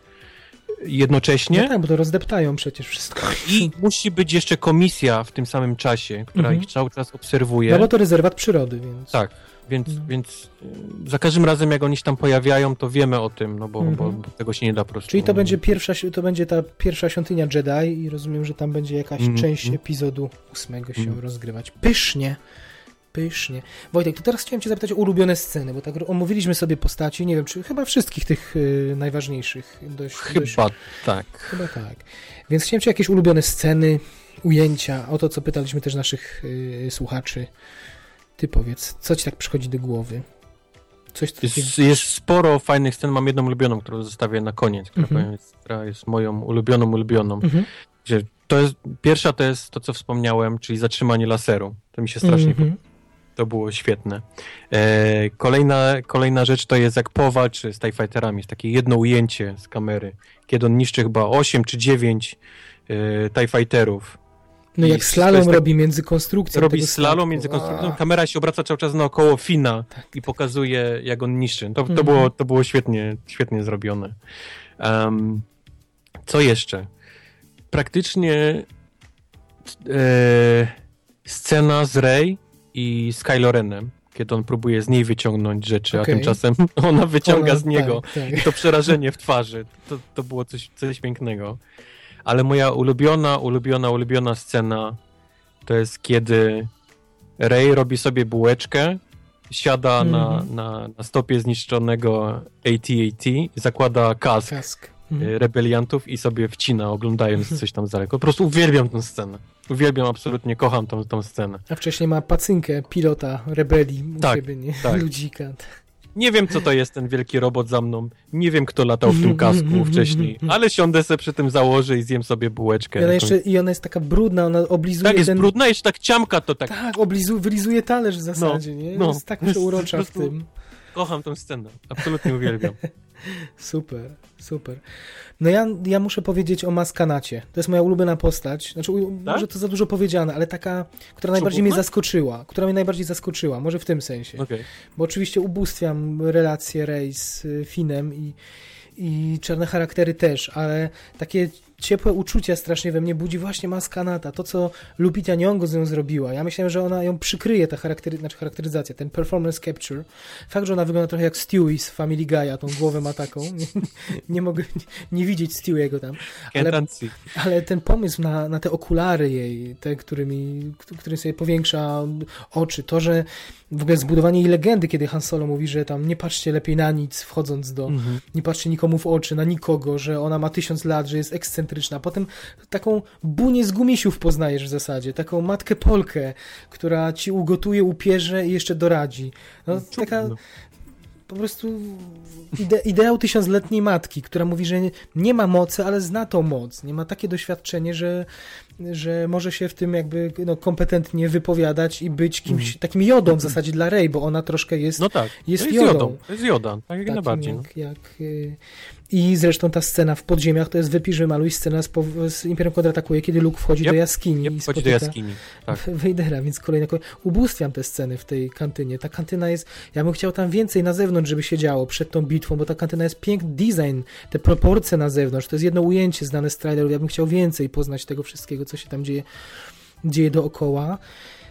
jednocześnie No tak, bo to rozdeptają przecież wszystko. i musi być jeszcze komisja w tym samym czasie, która Mhm. ich cały czas obserwuje. No bo to rezerwat przyrody, więc... Tak, więc, No. więc y, za każdym razem jak oni się tam pojawiają, to wiemy o tym, no bo, Mhm. bo, bo tego się nie da po prostu. Czyli to będzie pierwsza, to będzie ta pierwsza świątynia Jedi i rozumiem, że tam będzie jakaś Mhm. część epizodu ósmego się Mhm. rozgrywać. Pysznie. Pysznie. Wojtek, to teraz chciałem cię zapytać o ulubione sceny, bo tak omówiliśmy sobie postaci, nie wiem, czy chyba wszystkich tych y, najważniejszych. Dość, dość, Chyba tak. Chyba tak. Więc chciałem cię jakieś ulubione sceny, ujęcia, o to, co pytaliśmy też naszych y, słuchaczy. Ty powiedz, co ci tak przychodzi do głowy? Coś, co Jest, jest sporo fajnych scen, mam jedną ulubioną, którą zostawię na koniec, która, jest, która jest moją ulubioną, ulubioną. Mhm. Gdzie to jest, pierwsza to jest to, co wspomniałem, czyli zatrzymanie laseru. To mi się strasznie Mhm. To było świetne. E, kolejna, kolejna rzecz to jest jak Po walczy z TIE Fighterami. Jest takie jedno ujęcie z kamery, kiedy on niszczy chyba 8 czy 9 e, TIE Fighterów. No I jak slalom tak- robi między konstrukcją Robi slalom między konstrukcją, kamera się obraca cały czas naokoło Fina Tak. i pokazuje, jak on niszczy. To, to, Mhm. było, to było świetnie, świetnie zrobione. Em, co jeszcze? Praktycznie e, scena z Rey i z Kylo Renem, kiedy on próbuje z niej wyciągnąć rzeczy, Okej. a tymczasem ona wyciąga Ona- z niego. Tak, tak. I to przerażenie w twarzy, to, to było coś, coś pięknego. Ale moja ulubiona, ulubiona, ulubiona scena to jest kiedy Rey robi sobie bułeczkę, siada na, Mhm. na, na stopie zniszczonego AT-AT, zakłada kask Kask. Mhm. rebeliantów i sobie wcina, oglądając coś tam z daleko. Po prostu uwielbiam tę scenę. Uwielbiam, absolutnie kocham tą, tą scenę. A wcześniej ma pacynkę pilota rebelii u Tak, siebie, nie? tak. Ludzika. Nie wiem, co to jest ten wielki robot za mną. Nie wiem, kto latał w tym kasku wcześniej, ale siądę sobie przy tym założę i zjem sobie bułeczkę. I ona, jeszcze, I ona jest taka brudna, ona oblizuje Tak, jest ten... brudna, jeszcze tak ciamka to tak. Tak, oblizu, wylizuje talerz w zasadzie, nie? no. Jest tak przeurocza w tym. Kocham tę scenę. Absolutnie uwielbiam. Super, super. No ja, ja muszę powiedzieć o Maskanacie. To jest moja ulubiona postać. Znaczy, Tak? może to za dużo powiedziane, ale taka, która najbardziej mnie zaskoczyła. Która mnie najbardziej zaskoczyła, może w tym sensie. Okej. Bo oczywiście ubóstwiam relacje Rey z y, Finem i, i czarne charaktery też, ale takie ciepłe uczucia strasznie we mnie budzi właśnie Maskanata. To, co Lupita Nyong'o z nią zrobiła. Ja myślałem, że ona ją przykryje, ta charaktery, znaczy charakteryzacja, ten performance capture. Fakt, że ona wygląda trochę jak Stewie z Family Guy'a, tą głowę ma taką. Nie, nie mogę nie, nie widzieć Stewiego tam. Ale ale ten pomysł na, na te okulary jej, te, którymi, którym sobie powiększa oczy, to, że w ogóle zbudowanie jej legendy, kiedy Han Solo mówi, że tam nie patrzcie lepiej na nic wchodząc do, Mhm. nie patrzcie nikomu w oczy, na nikogo, że ona ma tysiąc lat, że jest ekscentryczna. Potem taką bunię z gumisiów poznajesz w zasadzie, taką matkę Polkę, która ci ugotuje, upierze i jeszcze doradzi. No, taka No. po prostu ide ideał tysiącletniej matki, która mówi, że nie, nie ma mocy, ale zna tą moc. Nie ma takie doświadczenie, że, że może się w tym jakby no, kompetentnie wypowiadać i być kimś Mhm. takim jodą w zasadzie dla Rey, bo ona troszkę jest No tak, jest jest jodą. jodą. Jest joda, tak jak takim najbardziej. no. jak, jak y, I zresztą ta scena w podziemiach to jest wypisz, maluj scena z, z Imperium kontratakuje, kiedy Luke wchodzi Yep. do jaskini Nie i wchodzi do jaskini. Tak. Wejdera, więc kolejna kolej. Ubóstwiam te sceny w tej kantynie. Ta kantyna jest, ja bym chciał tam więcej na zewnątrz, żeby się działo przed tą bitwą, bo ta kantyna jest piękny design, te proporcje na zewnątrz, to jest jedno ujęcie znane z trailerów, ja bym chciał więcej poznać tego wszystkiego, co się tam dzieje, dzieje dookoła.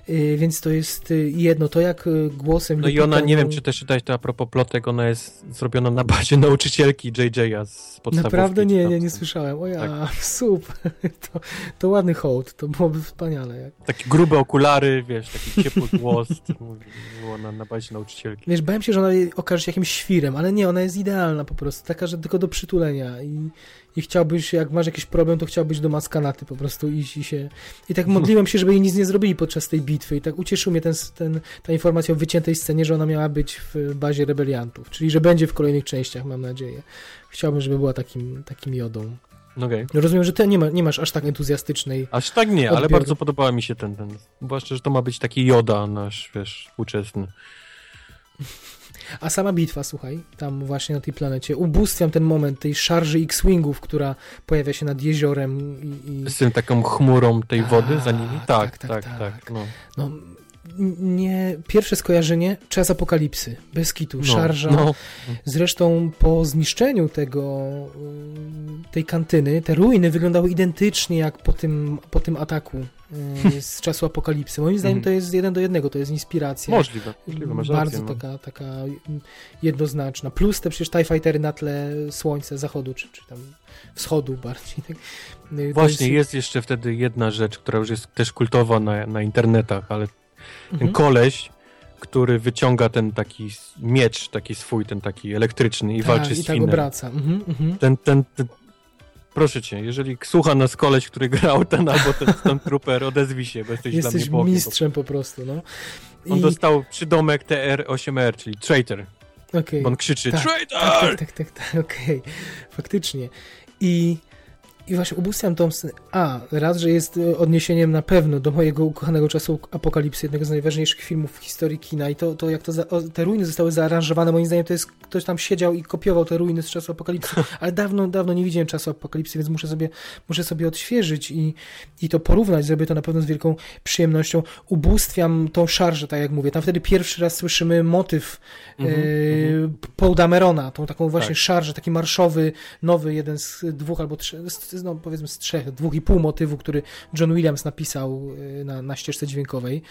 Yy, więc to jest yy, jedno, to jak yy, głosem... No i ona, nie wiem, czy też czytałeś to a propos plotek, ona jest zrobiona na bazie nauczycielki JJ'a z podstawówki. Naprawdę nie, nie, nie słyszałem. O ja, Tak. super. To, to ładny hołd, to byłoby wspaniale. Jak... Takie grube okulary, wiesz, taki ciepły głos. Było na, na bazie nauczycielki. Wiesz, bałem się, że ona okaże się jakimś świrem, ale nie, ona jest idealna po prostu, taka, że tylko do przytulenia i, i chciałbyś, jak masz jakiś problem, to chciałbyś do maskanaty po prostu iść i się... I tak modliłem się, żeby jej nic nie zrobili podczas tej bitwy i tak ucieszył mnie ten, ten, ta informacja o wyciętej scenie, że ona miała być w bazie rebeliantów, czyli że będzie w kolejnych częściach, mam nadzieję. Chciałbym, żeby była takim, takim jodą. No rozumiem, że ty nie, ma, nie masz aż tak entuzjastycznej Aż tak nie, ale bardzo podobała mi się ten, ten. Zwłaszcza, że to ma być taki joda nasz, wiesz, współczesny. A sama bitwa, słuchaj, tam właśnie na tej planecie, ubóstwiam ten moment tej szarży X-Wingów, która pojawia się nad jeziorem i... i Z tym taką chmurą tej wody za nimi? tak, Tak, tak, tak, tak. tak. no. no, nie, pierwsze skojarzenie, czas apokalipsy, bez kitu, No, szarża. No, Zresztą po zniszczeniu tego, y, tej kantyny, te ruiny wyglądały identycznie jak po tym, po tym ataku y, z czasu apokalipsy. Moim zdaniem Mhm. to jest jeden do jednego, to jest inspiracja. możliwe, możliwe, masz Bardzo rację, no. taka, taka jednoznaczna. Plus te przecież TIE Fightery na tle słońca, zachodu, czy, czy tam wschodu bardziej. Tak? Y, Właśnie, jest jeszcze wtedy jedna rzecz, która już jest też kultowa na, na internetach, ale ten Mhm. koleś, który wyciąga ten taki miecz, taki swój, ten taki elektryczny i tak, walczy i z tak Finem. obraca. Mhm, mhm. Ten, ten, ten, proszę cię, jeżeli słucha nas koleś, który grał ten albo ten Stormtrooper, odezwij się, bo jesteś, Jesteś dla mnie Bogiem. mistrzem po prostu, no. On I- dostał przydomek TR-8R, czyli traitor, okej. bo on krzyczy Tak, traitor! Tak, tak, tak, tak, tak okej. Faktycznie. I, I właśnie ubóstwiam tą scenę. A, raz, że jest e, odniesieniem na pewno do mojego ukochanego czasu Apokalipsy, jednego z najważniejszych filmów w historii kina i to, to jak to za, te ruiny zostały zaaranżowane, moim zdaniem to jest, ktoś tam siedział i kopiował te ruiny z czasu Apokalipsy, ale dawno, dawno nie widziałem czasu Apokalipsy, więc muszę sobie, muszę sobie odświeżyć i, i to porównać, zrobię to na pewno z wielką przyjemnością. Ubóstwiam tą szarżę, tak jak mówię. Tam wtedy pierwszy raz słyszymy motyw Mhm, mhm, Paul Damerona, tą taką właśnie Tak. szarżę, taki marszowy, nowy, jeden z dwóch albo trzech, z- no powiedzmy z trzech, dwóch i pół motywu, który John Williams napisał y, na, na ścieżce dźwiękowej.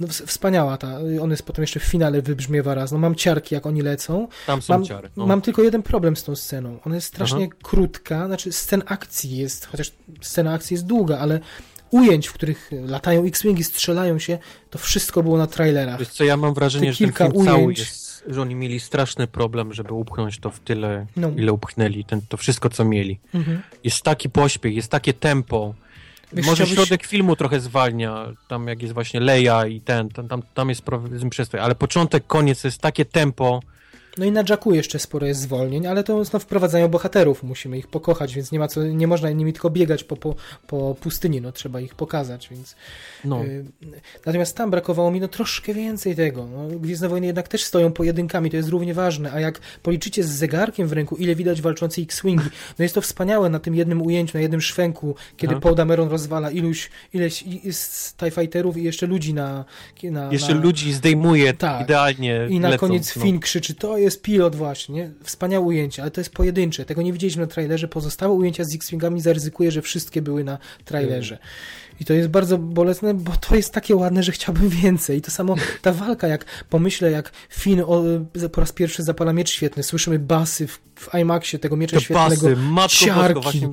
No, ws- wspaniała ta, y, on jest potem jeszcze w finale wybrzmiewa raz, no mam ciarki jak oni lecą. Tam są Mam, ciary. No. mam tylko jeden problem z tą sceną, ona jest strasznie krótka, znaczy scen akcji jest, chociaż scena akcji jest długa, ale ujęć, w których latają X-Wingi, strzelają się, to wszystko było na trailerach. Wiesz co, ja mam wrażenie, Te że ten kilka film cały ujęć. jest, że oni mieli straszny problem, żeby upchnąć to w tyle, No. ile upchnęli, ten, to wszystko, co mieli. Mhm. Jest taki pośpiech, jest takie tempo. Wiesz, Może chciałbyś- środek filmu trochę zwalnia, tam jak jest właśnie Leia i ten, tam, tam, tam jest przestój, ale początek, koniec jest takie tempo, No i na Jacku jeszcze sporo jest zwolnień, ale to no, wprowadzają bohaterów, musimy ich pokochać, więc nie ma co, nie można nimi tylko biegać po, po, po pustyni, no trzeba ich pokazać, więc no. y, natomiast tam brakowało mi no troszkę więcej tego, no, Gwiezdne Wojny jednak też stoją pojedynkami, to jest równie ważne, a jak policzycie z zegarkiem w ręku, ile widać walczący X-Wingi, no jest to wspaniałe na tym jednym ujęciu, na jednym szwęku, kiedy. Paul Dameron rozwala iluś, ileś i- z TIE Fighterów i jeszcze ludzi na... na Jeszcze na, ludzi zdejmuje Tak. idealnie i na lecąc, koniec no. Finn krzyczy, to jest pilot właśnie, nie? Wspaniałe ujęcie, ale to jest pojedyncze. Tego nie widzieliśmy na trailerze. Pozostałe ujęcia z X-Wingami zaryzykuję, że wszystkie były na trailerze. I to jest bardzo bolesne, bo to jest takie ładne, że chciałbym więcej. I to samo ta walka, jak pomyślę, jak Finn o, po raz pierwszy zapala miecz świetny, słyszymy basy w, w IMAXie tego miecza Te świetnego. basy, matko ciarki. bosko, właśnie,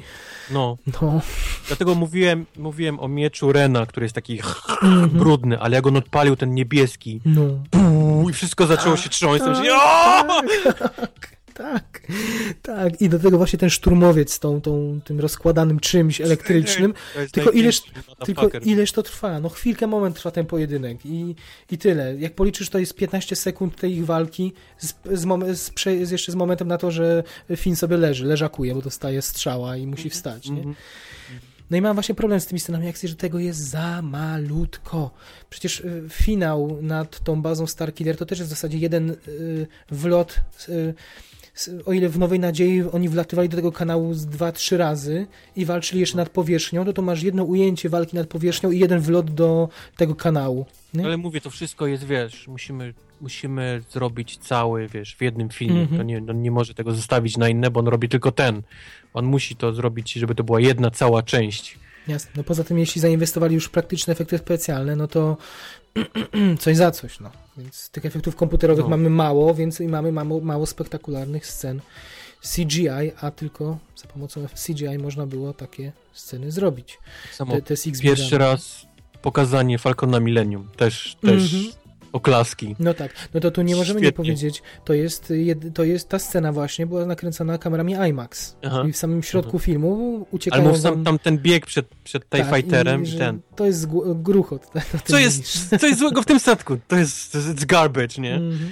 no. No, Dlatego mówiłem, mówiłem o mieczu Rena, który jest taki Mhm. brudny, ale jak on odpalił ten niebieski no. puu, i wszystko zaczęło się trząść, Tak, się, tak, tak, tak. I do tego właśnie ten szturmowiec z tą, tą, tym rozkładanym czymś elektrycznym. Tylko ileż, tylko ileż to trwa? No chwilkę, moment trwa ten pojedynek i, i tyle. Jak policzysz, to jest 15 sekund tej ich walki z, z, z, z jeszcze z momentem na to, że Finn sobie leży, leżakuje, bo dostaje strzała i musi wstać, nie? Mhm. No i mam właśnie problem z tymi scenami akcji, że tego jest za malutko. Przecież y, finał nad tą bazą Starkiller to też jest w zasadzie jeden y, wlot. Y, o ile w Nowej Nadziei oni wlatywali do tego kanału z dwa, trzy razy i walczyli jeszcze nad powierzchnią, to to masz jedno ujęcie walki nad powierzchnią i jeden wlot do tego kanału. Nie? Ale mówię, to wszystko jest, wiesz, musimy, musimy zrobić cały, wiesz, w jednym filmie. Mhm. To nie, on nie może tego zostawić na inne, bo on robi tylko ten. On musi to zrobić, żeby to była jedna cała część. Jasne. No poza tym, jeśli zainwestowali już praktyczne efekty specjalne, no to coś za coś, no. Więc tych efektów komputerowych No. mamy mało, więc i mamy mało, mało spektakularnych scen CGI, a tylko za pomocą CGI można było takie sceny zrobić. Samo Te, te pierwszy raz pokazanie Falcona Millennium. Też, też Mhm. Oklaski. No tak, no to tu nie możemy nie Świetnie. powiedzieć, to jest, to jest ta scena właśnie, była nakręcona kamerami IMAX. Aha. I w samym środku filmu Ale uciekają mów wam- sam tam ten bieg przed, przed TIE tak, Fighterem i, że ten. To jest gru- gruchot. tak, Co jest, co jest złego w tym statku? To jest, to jest garbage, nie? Mhm.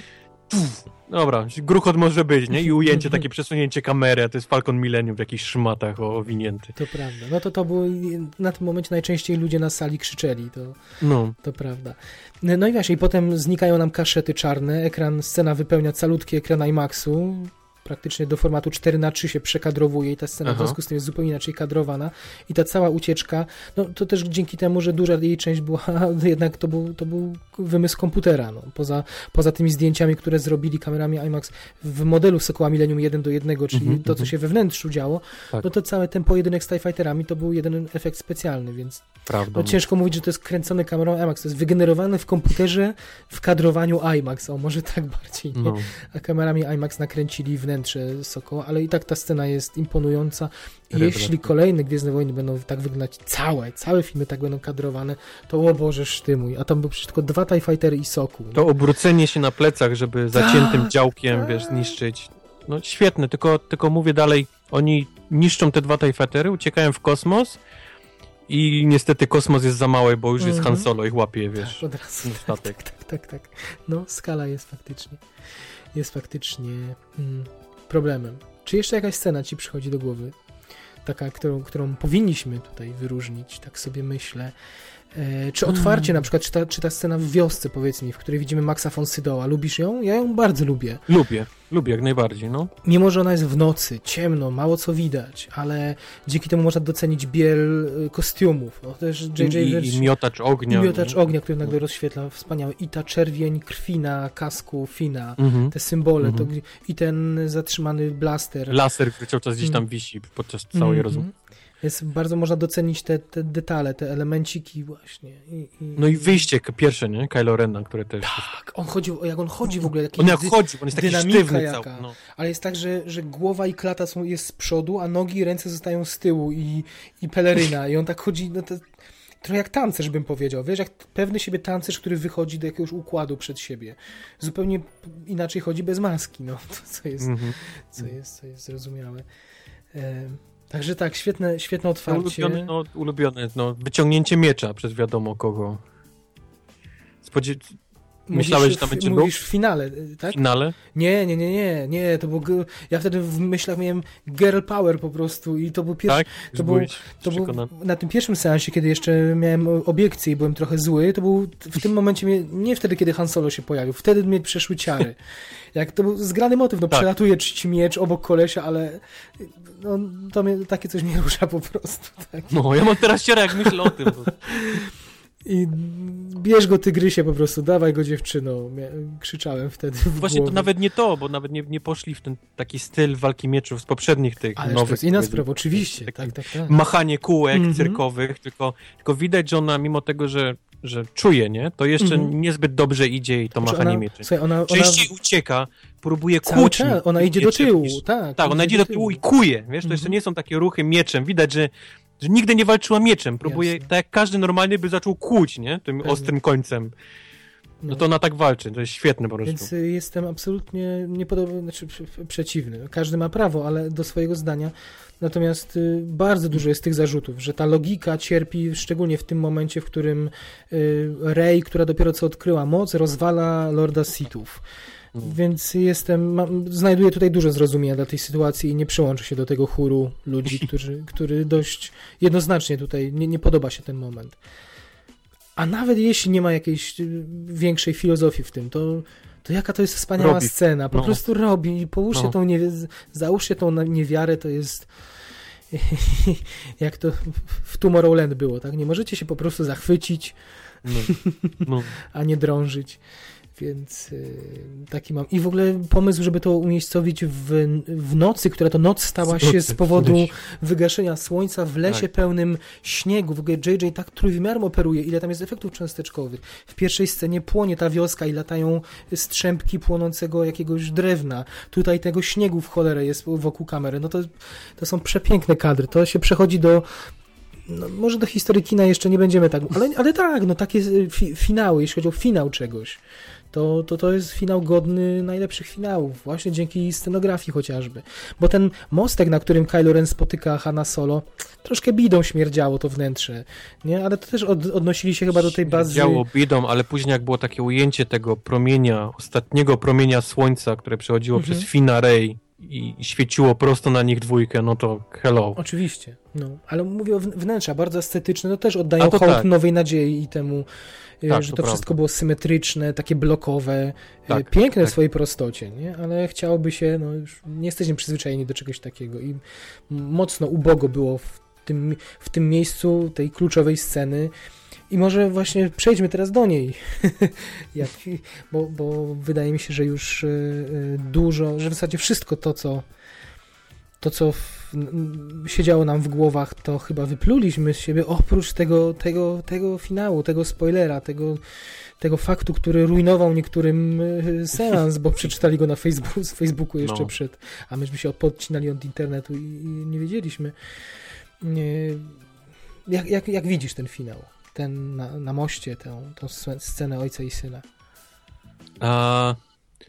Dobra, gruchot może być, nie? I ujęcie, takie przesunięcie kamery, a to jest Falcon Millennium w jakichś szmatach owinięty. To prawda. No to to było, na tym momencie najczęściej ludzie na sali krzyczeli, to, No. to prawda. No i właśnie, i potem znikają nam kaszety czarne, ekran, scena wypełnia calutki ekran IMAXu, praktycznie do formatu 4 na 3 się przekadrowuje i ta scena Aha. w związku z tym jest zupełnie inaczej kadrowana i ta cała ucieczka, no to też dzięki temu, że duża jej część była, jednak to był, to był wymysł komputera, no. poza, poza tymi zdjęciami, które zrobili kamerami IMAX w modelu Sokoła Millennium 1 do 1, czyli Mhm, to, co mhm. się we wnętrzu działo, Tak. no to cały ten pojedynek z TIE Fighterami to był jeden efekt specjalny, więc Prawda. no, ciężko mówić, że to jest kręcone kamerą IMAX, to jest wygenerowane w komputerze w kadrowaniu IMAX, o może tak bardziej? No. a kamerami IMAX nakręcili wnętrze Sokoła, ale i tak ta scena jest imponująca. Jeśli kolejne Gwiezdne Wojny będą tak wyglądać, całe, całe filmy tak będą kadrowane, to o Boże sztymuj, a tam były przecież tylko dwa TIE Fightery i Sokół. To obrócenie się na plecach, żeby zaciętym Tak, działkiem, tak. wiesz, zniszczyć. No świetne, tylko, tylko mówię dalej, oni niszczą te dwa tajfetery, uciekają w kosmos i niestety kosmos jest za mały, bo już jest Mhm. Han Solo ich łapie, wiesz, Tak, od razu. w statek. Tak, tak, tak. No, skala jest faktycznie, jest faktycznie mm, problemem. Czy jeszcze jakaś scena ci przychodzi do głowy? Taka, którą, którą powinniśmy tutaj wyróżnić, tak sobie myślę. E, czy otwarcie na przykład, czy ta, czy ta scena w wiosce, powiedz mi, w której widzimy Maxa von Sydoła, lubisz ją? Ja ją bardzo lubię. Lubię, lubię jak najbardziej, no. Mimo, że ona jest w nocy, ciemno, mało co widać, ale dzięki temu można docenić biel y, kostiumów. No, też JJ i, i miotacz ognia. i miotacz nie? ognia, który nagle rozświetla, wspaniały. I ta czerwień krwi na kasku Fina, Mhm. te symbole, Mhm. to, i ten zatrzymany blaster. Laser, który cały czas gdzieś tam Mhm. wisi podczas całej Mhm. rozmowy. Jest bardzo można docenić te, te detale, te elemenciki właśnie. I, i, No i wyjście pierwsze, nie? Kylo Rena, które też... Tak, on chodzi, jak on chodzi w ogóle, On jak chodzi, on jest taki sztywny jaka. cały. No. ale jest tak, że, że głowa i klata są, jest z przodu, a nogi i ręce zostają z tyłu i, i peleryna i on tak chodzi, no to trochę jak tancerz bym powiedział, wiesz, jak pewny siebie tancerz, który wychodzi do jakiegoś układu przed siebie. Zupełnie inaczej chodzi bez maski, no, to co jest, Mhm. co jest, co jest zrozumiałe. Także tak, świetne, świetne otwarcie. ulubione, no, ulubione, no, wyciągnięcie miecza przez wiadomo kogo. Spodzie... myślałeś, że tam w- będzie Mówisz w finale, w tak? finale? Nie, nie, nie, nie, nie, to był, ja wtedy w myślach miałem girl power po prostu i to był pierwszy, Tak? to był- to był na tym pierwszym seansie, kiedy jeszcze miałem obiekcje i byłem trochę zły, to był w tym momencie, mnie, nie wtedy, kiedy Han Solo się pojawił, wtedy mnie przeszły ciary. Jak to był zgrany motyw, no Tak. przelatuje ci miecz obok kolesia, ale no, to mnie, takie coś mnie rusza po prostu, tak. No, ja mam teraz ciara, jak myślę o tym. I bierz go tygrysie po prostu, dawaj go dziewczyno, krzyczałem wtedy Właśnie to głowie. nawet nie to, bo nawet nie, nie poszli w ten taki styl walki mieczów z poprzednich tych Ale nowych. to jest inna sprawa, oczywiście, tak, tak, tak. Machanie kółek Mhm. cyrkowych, tylko, tylko widać, że ona mimo tego, że, że czuje, nie, to jeszcze Mhm. niezbyt dobrze idzie i to Znaczy machanie ona, mieczy. Słuchaj, ona, ona Częściej ucieka, próbuje kłuć. czas, ona idzie do tyłu, niż- tak. Tak, ona idzie do tyłu i kuje, wiesz, to jeszcze Mhm. nie są takie ruchy mieczem. Widać, że, że nigdy nie walczyła mieczem. Próbuje, Jasne. tak jak każdy normalny by zaczął kłuć, nie? Tym Pewnie. ostrym końcem. No to ona tak walczy, to jest świetne po prostu. Więc y, jestem absolutnie niepodobny, znaczy przeciwny. Każdy ma prawo, ale do swojego zdania. Natomiast y, bardzo dużo jest tych zarzutów, że ta logika cierpi, szczególnie w tym momencie, w którym y, Rey, która dopiero co odkryła moc, rozwala Lorda Sithów. Mhm. Więc jestem, mam, znajduję tutaj dużo zrozumienia dla tej sytuacji i nie przyłączę się do tego chóru ludzi, którzy, który dość jednoznacznie tutaj nie, nie podoba się ten moment. A nawet jeśli nie ma jakiejś y, większej filozofii w tym, to, to jaka to jest wspaniała Robi. scena. Po No. prostu robi i połóżcie No. tą niewi- załóżcie tą niewiarę, to jest jak to w Tomorrowland było, tak? Nie możecie się po prostu zachwycić, No, no. a nie drążyć. Więc y, taki mam. I w ogóle pomysł, żeby to umiejscowić w, w nocy, która to noc stała się z powodu wygaszenia słońca w lesie Tak. pełnym śniegu. W ogóle JJ tak trójwymiarem operuje, ile tam jest efektów cząsteczkowych. W pierwszej scenie płonie ta wioska i latają strzępki płonącego jakiegoś drewna. Tutaj tego śniegu w cholerę jest wokół kamery. No to, to są przepiękne kadry. To się przechodzi do no, może do historii kina jeszcze nie będziemy tak, ale, ale tak, no takie fi, finały, jeśli chodzi o finał czegoś, to, to to jest finał godny najlepszych finałów, właśnie dzięki scenografii chociażby. Bo ten mostek, na którym Kylo Ren spotyka Hanna Solo, troszkę bidą śmierdziało to wnętrze, nie? Ale to też od, odnosili się chyba do tej bazy... Działo bidą, ale później jak było takie ujęcie tego promienia, ostatniego promienia słońca, które przechodziło Mhm. przez Fina Rey i świeciło prosto na nich dwójkę, no to hello. Oczywiście, no. Ale mówię o wnętrza, bardzo estetyczne, no też oddają to hołd tak. nowej nadziei i temu, Tak, że to to, wszystko było symetryczne, takie blokowe, y, Tak, piękne w tak. swojej prostocie, nie? Ale chciałoby się, no już nie jesteśmy przyzwyczajeni do czegoś takiego i mocno ubogo było w tym, w tym miejscu tej kluczowej sceny i może właśnie przejdźmy teraz do niej, Jak, bo, bo wydaje mi się, że już y, y, dużo, że w zasadzie wszystko to, co to, co w, siedziało nam w głowach, to chyba wypluliśmy z siebie, oprócz tego, tego, tego finału, tego spoilera, tego, tego faktu, który rujnował niektórym y, seans, bo przeczytali go na Facebooku, z Facebooku jeszcze No. przed, a myśmy się podcinali od internetu i, i nie wiedzieliśmy. Jak, jak, jak widzisz ten finał? Ten na, na moście, tę, sce- scenę ojca i syna. A,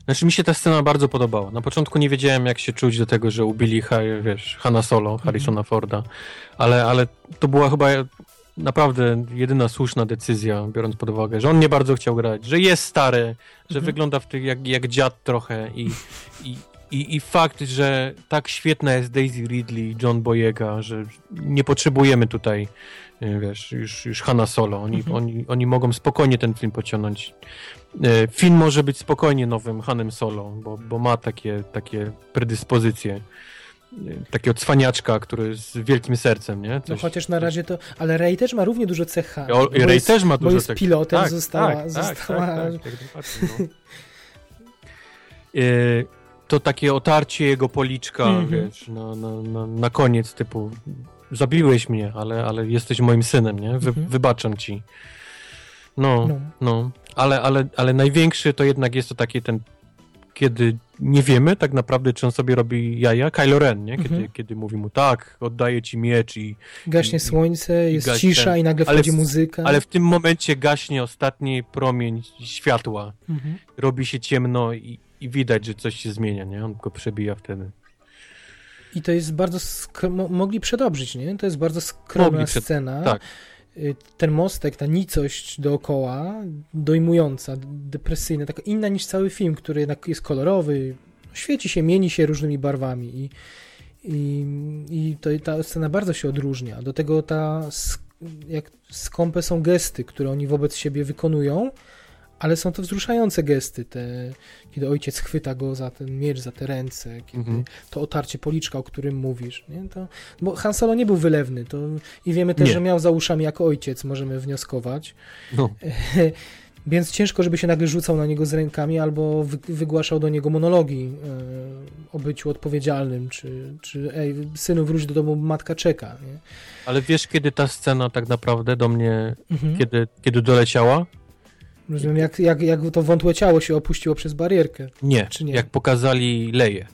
znaczy mi się ta scena bardzo podobała. Na początku nie wiedziałem jak się czuć do tego, że ubili wiesz, Hanna Solo, Harrisona Forda, ale, ale to była chyba naprawdę jedyna słuszna decyzja, biorąc pod uwagę, że on nie bardzo chciał grać, że jest stary, że Mhm. wygląda w tych jak, jak dziad trochę i, i, i, i fakt, że tak świetna jest Daisy Ridley, John Boyega, że nie potrzebujemy tutaj e, wiesz, już, już Hanna Solo. Oni, Mhm. oni, oni mogą spokojnie ten film pociągnąć. E, Film może być spokojnie nowym Hanem Solo, bo, bo ma takie, takie predyspozycje. E, Takiego cwaniaczka, który z wielkim sercem, nie? No Coś- chociaż na razie to, ale Ray też ma równie dużo cech O, bo Ray jest- też ma bo dużo jest tak- pilotem, tak, została, tak, została Tak, tak, no. E, To takie otarcie jego policzka, Mhm. wiesz, na, na, na, na koniec, typu zabiłeś mnie, ale, ale jesteś moim synem, nie? Wy, Mhm. Wybaczam ci. No, no. no. Ale, ale, ale największy to jednak jest to taki ten, kiedy nie wiemy tak naprawdę, czy on sobie robi jaja, Kylo Ren, nie? Kiedy, Mhm. kiedy mówi mu, tak, oddaję ci miecz i... Gaśnie I- słońce, i jest cisza i nagle wchodzi w- muzyka. Ale w tym momencie gaśnie ostatni promień światła. Mhm. Robi się ciemno i, i widać, że coś się zmienia, nie? On go przebija wtedy. I to jest bardzo, skr- mo- mogli przedobrzyć, nie? To jest bardzo skromna scena. tak. Y, Ten mostek, ta nicość dookoła, dojmująca, depresyjna, taka inna niż cały film, który jednak jest kolorowy, świeci się, mieni się różnymi barwami i, i, i to, ta scena bardzo się odróżnia. Do tego ta, jak skąpe są gesty, które oni wobec siebie wykonują, ale są to wzruszające gesty, te, kiedy ojciec chwyta go za ten miecz, za te ręce, kiedy Mhm. to otarcie policzka, o którym mówisz. Nie? To, bo Han Solo nie był wylewny to, i wiemy też, Nie. że miał za uszami jako ojciec, możemy wnioskować. No. Więc ciężko, żeby się nagle rzucał na niego z rękami albo wy, wygłaszał do niego monologi e, o byciu odpowiedzialnym, czy, czy ej, synu wróć do domu, matka czeka. Nie? Ale wiesz, kiedy ta scena tak naprawdę do mnie, Mhm. kiedy, kiedy doleciała? Rozumiem, jak, jak, jak to wątłe ciało się opuściło przez barierkę. Nie. Czy nie? Jak pokazali Leję,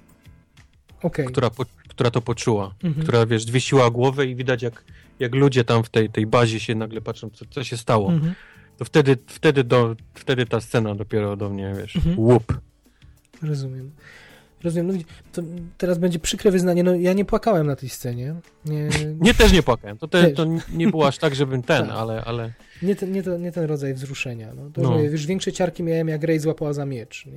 Okej. która, po, która to poczuła. Mhm. Która, wiesz, zwiesiła głowę i widać, jak, jak ludzie tam w tej, tej bazie się nagle patrzą, co, co się stało. Mhm. To wtedy, wtedy, do, wtedy ta scena dopiero do mnie, wiesz, Mhm. łup. Rozumiem. Rozumiem. No, to teraz będzie przykre wyznanie. No, ja nie płakałem na tej scenie. Nie, Nie, też nie płakałem. To, te, to nie było aż tak, żebym ten, Tak. ale, ale nie, ten, nie, to, nie ten rodzaj wzruszenia. No, to No. no. Już większe ciarki miałem, jak Rey złapała za miecz. Nie?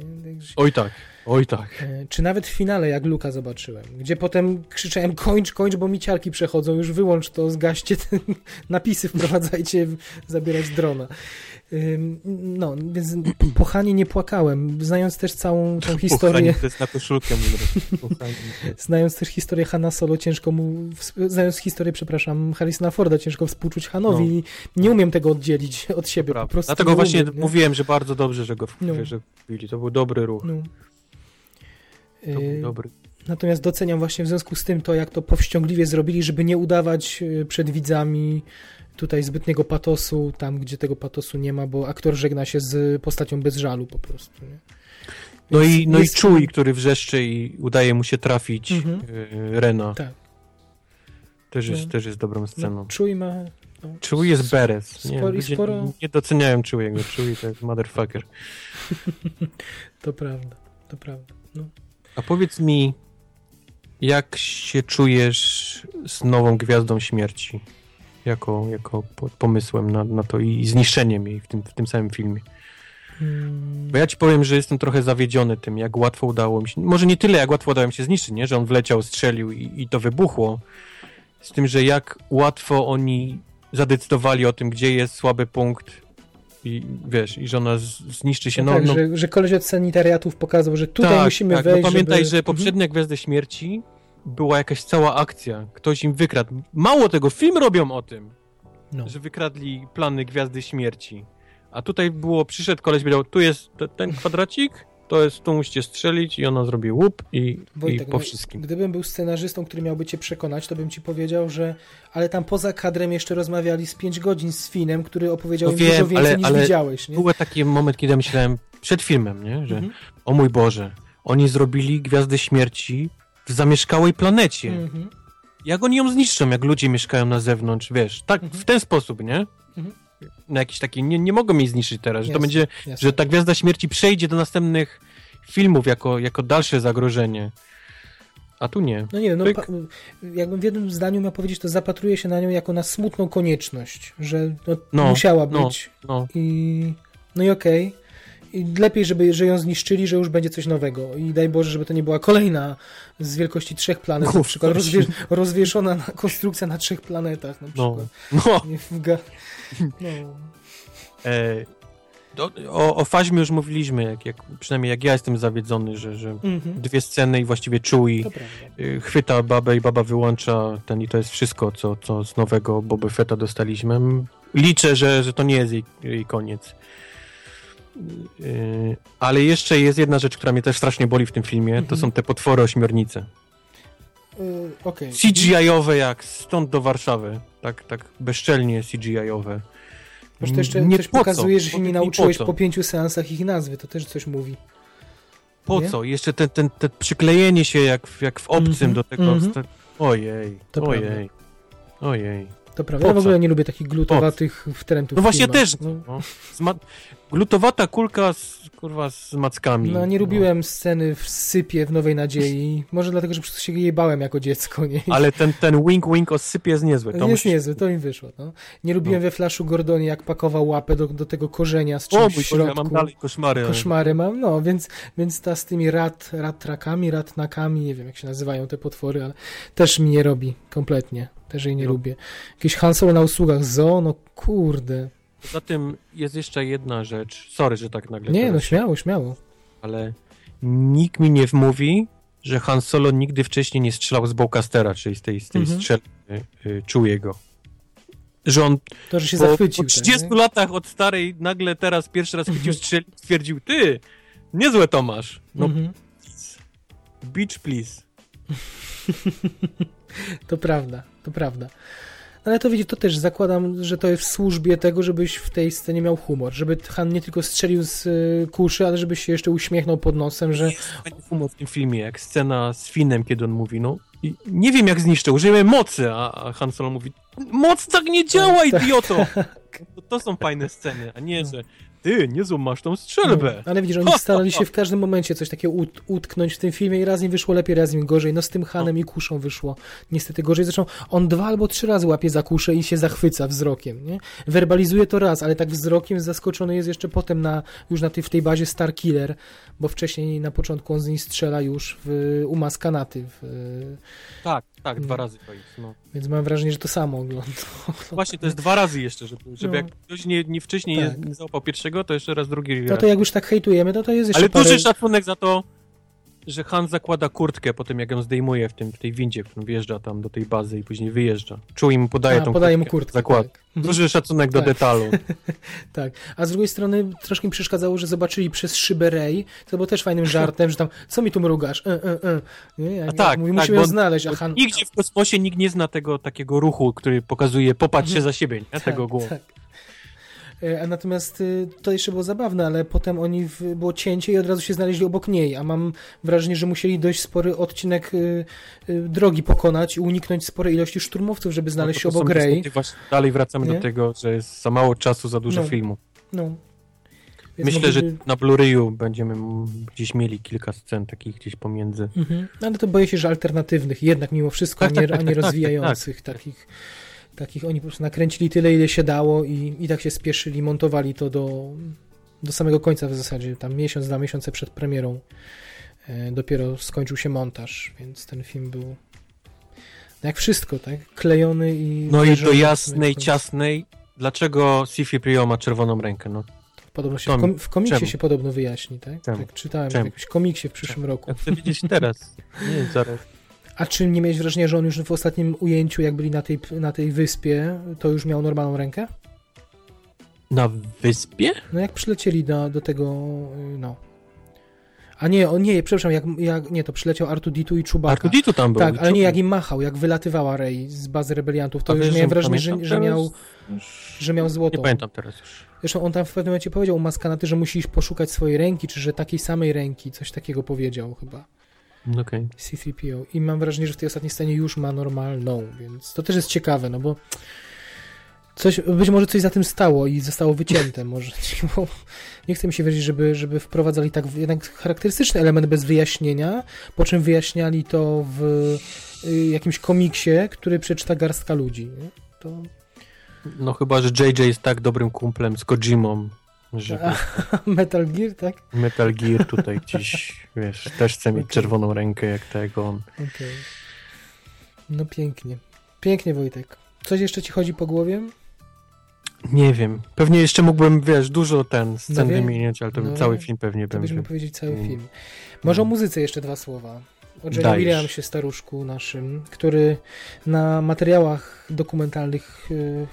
Oj tak, oj tak. E, Czy nawet w finale, jak Luka zobaczyłem, gdzie potem krzyczałem kończ, kończ, bo mi ciarki przechodzą, już wyłącz to, zgaście te napisy, wprowadzajcie, zabierać drona. No, więc po Hanie nie płakałem, znając też całą tą historię, to jest na koszulkę. znając też historię Hanna Solo, ciężko mu, znając historię, przepraszam, Harrisona Forda, ciężko współczuć Hanowi i nie umiem tego oddzielić od siebie, po prostu Dlatego nie właśnie umiem, mówiłem, że bardzo dobrze, że go No. że wbili. To był dobry ruch. No. To był Y, dobry. Natomiast doceniam właśnie w związku z tym to, jak to powściągliwie zrobili, żeby nie udawać e, przed widzami tutaj zbytniego patosu, tam gdzie tego patosu nie ma, bo aktor żegna się z postacią bez żalu po prostu. Nie? No i, no i jest- Chewie, który wrzeszczy i udaje mu się trafić Mhm. y, Rena. Tak. Też jest, No. też jest dobrą sceną. No, Chewie ma... No, Chewie jest beres. Nie, sporo- i ludzie sporo- nie doceniają Chewiego. Chewie to jest motherfucker. To prawda, to prawda. No. A powiedz mi, jak się czujesz z nową Gwiazdą Śmierci? Jako, jako po- pomysłem na, na to i zniszczeniem jej w tym, w tym samym filmie. Hmm. Bo ja ci powiem, że jestem trochę zawiedziony tym, jak łatwo udało mi się, może nie tyle, jak łatwo udało mi się zniszczyć, nie? Że on wleciał, strzelił i, i to wybuchło. Z tym, że jak łatwo oni zadecydowali o tym, gdzie jest słaby punkt i wiesz, i że ona zniszczy się. No, No, tak, no, Że, że koleś od sanitariatów pokazał, że tutaj tak, musimy tak. wejść. No, pamiętaj, żeby... że poprzednia Gwiazda Śmierci była jakaś cała akcja. Ktoś im wykradł. Mało tego, film robią o tym, No. że wykradli plany Gwiazdy Śmierci. A tutaj było, przyszedł koleś, powiedział, tu jest te, ten kwadracik, to jest, tu musicie strzelić i ona zrobi łup i, Wojtek, i po no, wszystkim. Gdybym był scenarzystą, który miałby cię przekonać, to bym ci powiedział, że ale tam poza kadrem jeszcze rozmawiali z 5 godzin z Finem, który opowiedział No im wiem, dużo więcej ale- niż ale widziałeś. Nie? Był taki moment, kiedy myślałem przed filmem, nie? że Mhm. o mój Boże, oni zrobili Gwiazdę Śmierci w zamieszkałej planecie. Mhm. Jak oni ją zniszczą, jak ludzie mieszkają na zewnątrz, wiesz, tak, Mhm. w ten sposób, nie? Mhm. Na jakiś taki, nie, nie mogą jej zniszczyć teraz, że to będzie, jasne. że ta Gwiazda Śmierci przejdzie do następnych filmów jako, jako dalsze zagrożenie. A tu nie. No nie no, pa, jakbym w jednym zdaniu miał powiedzieć, to zapatruję się na nią jako na smutną konieczność, że no, No, musiała no. być No, i no i okej. I lepiej, żeby że ją zniszczyli, że już będzie coś nowego. I daj Boże, żeby to nie była kolejna z wielkości trzech planet, na Uf, przykład rozwieszona na, konstrukcja na trzech planetach na no, przykład. no. Ga... no. E, do, o, o Faźmie już mówiliśmy, jak, jak, przynajmniej jak ja jestem zawiedzony, że, że Mhm. dwie sceny i właściwie czuj y, chwyta babę i baba wyłącza ten i to jest wszystko, co, co z nowego Boba Fetta dostaliśmy. Liczę, że, że to nie jest jej, jej koniec. Y, ale jeszcze jest jedna rzecz, która mnie też strasznie boli w tym filmie, to Mhm. są te potwory ośmiornice. Y, Okej. CGI-owe jak stąd do Warszawy. Tak, tak bezczelnie CGI-owe. Może to jeszcze Nie coś po co? pokazuje, że się nie nauczyłeś po po, co? pięciu seansach ich nazwy, to też coś mówi. Po Nie? co? Jeszcze ten, ten, ten przyklejenie się jak, w- jak w obcym Mhm, do tego. mhm. sta- Ojej, To ojej, ojej. To prawda. Ja w co? ogóle nie lubię takich glutowatych wtrętów. No właśnie filmach. też. No, No. Glutowata kulka z, kurwa, z mackami. no nie lubiłem sceny w sypie w Nowej Nadziei. Może dlatego, że po prostu się jej bałem jako dziecko. Nie? Ale ten, ten wink wink o sypie jest niezły. To jest musi- niezły, to im wyszło. No. Nie lubiłem No. we Flashu Gordonie, jak pakował łapę do, do tego korzenia z O czymś mój w środku. ja mam dalej koszmary. Koszmary mam, no, więc, więc ta z tymi rat, ratrakami, ratnakami, nie wiem jak się nazywają te potwory, ale też mi nie robi kompletnie. Też jej nie No. lubię. Jakieś Han Solo na usługach zoo, no kurde. Poza tym jest jeszcze jedna rzecz. Sorry, że tak nagle. Nie, teraz, no śmiało, śmiało. Ale nikt mi nie wmówi, że Han Solo nigdy wcześniej nie strzelał z Bowcastera, czyli z tej, z tej Mhm. strzelby y, Chewiego. Że on To, że się po, zachwycił. po tak, 30 nie? latach od starej nagle teraz pierwszy raz chwycił strzelić, stwierdził, ty, niezłe Tomasz. No, Mhm. beach please. To prawda, to prawda. No Ale to widzisz, to też zakładam, że to jest w służbie tego, żebyś w tej scenie miał humor. Żeby Han nie tylko strzelił z y, kuszy, ale żebyś się jeszcze uśmiechnął pod nosem, że humor w tym filmie, jak scena z Finem, kiedy on mówi, no i nie wiem jak zniszczę, użyłem mocy, a, Han Solo mówi, moc tak nie działa, Tak, idioto! To, to są fajne sceny, a nie, że ty, niezłą masz tą strzelbę. No, ale widzisz, oni starali się w każdym momencie coś takiego ut utknąć w tym filmie i raz im wyszło lepiej, raz im gorzej. No z tym Hanem i kuszą wyszło niestety gorzej. Zresztą on dwa albo trzy razy łapie za kuszę i się zachwyca wzrokiem, nie? Werbalizuje to raz, ale tak wzrokiem zaskoczony jest jeszcze potem na, już na tej, w tej bazie Star Killer, bo wcześniej na początku on z niej strzela już w umaskanaty, w, Tak, tak, No. dwa razy to jest, no. więc mam wrażenie, że to samo ogląda. Właśnie, to jest dwa razy jeszcze, żeby, żeby No. jak ktoś nie, nie wcześniej Tak. nie, załapał pierwszego, to jeszcze raz drugi No raz. to jak już tak hejtujemy, no to jest jeszcze Ale parę... duży szacunek za to, że Han zakłada kurtkę po tym, jak ją zdejmuje w, tym, w tej windzie, którą wjeżdża tam do tej bazy i później wyjeżdża. Czuł im podaje A, tą podaje mu kurtkę. kurtkę. Zakład. Tak. Duży szacunek do Tak. detalu. Tak, a z drugiej strony troszkę mi przeszkadzało, że zobaczyli przez szybę Ray, to było też fajnym żartem, że tam, co mi tu mrugasz? E, e, e. Nie, jak, tak, mówi, tak, musimy ją znaleźć, a Han... Nigdzie w kosmosie nikt nie zna tego takiego ruchu, który pokazuje popatrz się za siebie, nie? tego głową. Tak. E, A natomiast y, to jeszcze było zabawne, ale potem oni w, było cięcie i od razu się znaleźli obok niej, a mam wrażenie, że musieli dość spory odcinek y, y, drogi pokonać i uniknąć sporej ilości szturmowców, żeby znaleźć się No są obok Rey. Właśnie dalej wracamy Nie? do tego, że jest za mało czasu, za dużo No. filmu. No. Więc Myślę, że na Blu-rayu będziemy gdzieś mieli kilka scen takich gdzieś pomiędzy. Mhm. Ale to boję się, że alternatywnych, jednak mimo wszystko, Tak, a nie, tak, a nie tak, tak, rozwijających takich. Takich oni po prostu nakręcili tyle, ile się dało i, i tak się spieszyli, montowali to do, do samego końca w zasadzie, tam miesiąc, dwa miesiące przed premierą e, dopiero skończył się montaż, więc ten film był no jak wszystko, tak? Klejony i... No i do jasnej, ciasnej. Dlaczego C-3PO ma czerwoną rękę? No, Podobno się Tom, w, kom- w komiksie czemu? się podobno wyjaśni, tak? Czemu? Tak czytałem Czemu? w jakimś komiksie w przyszłym roku. ja chcę widzieć teraz. Nie, zaraz. A czy nie miałeś wrażenia, że on już w ostatnim ujęciu, jak byli na tej, na tej wyspie, to już miał normalną rękę? Na wyspie? No jak przylecieli do, do tego, y, no. A nie, o nie, przepraszam, jak, jak nie, to przyleciał Artuditu i Chewbacca. Artuditu tam był. Tak, ale nie, jak im machał, jak wylatywała Rey z bazy rebeliantów, to A już wiesz, miałem że wrażenie, że, że, miał, że miał Nie złoto. pamiętam teraz już. Zresztą on tam w pewnym momencie powiedział u Maskanaty, że musisz poszukać swojej ręki, czy że takiej samej ręki, coś takiego powiedział chyba. Okej. C3PO. I mam wrażenie, że w tej ostatniej scenie już ma normalną, więc to też jest ciekawe, no bo coś, być może coś za tym stało i zostało wycięte, może. Bo nie chcę mi się wierzyć, żeby, żeby wprowadzali tak jednak charakterystyczny element bez wyjaśnienia, po czym wyjaśniali to w y, jakimś komiksie, który przeczyta garstka ludzi. To... No chyba, że JJ jest tak dobrym kumplem z Kojimą, że Metal Gear, tak? Metal Gear tutaj gdzieś, wiesz, też chce mieć Okej. czerwoną rękę jak tego on. Okej. No pięknie. Pięknie, Wojtek. Coś jeszcze ci chodzi po głowie? Nie wiem. Pewnie jeszcze mógłbym, wiesz, dużo ten scen No wymieniać, ale to No cały film pewnie To byśmy będzie. powiedzieć cały Mm. film. Może o muzyce jeszcze dwa słowa. O Dajesz. Williamsie, staruszku naszym, który na materiałach dokumentalnych y, y,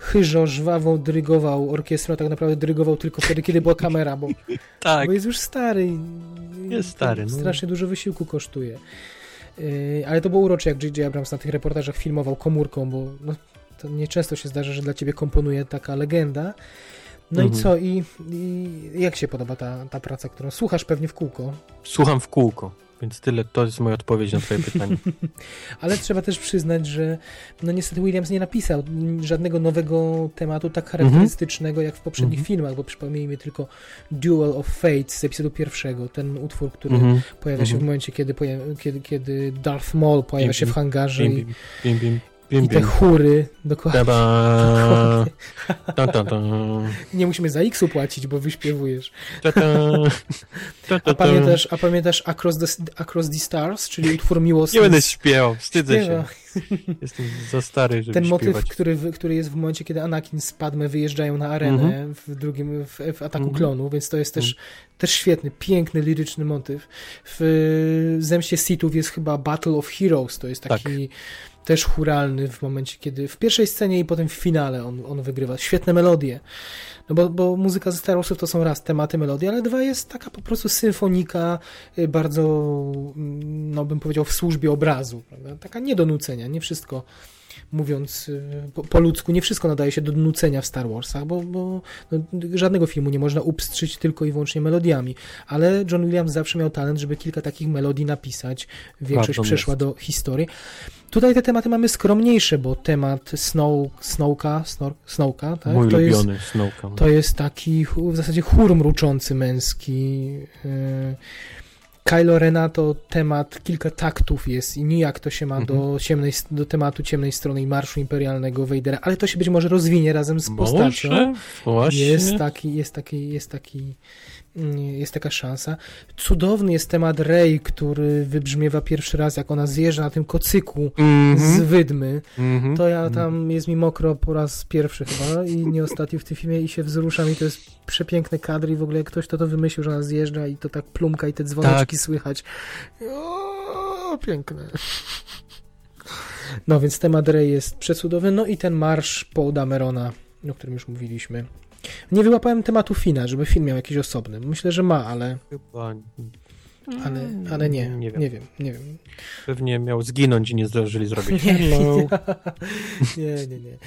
chyżo, żwawo dyrygował orkiestrę, a tak naprawdę dyrygował tylko wtedy, kiedy była kamera, bo, Tak. bo jest już stary. Jest stary, no. Strasznie dużo wysiłku kosztuje. Y, ale to było urocze, jak J.J. Abrams na tych reportażach filmował komórką, bo no, to nieczęsto się zdarza, że dla ciebie komponuje taka legenda. No Mhm. i co? I, I jak się podoba ta, ta praca, którą słuchasz pewnie w kółko? Słucham w kółko, więc tyle, to jest moja odpowiedź na twoje pytanie. Ale trzeba też przyznać, że no niestety Williams nie napisał żadnego nowego tematu tak charakterystycznego jak w poprzednich Mhm. filmach, bo przypomnijmy tylko Duel of Fate z epizodu pierwszego, ten utwór, który Mhm. pojawia się w Mhm. momencie, kiedy, kiedy, kiedy Darth Maul pojawia Bim, się w hangarze Bim, bim, bim, i te bim. chóry, dokładnie. Taba. Ta, ta, ta. Nie musimy za X-u płacić, bo wyśpiewujesz. A ta. pamiętasz, a pamiętasz Across the, Across the Stars, czyli utwór miłosny? Nie będę śpiewał, wstydzę Śpiewa. się. Jestem za stary, żeby Ten motyw, śpiewać. który, który jest w momencie, kiedy Anakin z Padme wyjeżdżają na arenę Mhm. w drugim, w, w Ataku Mhm. Klonu, więc to jest też, też świetny, piękny, liryczny motyw. W Zemście Sithów jest chyba Battle of Heroes, to jest taki też churalny w momencie, kiedy w pierwszej scenie i potem w finale on, on wygrywa. Świetne melodie. No bo, bo muzyka ze Star Warsów to są raz tematy, melodie, ale dwa jest taka po prostu symfonika, y, bardzo, mm, no bym powiedział, w służbie obrazu. Prawda? Taka nie do nucenia, nie wszystko mówiąc y, po, po ludzku, nie wszystko nadaje się do nucenia w Star Warsach, bo, bo no, żadnego filmu nie można upstrzyć tylko i wyłącznie melodiami, ale John Williams zawsze miał talent, żeby kilka takich melodii napisać. Większość przeszła jest. do historii. Tutaj te tematy mamy skromniejsze, bo temat Snow, Snowka, Snor, Snowka, tak? Mój to jest ulubiony Snowka. to jest taki w zasadzie chór mruczący męski. Yy, Kylo Rena to temat, kilka taktów jest i nijak to się ma do, Mhm. ciemnej, do tematu ciemnej strony i marszu imperialnego Vadera, ale to się być może rozwinie razem z postacią. Może? Właśnie. Jest taki, jest taki, jest taki, jest taka szansa. Cudowny jest temat Rey, który wybrzmiewa pierwszy raz, jak ona zjeżdża na tym kocyku Mhm. z wydmy. Mhm. To ja tam jest mi mokro po raz pierwszy chyba i nie ostatni w tym filmie i się wzruszam i to jest przepiękny kadr i w ogóle ktoś to to wymyślił, że ona zjeżdża i to tak plumka i te dzwoneczki słychać. O, piękne. No więc temat Rey jest przecudowny, no i ten marsz Paul Damerona, o którym już mówiliśmy. Nie wyłapałem tematu Fina, żeby film miał jakiś osobny. Myślę, że ma, ale, Chyba... ale, ale nie, Nie wiem. nie wiem, nie wiem. Pewnie miał zginąć i nie zdążyli zrobić. Nie, Hello. nie, nie, nie.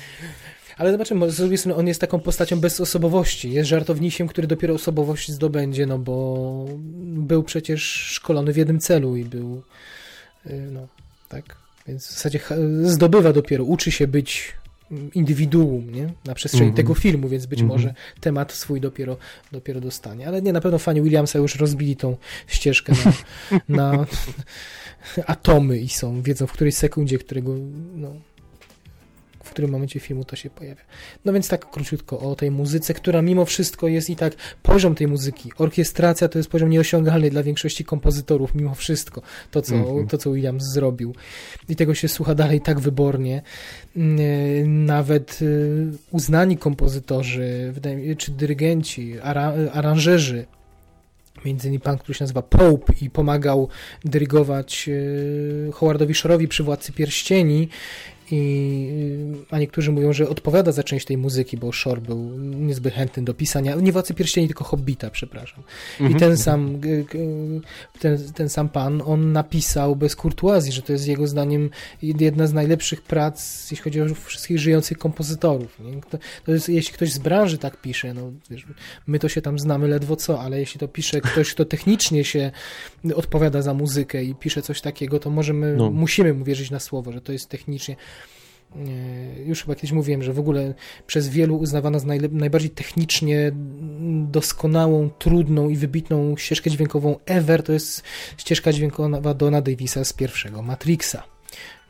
Ale zobaczymy, z drugiej strony on jest taką postacią bez osobowości. Jest żartownisiem, który dopiero osobowość zdobędzie, no bo był przecież szkolony w jednym celu i był, y, no, tak. Więc w zasadzie zdobywa dopiero, uczy się być indywiduum, nie? Na przestrzeni Mhm. tego filmu, więc być Mhm. może temat swój dopiero, dopiero dostanie. Ale nie, na pewno fani Williamsa już rozbili tą ścieżkę na, na atomy i są, wiedzą w której sekundzie, którego, no, w którym momencie filmu to się pojawia. No więc tak króciutko o tej muzyce, która mimo wszystko jest i tak poziom tej muzyki. Orkiestracja to jest poziom nieosiągalny dla większości kompozytorów, mimo wszystko. To, co, Mhm. to, co Williams zrobił. I tego się słucha dalej tak wybornie. Yy, Nawet yy, uznani kompozytorzy, czy dyrygenci, ara, aranżerzy, między innymi pan, który się nazywa Pope i pomagał dyrygować yy, Howardowi Shore'owi przy Władcy Pierścieni i, yy, a niektórzy mówią, że odpowiada za część tej muzyki, bo Shore był niezbyt chętny do pisania, nie Władcy Pierścieni, tylko Hobbita, przepraszam. I Mhm. ten sam, ten, ten sam pan, on napisał bez kurtuazji, że to jest jego zdaniem jedna z najlepszych prac, jeśli chodzi o wszystkich żyjących kompozytorów. To, to jest, jeśli ktoś z branży tak pisze, no wiesz, my to się tam znamy ledwo co, ale jeśli to pisze ktoś, kto technicznie się odpowiada za muzykę i pisze coś takiego, to możemy, No. musimy mu wierzyć na słowo, że to jest technicznie już chyba kiedyś mówiłem, że w ogóle przez wielu uznawana za najbardziej technicznie doskonałą, trudną i wybitną ścieżkę dźwiękową ever, to jest ścieżka dźwiękowa Dona Davisa z pierwszego Matrixa.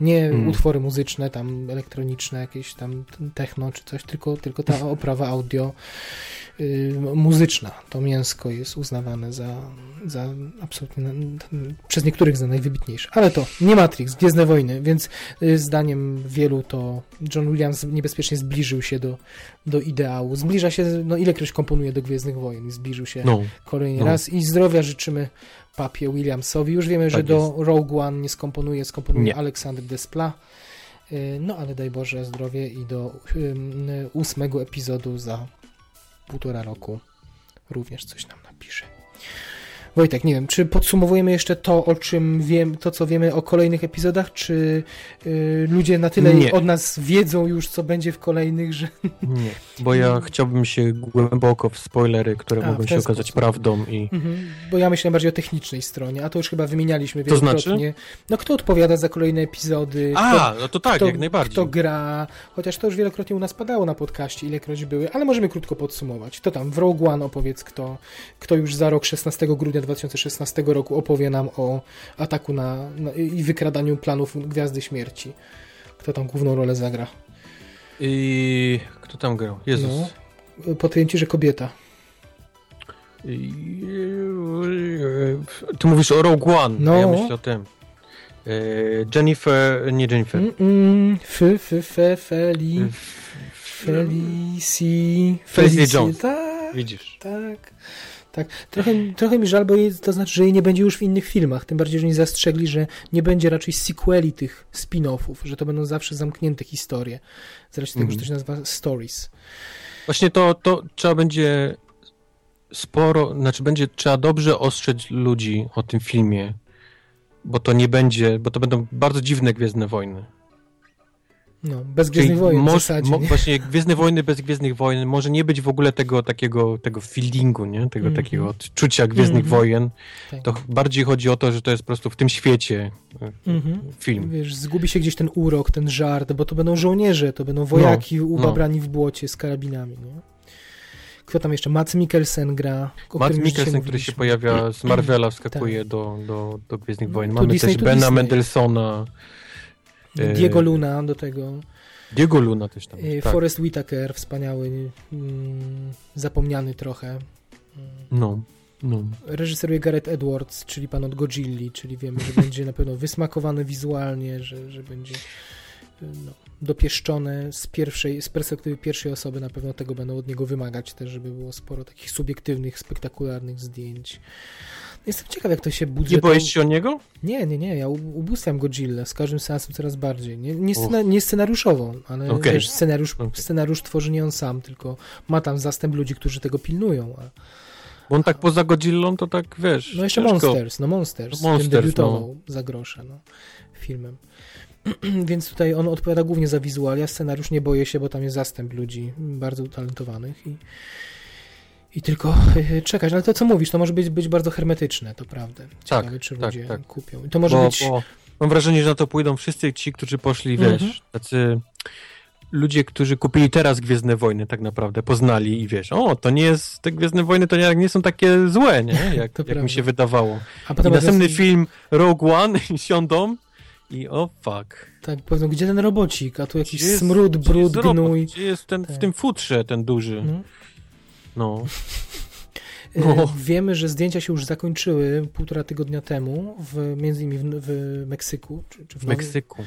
Nie Mm. utwory muzyczne, tam elektroniczne, jakieś tam techno czy coś, tylko, tylko ta oprawa audio y, muzyczna. To mięsko jest uznawane za, za absolutnie przez niektórych za najwybitniejsze. Ale to nie Matrix, Gwiezdne Wojny, więc y, zdaniem wielu to John Williams niebezpiecznie zbliżył się do, do ideału. Zbliża się, no ilekroć komponuje do Gwiezdnych Wojen i zbliżył się No, kolejny no. raz i zdrowia życzymy papie Williamsowi. Już wiemy, że Tak do Rogue One nie skomponuje, skomponuje Nie. Aleksander Desplat. Y, No ale daj Boże zdrowie i do ym, ósmego epizodu za półtora roku również coś nam napisze. Wojtek, nie wiem, czy podsumowujemy jeszcze to, o czym wiem, to co wiemy o kolejnych epizodach, czy y, ludzie na tyle Nie. od nas wiedzą już, co będzie w kolejnych, że nie. Bo ja chciałbym się głęboko w spoilery, które A, mogą się ten okazać sposób. prawdą i Mhm, bo ja myślę bardziej o technicznej stronie, a to już chyba wymienialiśmy To znaczy? wielokrotnie. No kto odpowiada za kolejne epizody? kto, A, no to tak, kto, jak najbardziej. Kto gra, chociaż to już wielokrotnie u nas padało na podcaście, ilekroć były, ale możemy krótko podsumować. To tam w Rogue One opowiedz, kto, kto już za rok 16 grudnia 2016 roku opowie nam o ataku na, na i wykradaniu planów Gwiazdy Śmierci. Kto tam główną rolę zagra? I kto tam grał? Jezus. No. Podjęcie, ci, że kobieta. I- Ty mówisz o Rogue One, No. ja myślę o tym. E, Jennifer, nie Jennifer. Mm, mm, F, F, F, Feli, Felici, Felicity Jones. Tak, Widzisz. tak. Tak, trochę, trochę mi żal, bo jej, to znaczy, że jej nie będzie już w innych filmach. Tym bardziej, że nie zastrzegli, że nie będzie raczej sequeli tych spin-offów, że to będą zawsze zamknięte historie. Z racji tego, Mhm. że to się nazywa Stories. Właśnie to, to trzeba będzie sporo, znaczy będzie trzeba dobrze ostrzec ludzi o tym filmie, bo to nie będzie, bo to będą bardzo dziwne Gwiezdne Wojny. No, bez Gwiezdnych Wojen w moż- zasadzie. mo- nie? właśnie Gwiezdne Wojny bez Gwiezdnych Wojen może nie być w ogóle tego takiego, tego feelingu, nie? Tego Mhm. takiego odczucia Gwiezdnych Mhm. Wojen. Tak. To bardziej chodzi o to, że to jest po prostu w tym świecie Mhm. film. Wiesz, zgubi się gdzieś ten urok, ten żart, bo to będą żołnierze, to będą wojaki ubabrani w błocie z karabinami. Nie? Kto tam jeszcze? Mats Mikkelsen gra. dzisiaj Mikkelsen, który się pojawia z Marvela, wskakuje do, do, do Gwiezdnych No, Wojen. Mamy Disney, też Bena Disney. E, Diego Luna do tego. Diego Luna też tam E, jest, tak. Forrest Whitaker, wspaniały, mm, zapomniany trochę. Mm. No, no. Reżyseruje Gareth Edwards, czyli pan od Godzilli, czyli wiemy, że będzie na pewno wysmakowany wizualnie, że, że będzie y, no, dopieszczone z pierwszej, z perspektywy pierwszej osoby, na pewno tego będą od niego wymagać też, żeby było sporo takich subiektywnych, spektakularnych zdjęć. Jestem ciekaw, jak to się Nie budżet... boisz się o niego? Nie, nie, nie, ja ubóstwiam Godzilla z każdym seansem coraz bardziej. Nie, nie, scena, nie scenariuszowo, ale Okej. wiesz, scenariusz, Okej. scenariusz tworzy nie on sam, tylko ma tam zastęp ludzi, którzy tego pilnują. A, Bo on tak poza Godzillą to tak, wiesz, no jeszcze ciężko. Monsters, no Monsters, No Monsters, debiutował za grosze, no, filmem. Więc tutaj on odpowiada głównie za wizualia, scenariusz nie boję się, bo tam jest zastęp ludzi bardzo utalentowanych i, i tylko e, czekać. Ale to, co mówisz, to może być, być bardzo hermetyczne, to prawda. Ciekawe, Tak, czy tak, ludzie tak. kupią. I to może bo, być... bo mam wrażenie, że na to pójdą wszyscy ci, którzy poszli, wiesz, Mhm. tacy ludzie, którzy kupili teraz Gwiezdne Wojny tak naprawdę, poznali i wiesz, o, to nie jest, te Gwiezdne Wojny to nie, nie są takie złe, nie? Jak, jak mi się wydawało. A I potem następny okazuje- film Rogue One i siądą I o fuck. Tak, pewno, gdzie ten robocik? A tu jakiś Gdzie jest- smród, Gdzie brud, jest robot? gnój. Gdzie jest ten, w Tak. tym futrze ten duży? No. No. E, No. Wiemy, że zdjęcia się już zakończyły półtora tygodnia temu, w, między innymi w, w Meksyku. Czy, czy w Meksyku.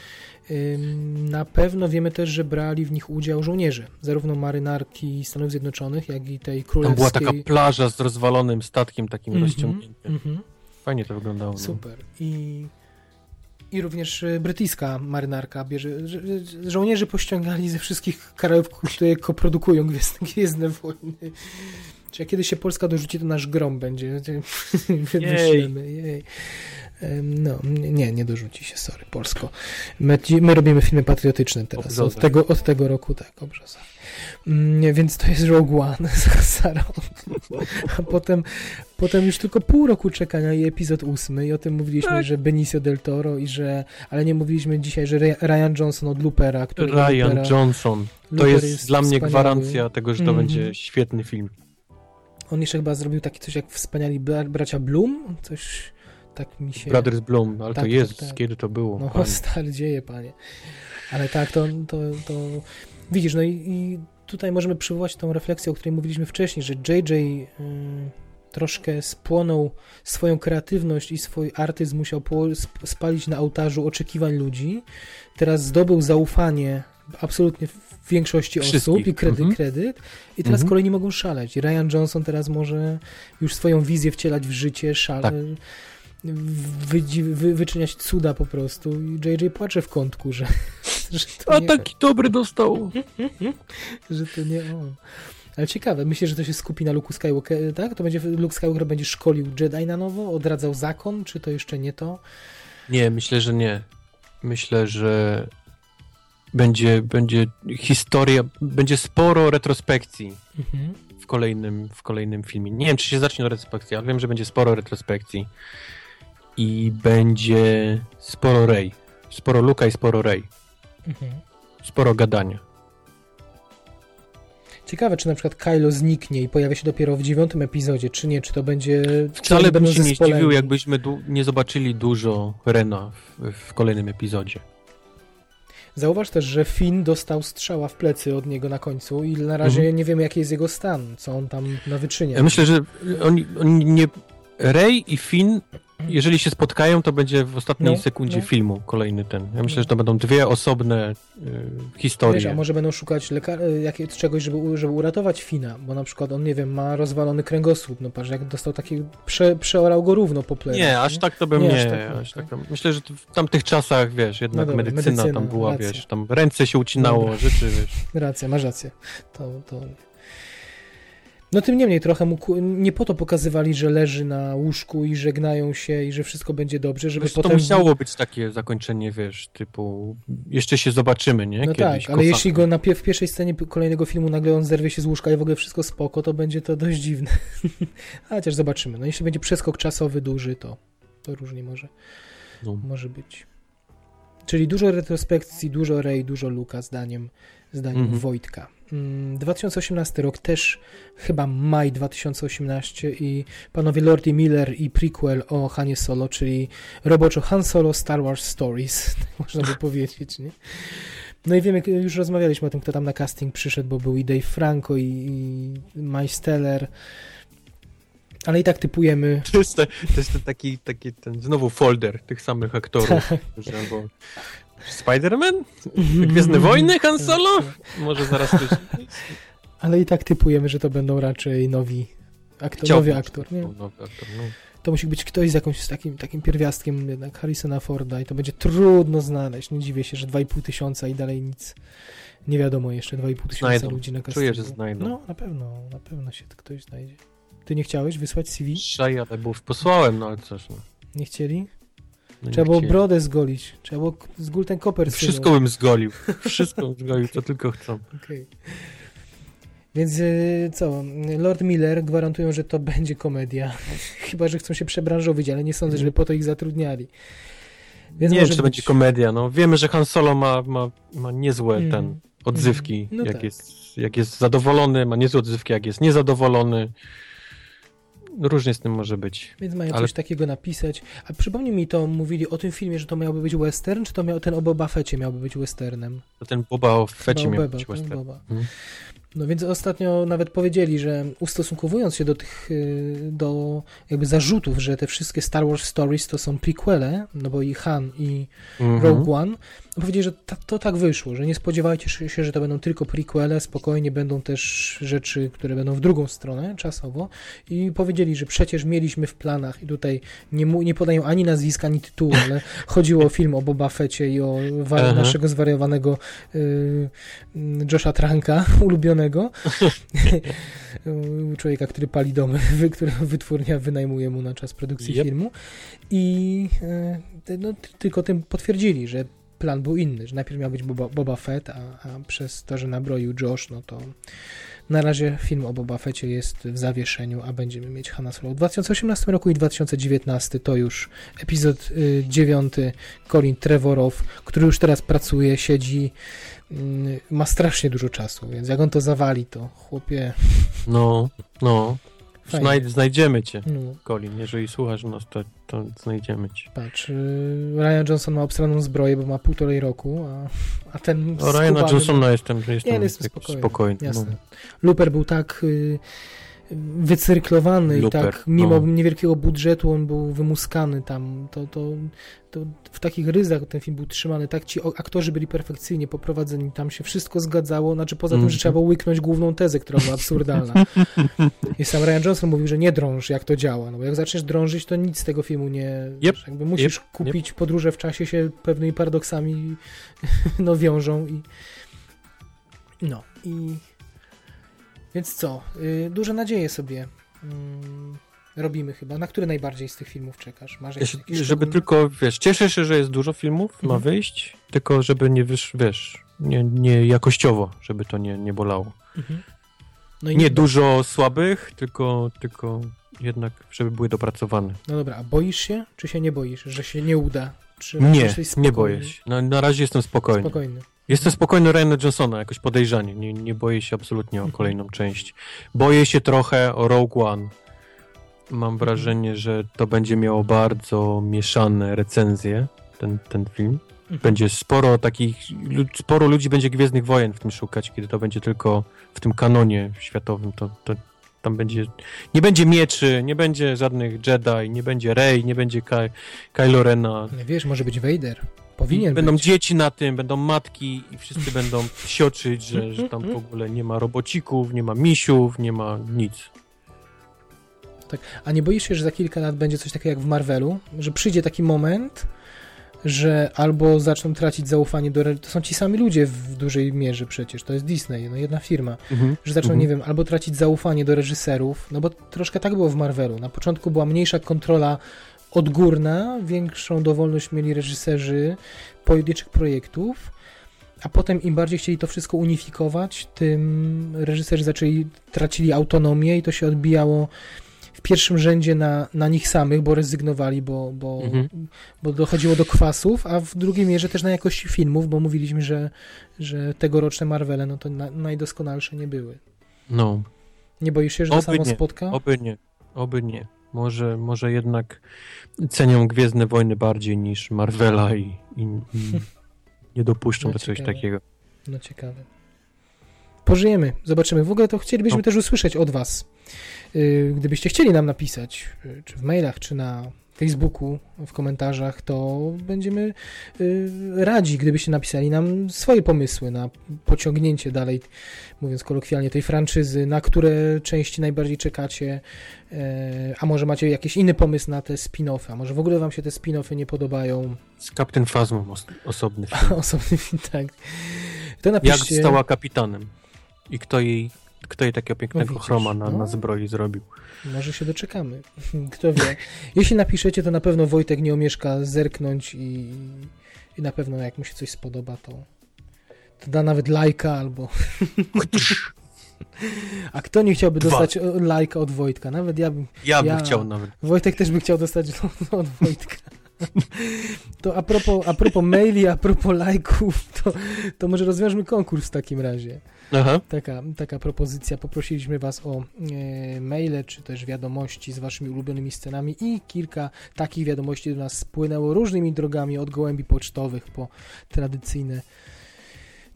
Na pewno wiemy też, że brali w nich udział żołnierze, zarówno marynarki Stanów Zjednoczonych, jak i tej Tam królewskiej. była taka plaża z rozwalonym statkiem takim Mhm, rozciągniętym. mhm. Fajnie to wyglądało. No. Super. I, I również e, brytyjska marynarka bierze. że- Żołnierzy pościągali ze wszystkich krajów, które koprodukują Gwiezdne, Gwiezdne Wojny. Czy jak kiedyś się Polska dorzuci, to nasz grom będzie. Wyślemy. Jej. No, nie, nie dorzuci się, sorry, Polsko. My, my robimy filmy patriotyczne teraz. Od tego, od tego roku, tak, obrzoza. Mm, więc to jest Rogue One za, za rok. A potem, potem już tylko pół roku czekania i epizod ósmy i o tym mówiliśmy, Tak. że Benicio del Toro i że, ale nie mówiliśmy dzisiaj, że Ry- Ryan Johnson od Loopera, który Ryan Loopera, Johnson. To Looper jest, dla mnie wspaniały. gwarancja tego, że to Mhm. będzie świetny film. On jeszcze chyba zrobił taki coś jak wspaniali bra- bracia Bloom, coś tak mi się... Brothers Bloom, ale Tak, to jest, tak, tak. kiedy to było. No Panie. stary dzieje, panie. Ale tak, to, to, to widzisz, no i, i tutaj możemy przywołać tą refleksję, o której mówiliśmy wcześniej, że JJ y, troszkę spłonął swoją kreatywność i swój artyzm musiał spalić na ołtarzu oczekiwań ludzi. Teraz zdobył zaufanie absolutnie w większości osób Wszystkich. i kredyt, Mhm. kredyt. I teraz Mhm. kolejni mogą szaleć. Ryan Johnson teraz może już swoją wizję wcielać w życie, szale, Tak. wydzi- wy, wyczyniać cuda po prostu. I JJ płacze w kątku, że, że, to A nie, taki dobry dostał. że to nie on. Ale ciekawe, myślę, że to się skupi na Luke Skywalker, tak? To będzie Luke Skywalker będzie szkolił Jedi na nowo, odradzał zakon, czy to jeszcze nie to? Nie, myślę, że nie. Myślę, że będzie, będzie historia, będzie sporo retrospekcji Mhm. w kolejnym, w kolejnym filmie. Nie wiem, czy się zacznie od retrospekcji, ale wiem, że będzie sporo retrospekcji i będzie sporo Rey. Sporo Luka i sporo Rey. Mhm. Sporo gadania. Ciekawe, czy na przykład Kylo zniknie i pojawia się dopiero w dziewiątym epizodzie, czy nie, czy to będzie... Wcale bym się nie zdziwił, jakbyśmy nie zobaczyli dużo Rena w, w kolejnym epizodzie. Zauważ też, że Finn dostał strzała w plecy od niego na końcu i na razie Mhm. nie wiemy, jaki jest jego stan, co on tam na wyczynie. Ja myślę, że oni, oni nie... Rey i Finn, jeżeli się spotkają, to będzie w ostatniej No, sekundzie no. filmu kolejny ten. Ja myślę, że to będą dwie osobne y, historie. Wiesz, a może będą szukać e, jakie, czegoś, żeby, żeby uratować Fina, bo na przykład on, nie wiem, ma rozwalony kręgosłup, no patrz, jak dostał taki, prze, przeorał go równo po plecach. Nie, aż tak to bym Nie, nie. aż aż tak tak, nie, tak. Myślę, że w tamtych czasach, wiesz, jednak No dobra, medycyna, medycyna, tam była, racja. wiesz, tam ręce się ucinało, Dobra. rzeczy, wiesz. Racja, masz rację. To, to... No tym niemniej trochę mu, nie po to pokazywali, że leży na łóżku i żegnają się i że wszystko będzie dobrze, żeby Wiesz, potem... To musiało być takie zakończenie, wiesz, typu jeszcze się zobaczymy, nie? No Kiedyś, tak, ale jeśli go na w pierwszej scenie kolejnego filmu nagle on zerwie się z łóżka i w ogóle wszystko spoko, to będzie to dość dziwne. Chociaż zobaczymy. No jeśli będzie przeskok czasowy duży, to, to różnie może, No. może być. Czyli dużo retrospekcji, dużo Rey, dużo Luka zdaniem, zdaniem Mhm. Wojtka. Mm, 2018 rok też chyba maj 2018 i panowie Lord i Miller i prequel o Hanie Solo, czyli roboczo Han Solo Star Wars Stories, tak można by powiedzieć, nie? No i wiemy, już rozmawialiśmy o tym, kto tam na casting przyszedł, bo był i Dave Franco i, i Mike Steller, ale i tak typujemy To jest, te, to jest ten taki, taki ten znowu folder tych samych aktorów, którzy albo Spider-Man? Gwiezdne Wojny, Han Solo? Może zaraz coś... Ale i tak typujemy, że to będą raczej nowi aktor, nowy aktor, nie? Nowy aktor, no. To musi być ktoś z jakąś z takim, takim pierwiastkiem jednak Harrisona Forda i to będzie trudno znaleźć. Nie dziwię się, że 2,5 tysiąca i dalej nic. Nie wiadomo jeszcze, 2,5 tysiąca Znajdą. ludzi na castingu. Czuję, że znajdą. No, na pewno, na pewno się ktoś znajdzie. Ty nie chciałeś wysłać CV? Szaj, ale był posłałem, no ale coś, no. Nie chcieli? No Trzeba było brodę zgolić. Trzeba było k- z Gulten Koper Wszystko bym zgolił. Wszystko bym zgolił, co tylko chcą. Okej. Więc y, co? Lord Miller gwarantują, że to będzie komedia. Chyba, że chcą się przebranżowić, ale nie sądzę, żeby po to ich zatrudniali. Więc nie wiem, czy to być- będzie komedia, no. Wiemy, że Han Solo ma, ma, ma niezłe Mm. ten odzywki, Mm. No jak, tak. jest, jak jest zadowolony, ma niezłe odzywki, jak jest niezadowolony. Różnie z tym może być. Więc mają Ale- coś takiego napisać. A przypomnij mi to, mówili o tym filmie, że to miałby być western, czy to miał, ten o Boba Fecie miałby być westernem? To ten Boba o fecie miał być tak? western. Mhm. No więc ostatnio nawet powiedzieli, że ustosunkowując się do tych, y, do jakby zarzutów, że te wszystkie Star Wars Stories to są prequele, no bo i Han i Mhm. Rogue One, powiedzieli, że ta, to tak wyszło, że nie spodziewajcie się, że to będą tylko prequele, spokojnie będą też rzeczy, które będą w drugą stronę czasowo i powiedzieli, że przecież mieliśmy w planach i tutaj nie, nie podają ani nazwiska, ani tytułu, ale chodziło o film o Boba Fecie i o wa- naszego zwariowanego y, Josha Tranka, ulubionego. Człowieka, który pali domy, który wytwórnia wynajmuje mu na czas produkcji Yep. filmu. I te- no, tylko tym potwierdzili, że plan był inny, że najpierw miał być Boba, Boba Fett, a, a przez to, że nabroił Josh, no to na razie film o Boba Fetcie jest w zawieszeniu, a będziemy mieć Hanna Solo w 2018 roku i 2019 to już epizod y, 9 Colin Trevorow, który już teraz pracuje, siedzi, mm, ma strasznie dużo czasu, więc jak on to zawali, to chłopie, No, no. Fajnie. Znaj znajdziemy cię, no, Colin. Jeżeli słuchasz nas, to, to znajdziemy cię. patrz, y, Ryan Johnson ma obstraną zbroję, bo ma półtorej roku, a, a ten O Ryana Johnsona jestem, jestem, Nie, no jestem tak spokojny, spokojny. Jasne. No. Looper był tak y, wycyrklowany Looper, i tak mimo no. niewielkiego budżetu on był wymuskany tam, to, to, to w takich ryzach ten film był trzymany, tak ci aktorzy byli perfekcyjnie poprowadzeni, tam się wszystko zgadzało, znaczy poza tym, że Mhm. trzeba było łyknąć główną tezę, która była absurdalna. I sam Ryan Johnson mówił, że nie drąż, jak to działa, no bo jak zaczniesz drążyć, to nic z tego filmu nie... Yep, jakby musisz yep, kupić, podróże w czasie się pewnymi paradoksami no wiążą i no i więc co, y, duże nadzieje sobie mm, robimy chyba. Na które najbardziej z tych filmów czekasz? Masz Ja jakieś, się, żeby tylko, wiesz, cieszę się, że jest dużo filmów, ma Mhm. wyjść, tylko żeby nie wysz, wiesz, nie, nie jakościowo, żeby to nie, nie bolało. Mhm. No i Nie dużo słabych, tylko, tylko jednak, żeby były dopracowane. No dobra, a boisz się, czy się nie boisz, że się nie uda? Czy Nie, nie boję się. Na, na razie jestem spokojny. Spokojny. Jestem spokojny Ryana Johnsona, jakoś podejrzanie. Nie, nie boję się absolutnie o Mhm. kolejną część. Boję się trochę o Rogue One. Mam Mhm. wrażenie, że to będzie miało bardzo mieszane recenzje, ten, ten film. Mhm. Będzie sporo takich, sporo ludzi będzie Gwiezdnych Wojen w tym szukać, kiedy to będzie tylko w tym kanonie światowym, to, to tam będzie, nie będzie mieczy, nie będzie żadnych Jedi, nie będzie Rey, nie będzie Ky, Kylo Rena, Nie wiesz, może być Vader. Powinien będą być. dzieci na tym, będą matki i wszyscy będą sioczyć, że, że tam w ogóle nie ma robocików, nie ma misiów, nie ma nic. A nie boisz się, że za kilka lat będzie coś takiego jak w Marvelu? Że przyjdzie taki moment, że albo zaczną tracić zaufanie do... To są ci sami ludzie w dużej mierze przecież, to jest Disney, no jedna firma. że zaczną, Mhm. nie wiem, albo tracić zaufanie do reżyserów, no bo troszkę tak było w Marvelu. Na początku była mniejsza kontrola odgórna, większą dowolność mieli reżyserzy pojedynczych projektów, a potem im bardziej chcieli to wszystko unifikować, tym reżyserzy zaczęli, tracili autonomię i to się odbijało w pierwszym rzędzie na, na nich samych, bo rezygnowali, bo, bo, Mhm. bo dochodziło do kwasów, a w drugiej mierze też na jakości filmów, bo mówiliśmy, że, że tegoroczne Marvele no to na, najdoskonalsze nie były. No, Nie boisz się, że to Oby samo nie. spotka? oby nie, oby nie. Może, może jednak cenią Gwiezdne Wojny bardziej niż Marvela i, i, i nie dopuszczą No, do czegoś ciekawe. takiego. No ciekawe. Pożyjemy, zobaczymy. W ogóle to chcielibyśmy No. też usłyszeć od Was. Yy, Gdybyście chcieli nam napisać, yy, czy w mailach, czy na Facebooku, w komentarzach, to będziemy yy, radzi, gdybyście napisali nam swoje pomysły na pociągnięcie dalej, mówiąc kolokwialnie, tej franczyzy, na które części najbardziej czekacie, yy, a może macie jakiś inny pomysł na te spin-offy, a może w ogóle Wam się te spin-offy nie podobają. Z Captain Phasmą os osobny film. Osobny film, tak. To Jak napiszcie. została kapitanem i kto jej, kto jej takiego pięknego No chroma na, no. na zbroi zrobił. Może się doczekamy. Kto wie. Jeśli napiszecie, to na pewno Wojtek nie omieszka zerknąć i, i na pewno jak mu się coś spodoba, to, to da nawet lajka albo... A kto nie chciałby Dwa. dostać lajka od Wojtka? Nawet ja bym... Ja bym Ja- chciał nawet. Wojtek też by chciał dostać od Wojtka. To a propos, a propos maili, a propos lajków, to, to może rozwiążmy konkurs w takim razie. Aha. Taka, taka propozycja. Poprosiliśmy Was o e, maile, czy też wiadomości z Waszymi ulubionymi scenami i kilka takich wiadomości do nas spłynęło różnymi drogami, od gołębi pocztowych po tradycyjne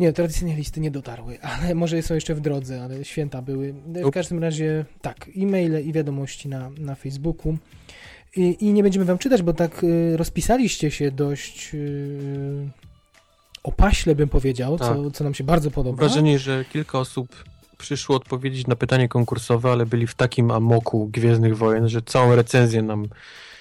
nie, tradycyjne listy nie dotarły, ale może są jeszcze w drodze, ale święta były. W każdym razie tak, e-maile i wiadomości na, na Facebooku. I, I nie będziemy wam czytać, bo tak y, rozpisaliście się dość y, opaśle, bym powiedział, co, Tak. co nam się bardzo Mam podoba. wrażenie, że kilka osób przyszło odpowiedzieć na pytanie konkursowe, ale byli w takim amoku Gwiezdnych Wojen, że całą recenzję nam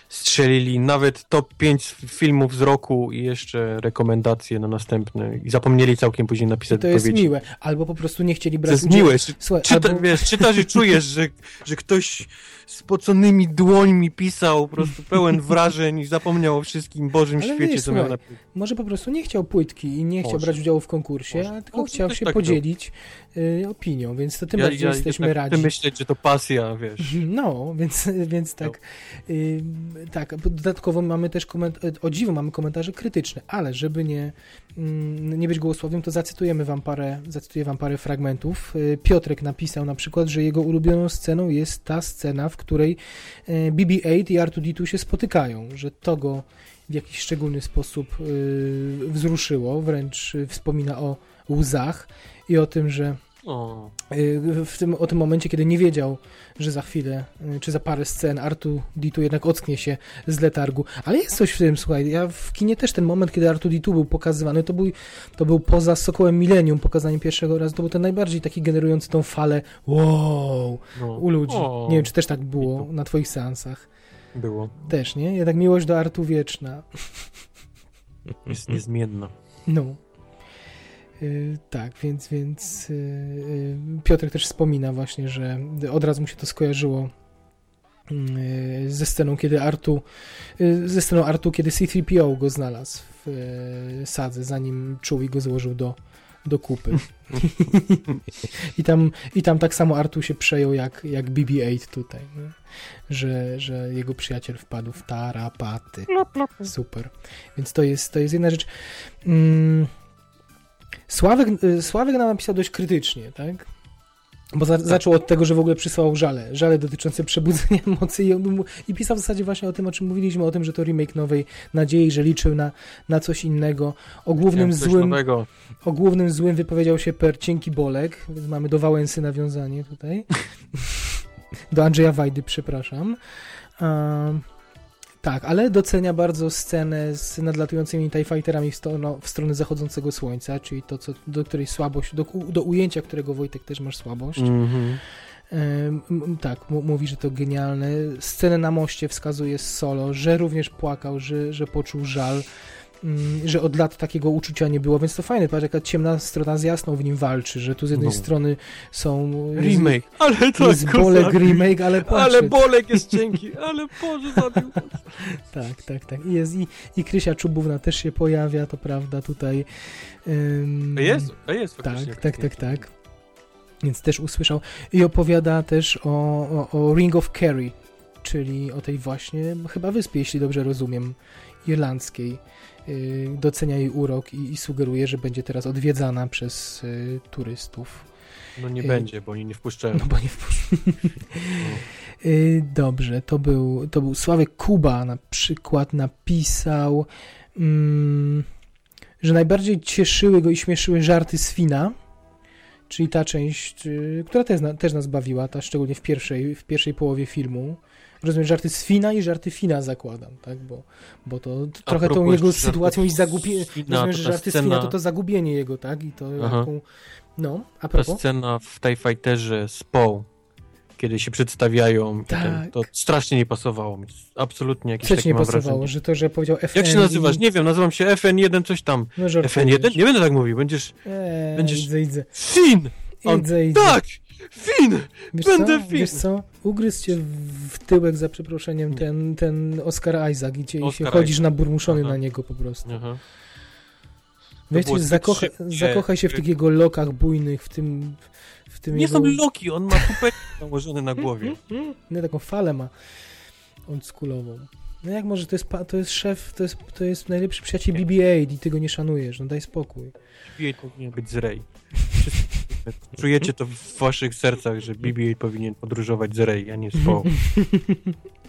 strzelili, nawet top 5 filmów z roku i jeszcze rekomendacje na następne i zapomnieli całkiem później napisać to jest odpowiedzi. miłe. Albo po prostu nie chcieli To brać jest udziału. miłe. Słuchaj, czyta, albo... wiesz, czytasz i czujesz, że, że ktoś spoconymi dłońmi pisał, po prostu pełen wrażeń i zapomniał o wszystkim Bożym Ale świecie, wiesz, co miał napisać. może po prostu nie chciał płytki i nie chciał Może. brać udziału w konkursie, Może. a tylko chciał się tak podzielić opinią, więc to tym bardziej jesteśmy tak radzi. myśleć, że to pasja, wiesz. No, więc, więc tak. Y, tak, dodatkowo mamy też koment- o dziwo mamy komentarze krytyczne, ale żeby nie, mm, nie być gołosłownym, to zacytujemy wam parę, zacytuję wam parę fragmentów. Y, Piotrek napisał na przykład, że jego ulubioną sceną jest ta scena, w której y, BB-8 i R2-D2 się spotykają, że to go w jakiś szczególny sposób y, wzruszyło, wręcz y, wspomina o łzach i o tym, że O, Y, w tym, o tym momencie, kiedy nie wiedział, że za chwilę, y, czy za parę scen Artu D2 jednak ocknie się z letargu. Ale jest coś w tym, słuchaj, ja w kinie też ten moment, kiedy Artu D2 był pokazywany, to był, to był poza Sokołem Millennium pokazanie pierwszego razu, to był ten najbardziej taki generujący tą falę wow no. u ludzi. O, Nie wiem, czy też tak było na twoich seansach. Było. Też, nie? Jednak miłość do Artu wieczna. Jest niezmienna. No. Y, tak, więc, więc y, y, Piotrek też wspomina właśnie, że od razu mu się to skojarzyło ze sceną, kiedy Artu, ze sceną Artu, kiedy C-3PO go znalazł w sadze, zanim Chewie go złożył do, do kupy. I, tam, I tam tak samo Artu się przejął jak, jak BB-8 tutaj, nie? Że, że jego przyjaciel wpadł w tarapaty. Super. Więc to jest, to jest jedna rzecz. Mm, Sławek, y, Sławek nam napisał dość krytycznie, tak? Bo za, zaczął od tego, że w ogóle przysłał żale, żale dotyczące przebudzenia mocy i, on i pisał w zasadzie właśnie o tym, o czym mówiliśmy, o tym, że to remake Nowej Nadziei, że liczył na, na coś innego. O głównym złym, nowego. o głównym złym wypowiedział się per Cienki Bolek, więc mamy do Wałęsy nawiązanie tutaj. do Andrzeja Wajdy, przepraszam. Um, tak, ale docenia bardzo scenę z nadlatującymi TIE Fighterami w, stronę, w stronę zachodzącego słońca, czyli to, co, do której słabość, do, do ujęcia którego Wojtek też masz słabość. Mhm. Em, m- tak, m- mówi, że to genialne. Scenę na moście wskazuje solo, że również płakał, że, że poczuł żal, że od lat takiego uczucia nie było, więc to fajne, patrz jaka ciemna strona z jasną w nim walczy, że tu z jednej No. strony są... Remake. Ale to Jest Bolek remake, ale płacze. Ale Bolek jest cienki. Ale Boże zabił. Tak, tak, tak. I, jest, i, i Krysia Czubówna też się pojawia, to prawda, tutaj. Ym, A jest? Jest faktycznie. Tak, tak, tak, tak. Więc też usłyszał. I opowiada też o, o, o Ring of Kerry, czyli o tej właśnie, chyba wyspie, jeśli dobrze rozumiem, irlandzkiej. Yy, docenia jej urok i, i sugeruje, że będzie teraz odwiedzana przez y, turystów. No nie Ej. będzie, bo oni nie wpuszczają. No bo nie wpuszczę. Y, Dobrze, to był, to był Sławek Kuba na przykład napisał, mm, że najbardziej cieszyły go i śmieszyły żarty z Fina, czyli ta część, y, która też, na, też nas bawiła, ta szczególnie w pierwszej, w pierwszej połowie filmu. Rozumiem, żarty z Fina i żarty Fina zakładam, tak? Bo, bo to A trochę tą jego sytuacją i z zagubienie. Rozumiem, że ta żarty z scena- Fina to to zagubienie jego, tak? I to Aha. jaką... No, a Ta propos? scena w TIE Fighterze z Poe, kiedy się przedstawiają, Tak. ten, to strasznie nie pasowało mi. Absolutnie jakieś takie nie pasowało, wrażenie. że to, że powiedział FN Jak się nazywasz? i... Nie wiem, nazywam się FN1 coś tam. No, żartujesz. FN1? Nie będę tak mówił, będziesz Eee, Będziesz- Idę, idę. Fin! On- Idę, idę. Tak! Fin! Wiesz będę co? film. Wiesz co? Ugryzł cię w tyłek za przeproszeniem ten, ten Oscar Isaac i, cię, i się Oscar chodzisz Isaac. naburmuszony Aha. na niego po prostu. Aha. Wiesz, było zakocha, zakochaj się w tych jego lokach bujnych, w tym, w tym Nie jego... są Loki, on ma tupet nałożony na głowie. Nie, taką falę ma oldschoolową. No jak może, to jest, to jest szef, to jest, to jest najlepszy przyjaciel BB-8 i ty go nie szanujesz, no daj spokój. BB-8 powinien być z. Wszyscy Czujecie to w waszych sercach, że BB-8 powinien podróżować z Rey, a nie z Poe.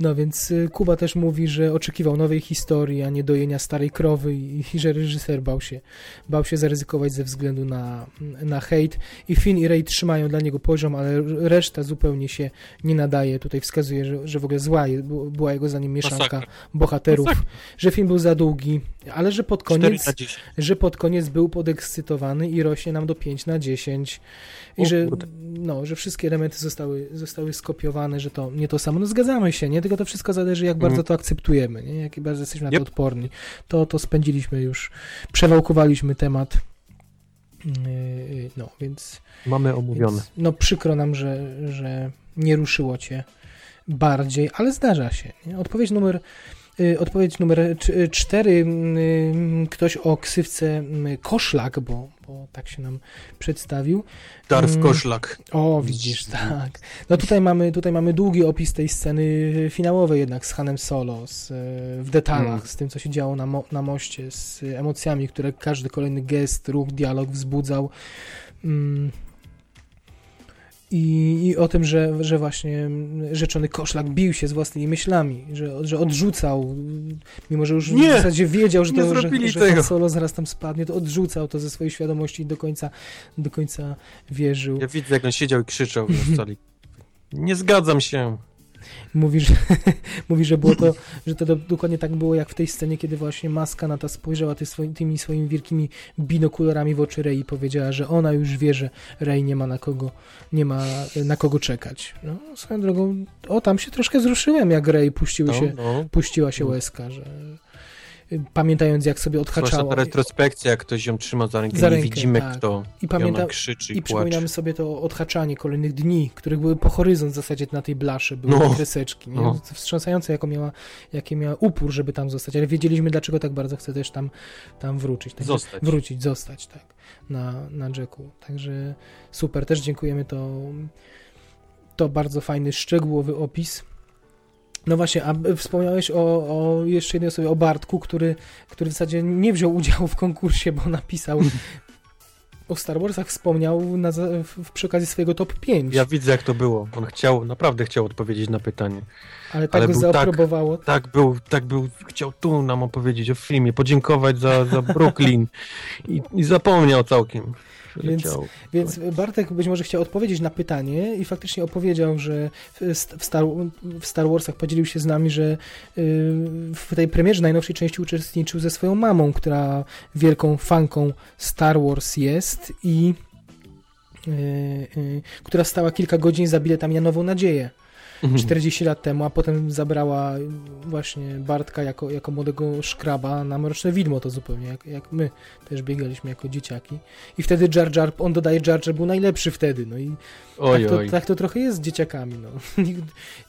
No więc y, Kuba też mówi, że oczekiwał nowej historii, a nie dojenia starej krowy i, i że reżyser bał się, bał się zaryzykować ze względu na, na hejt i Finn i Rey trzymają dla niego poziom, ale reszta zupełnie się nie nadaje. Tutaj wskazuje, że, że w ogóle zła była jego zdaniem mieszanka Masakra. bohaterów, Masakra. że film był za długi, ale że pod 4 koniec na 10. że pod koniec był podekscytowany i rośnie nam do 5 na 10 i O że, no, że wszystkie elementy zostały, zostały skopiowane, że to nie to samo. No zgadzamy się, nie? Tylko to wszystko zależy, jak Mhm. bardzo to akceptujemy, nie? Jak bardzo jesteśmy na Yep. to odporni. To, to spędziliśmy już, przewałkowaliśmy temat. Yy, No, więc, Mamy omówione. więc no przykro nam, że, że nie ruszyło cię bardziej, ale zdarza się. Nie? Odpowiedź numer Odpowiedź numer 4. Ktoś o ksywce mm, Koszlak, bo, bo tak się nam przedstawił. Darf Mm. Koszlak. O, widzisz, tak. No tutaj mamy, tutaj mamy długi opis tej sceny finałowej jednak z Hanem Solo, z, y, w detalach, Mm. z tym, co się działo na, mo na moście, z emocjami, które każdy kolejny gest, ruch, dialog wzbudzał. Mm. I, I o tym, że, że właśnie rzeczony koszlak bił się z własnymi myślami, że, że odrzucał, mimo że już Nie! w zasadzie wiedział, że, Nie to, że, że tego. Han Solo zaraz tam spadnie, to odrzucał to ze swojej świadomości i do końca, do końca wierzył. Ja widzę, jak on siedział i krzyczał na sali. Nie zgadzam się. Mówi, że, mówi, że było to, że to do, dokładnie tak było jak w tej scenie, kiedy właśnie Maska na to spojrzała ty swoim, tymi swoimi wielkimi binokularami w oczy Rey i powiedziała, że ona już wie, że Rey nie ma na kogo, nie ma na kogo czekać. No, swoją drogą, o, tam się troszkę wzruszyłem, jak Rey puścił No, się, no. puściła się No. łezka, że pamiętając jak sobie Zwłaszcza odhaczała. ta retrospekcja, jak ktoś ją trzyma za rękę, Za nie rękę, widzimy tak. kto. I ona krzyczy i, I przypominamy sobie to odhaczanie kolejnych dni, których były po horyzont w zasadzie na tej blaszy, były No. kreseczki. Nie? No. Wstrząsające, jaką miała, jaki miała upór, żeby tam zostać, ale wiedzieliśmy, dlaczego tak bardzo chce też tam, tam wrócić. Także Zostać. Wrócić, zostać, tak, na, na Jacku. Także super, też dziękujemy, to, to bardzo fajny, szczegółowy opis. No właśnie, a wspomniałeś o, o jeszcze jednej osobie, o Bartku, który, który w zasadzie nie wziął udziału w konkursie, bo napisał o Star Warsach, wspomniał na, w, przy okazji swojego top 5, Ja widzę, jak to było. On chciał, naprawdę chciał odpowiedzieć na pytanie. ale tak ale go tak-. Tak był, tak był, chciał tu nam opowiedzieć o filmie, podziękować za, za Brooklyn i, i zapomniał całkiem. Więc-. Więc Bartek być może chciał odpowiedzieć na pytanie i faktycznie opowiedział, że w, w, Star, w Star Warsach podzielił się z nami, że y, w tej premierze najnowszej części uczestniczył ze swoją mamą, która wielką fanką Star Wars jest i y, y, która stała kilka godzin za biletami na Nową Nadzieję. Mhm. 40 lat temu, a potem zabrała właśnie Bartka jako, jako młodego szkraba na Mroczne Widmo, to zupełnie jak, jak my też biegaliśmy jako dzieciaki. I wtedy Jar Jar, on dodaje Jar Jar był najlepszy wtedy, no i Oj, tak, to, oj. tak to trochę jest z dzieciakami, no.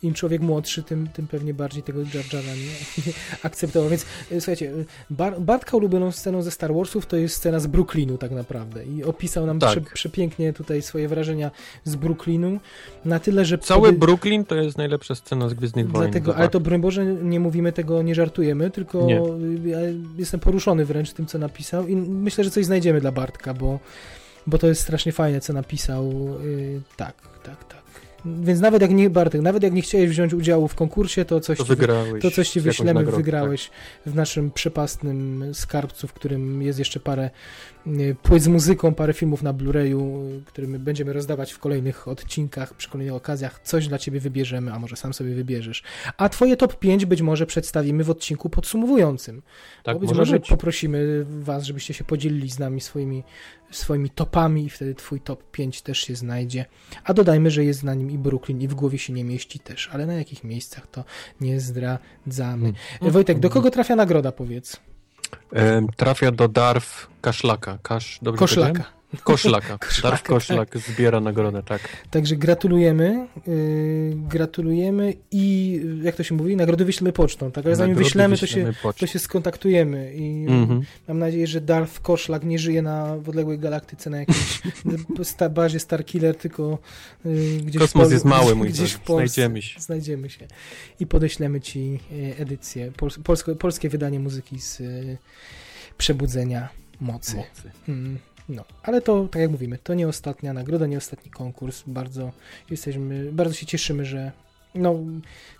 Im człowiek młodszy, tym, tym pewnie bardziej tego Jar Jara nie, akceptował, więc e, słuchajcie, e, Bar, Bartka ulubioną sceną ze Star Warsów to jest scena z Brooklynu tak naprawdę i opisał nam Tak. prze, przepięknie tutaj swoje wrażenia z Brooklynu, na tyle, że Cały Brooklyn to jest najlepsza scena z Gwiezdnych Wojen. Dlatego, ale to broń Boże nie mówimy tego, nie żartujemy, tylko Nie. ja jestem poruszony wręcz tym, co napisał i myślę, że coś znajdziemy dla Bartka, bo, bo to jest strasznie fajne, co napisał. Yy, tak, tak, tak. Więc nawet jak nie, Bartek, nawet jak nie chciałeś wziąć udziału w konkursie, to coś to ci to coś ci wyślemy, nagrodę, wygrałeś w naszym przepastnym skarbcu, w którym jest jeszcze parę płyt z muzyką, parę filmów na Blu-rayu, y, które my będziemy rozdawać w kolejnych odcinkach, przy kolejnych okazjach. Coś dla ciebie wybierzemy, a może sam sobie wybierzesz. A twoje top 5 być może przedstawimy w odcinku podsumowującym. Tak, Bo być może może być. poprosimy was, żebyście się podzielili z nami swoimi, swoimi topami i wtedy twój top 5 też się znajdzie. A dodajmy, że jest na nim i Brooklyn i w głowie się nie mieści też, ale na jakich miejscach to nie zdradzamy. Mm. Wojtek, do kogo trafia nagroda, powiedz? Trafia do Darf Kaszlaka. Kasz, dobrze Koszlaka. Koszlaka. Darf Koszlak zbiera nagrodę, tak. Także gratulujemy, yy, gratulujemy i jak to się mówi, nagrody wyślemy pocztą, tak? Ale zanim Nagrody wyślemy, to się, pocztą. to się skontaktujemy i Mhm. mam nadzieję, że Darth Koszlak nie żyje na w odległej galaktyce na jakiejś sta, bazie Starkiller, tylko yy, gdzieś Kosmos w Pol- jest mały, mój gdzieś w Polsce. Znajdziemy się. Znajdziemy się. I podeślemy ci yy, edycję, pols polsko, polskie wydanie muzyki z yy, Przebudzenia Mocy. Mocy. Mm, No, ale to, tak jak mówimy, to nie ostatnia nagroda, nie ostatni konkurs. Bardzo jesteśmy, bardzo się cieszymy, że no,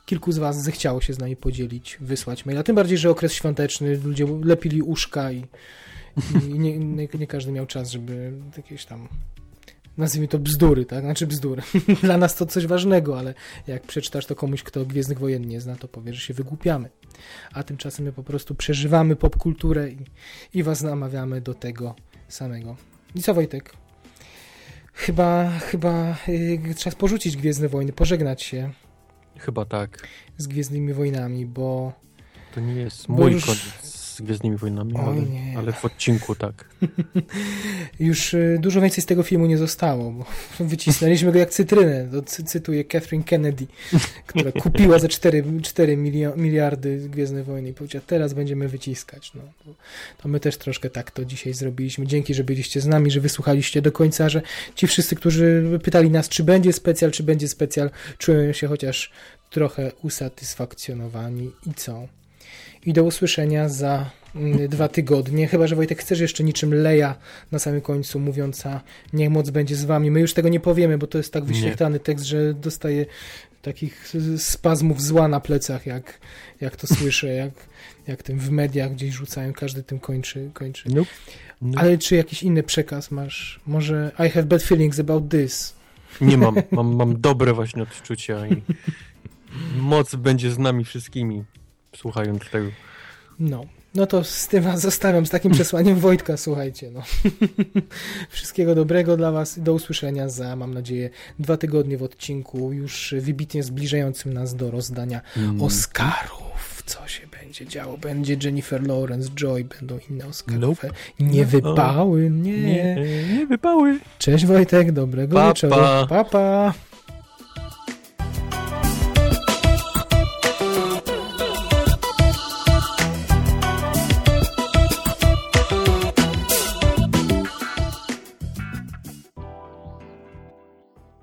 kilku z Was zechciało się z nami podzielić, wysłać maila. Tym bardziej, że okres świąteczny, ludzie lepili uszka i, i nie, nie, nie każdy miał czas, żeby jakieś tam nazwijmy to bzdury, tak? Znaczy bzdury. Dla nas to coś ważnego, ale jak przeczytasz to komuś, kto Gwiezdnych Wojen nie zna, to powie, że się wygłupiamy. A tymczasem my po prostu przeżywamy popkulturę i, i was namawiamy do tego samego. I co Wojtek? Chyba, chyba yy, trzeba porzucić Gwiezdne Wojny, pożegnać się Chyba tak. z Gwiezdnymi Wojnami, bo To nie jest mój już- koniec z Gwiezdnymi Wojnami, Oj, ale, ale w odcinku tak. już y, dużo więcej z tego filmu nie zostało, bo wycisnęliśmy go jak cytrynę. To cy, cytuję Catherine Kennedy, która kupiła za 4, 4 milio- miliardy Gwiezdne Wojny i powiedziała, teraz będziemy wyciskać. No, to my też troszkę tak to dzisiaj zrobiliśmy. Dzięki, że byliście z nami, że wysłuchaliście do końca, że ci wszyscy, którzy pytali nas, czy będzie specjal, czy będzie specjal, czują się chociaż trochę usatysfakcjonowani i co? I do usłyszenia za mm, dwa tygodnie. Chyba, że Wojtek chcesz jeszcze niczym Leja na samym końcu mówiąca niech moc będzie z wami. My już tego nie powiemy, bo to jest tak wyświetlany tekst, że dostaję takich spazmów zła na plecach, jak, jak to słyszę, jak, jak tym w mediach gdzieś rzucają, każdy tym kończy. kończy. Nope. No, Ale czy jakiś inny przekaz masz? Może I have bad feelings about this. Nie mam. mam. Mam dobre właśnie odczucia i moc będzie z nami wszystkimi, słuchając tego. No. No to z tym was zostawiam, z takim przesłaniem Wojtka, słuchajcie. No. Wszystkiego dobrego dla was. Do usłyszenia za, mam nadzieję, dwa tygodnie w odcinku, już wybitnie zbliżającym nas do rozdania Mm. Oscarów. Co się będzie działo? Będzie Jennifer Lawrence, Joy, będą inne Oscarowe. Nope. Nie No. wypały, nie. Nie, nie wypały. Cześć Wojtek, dobrego Pa, wieczoru. pa. pa. pa.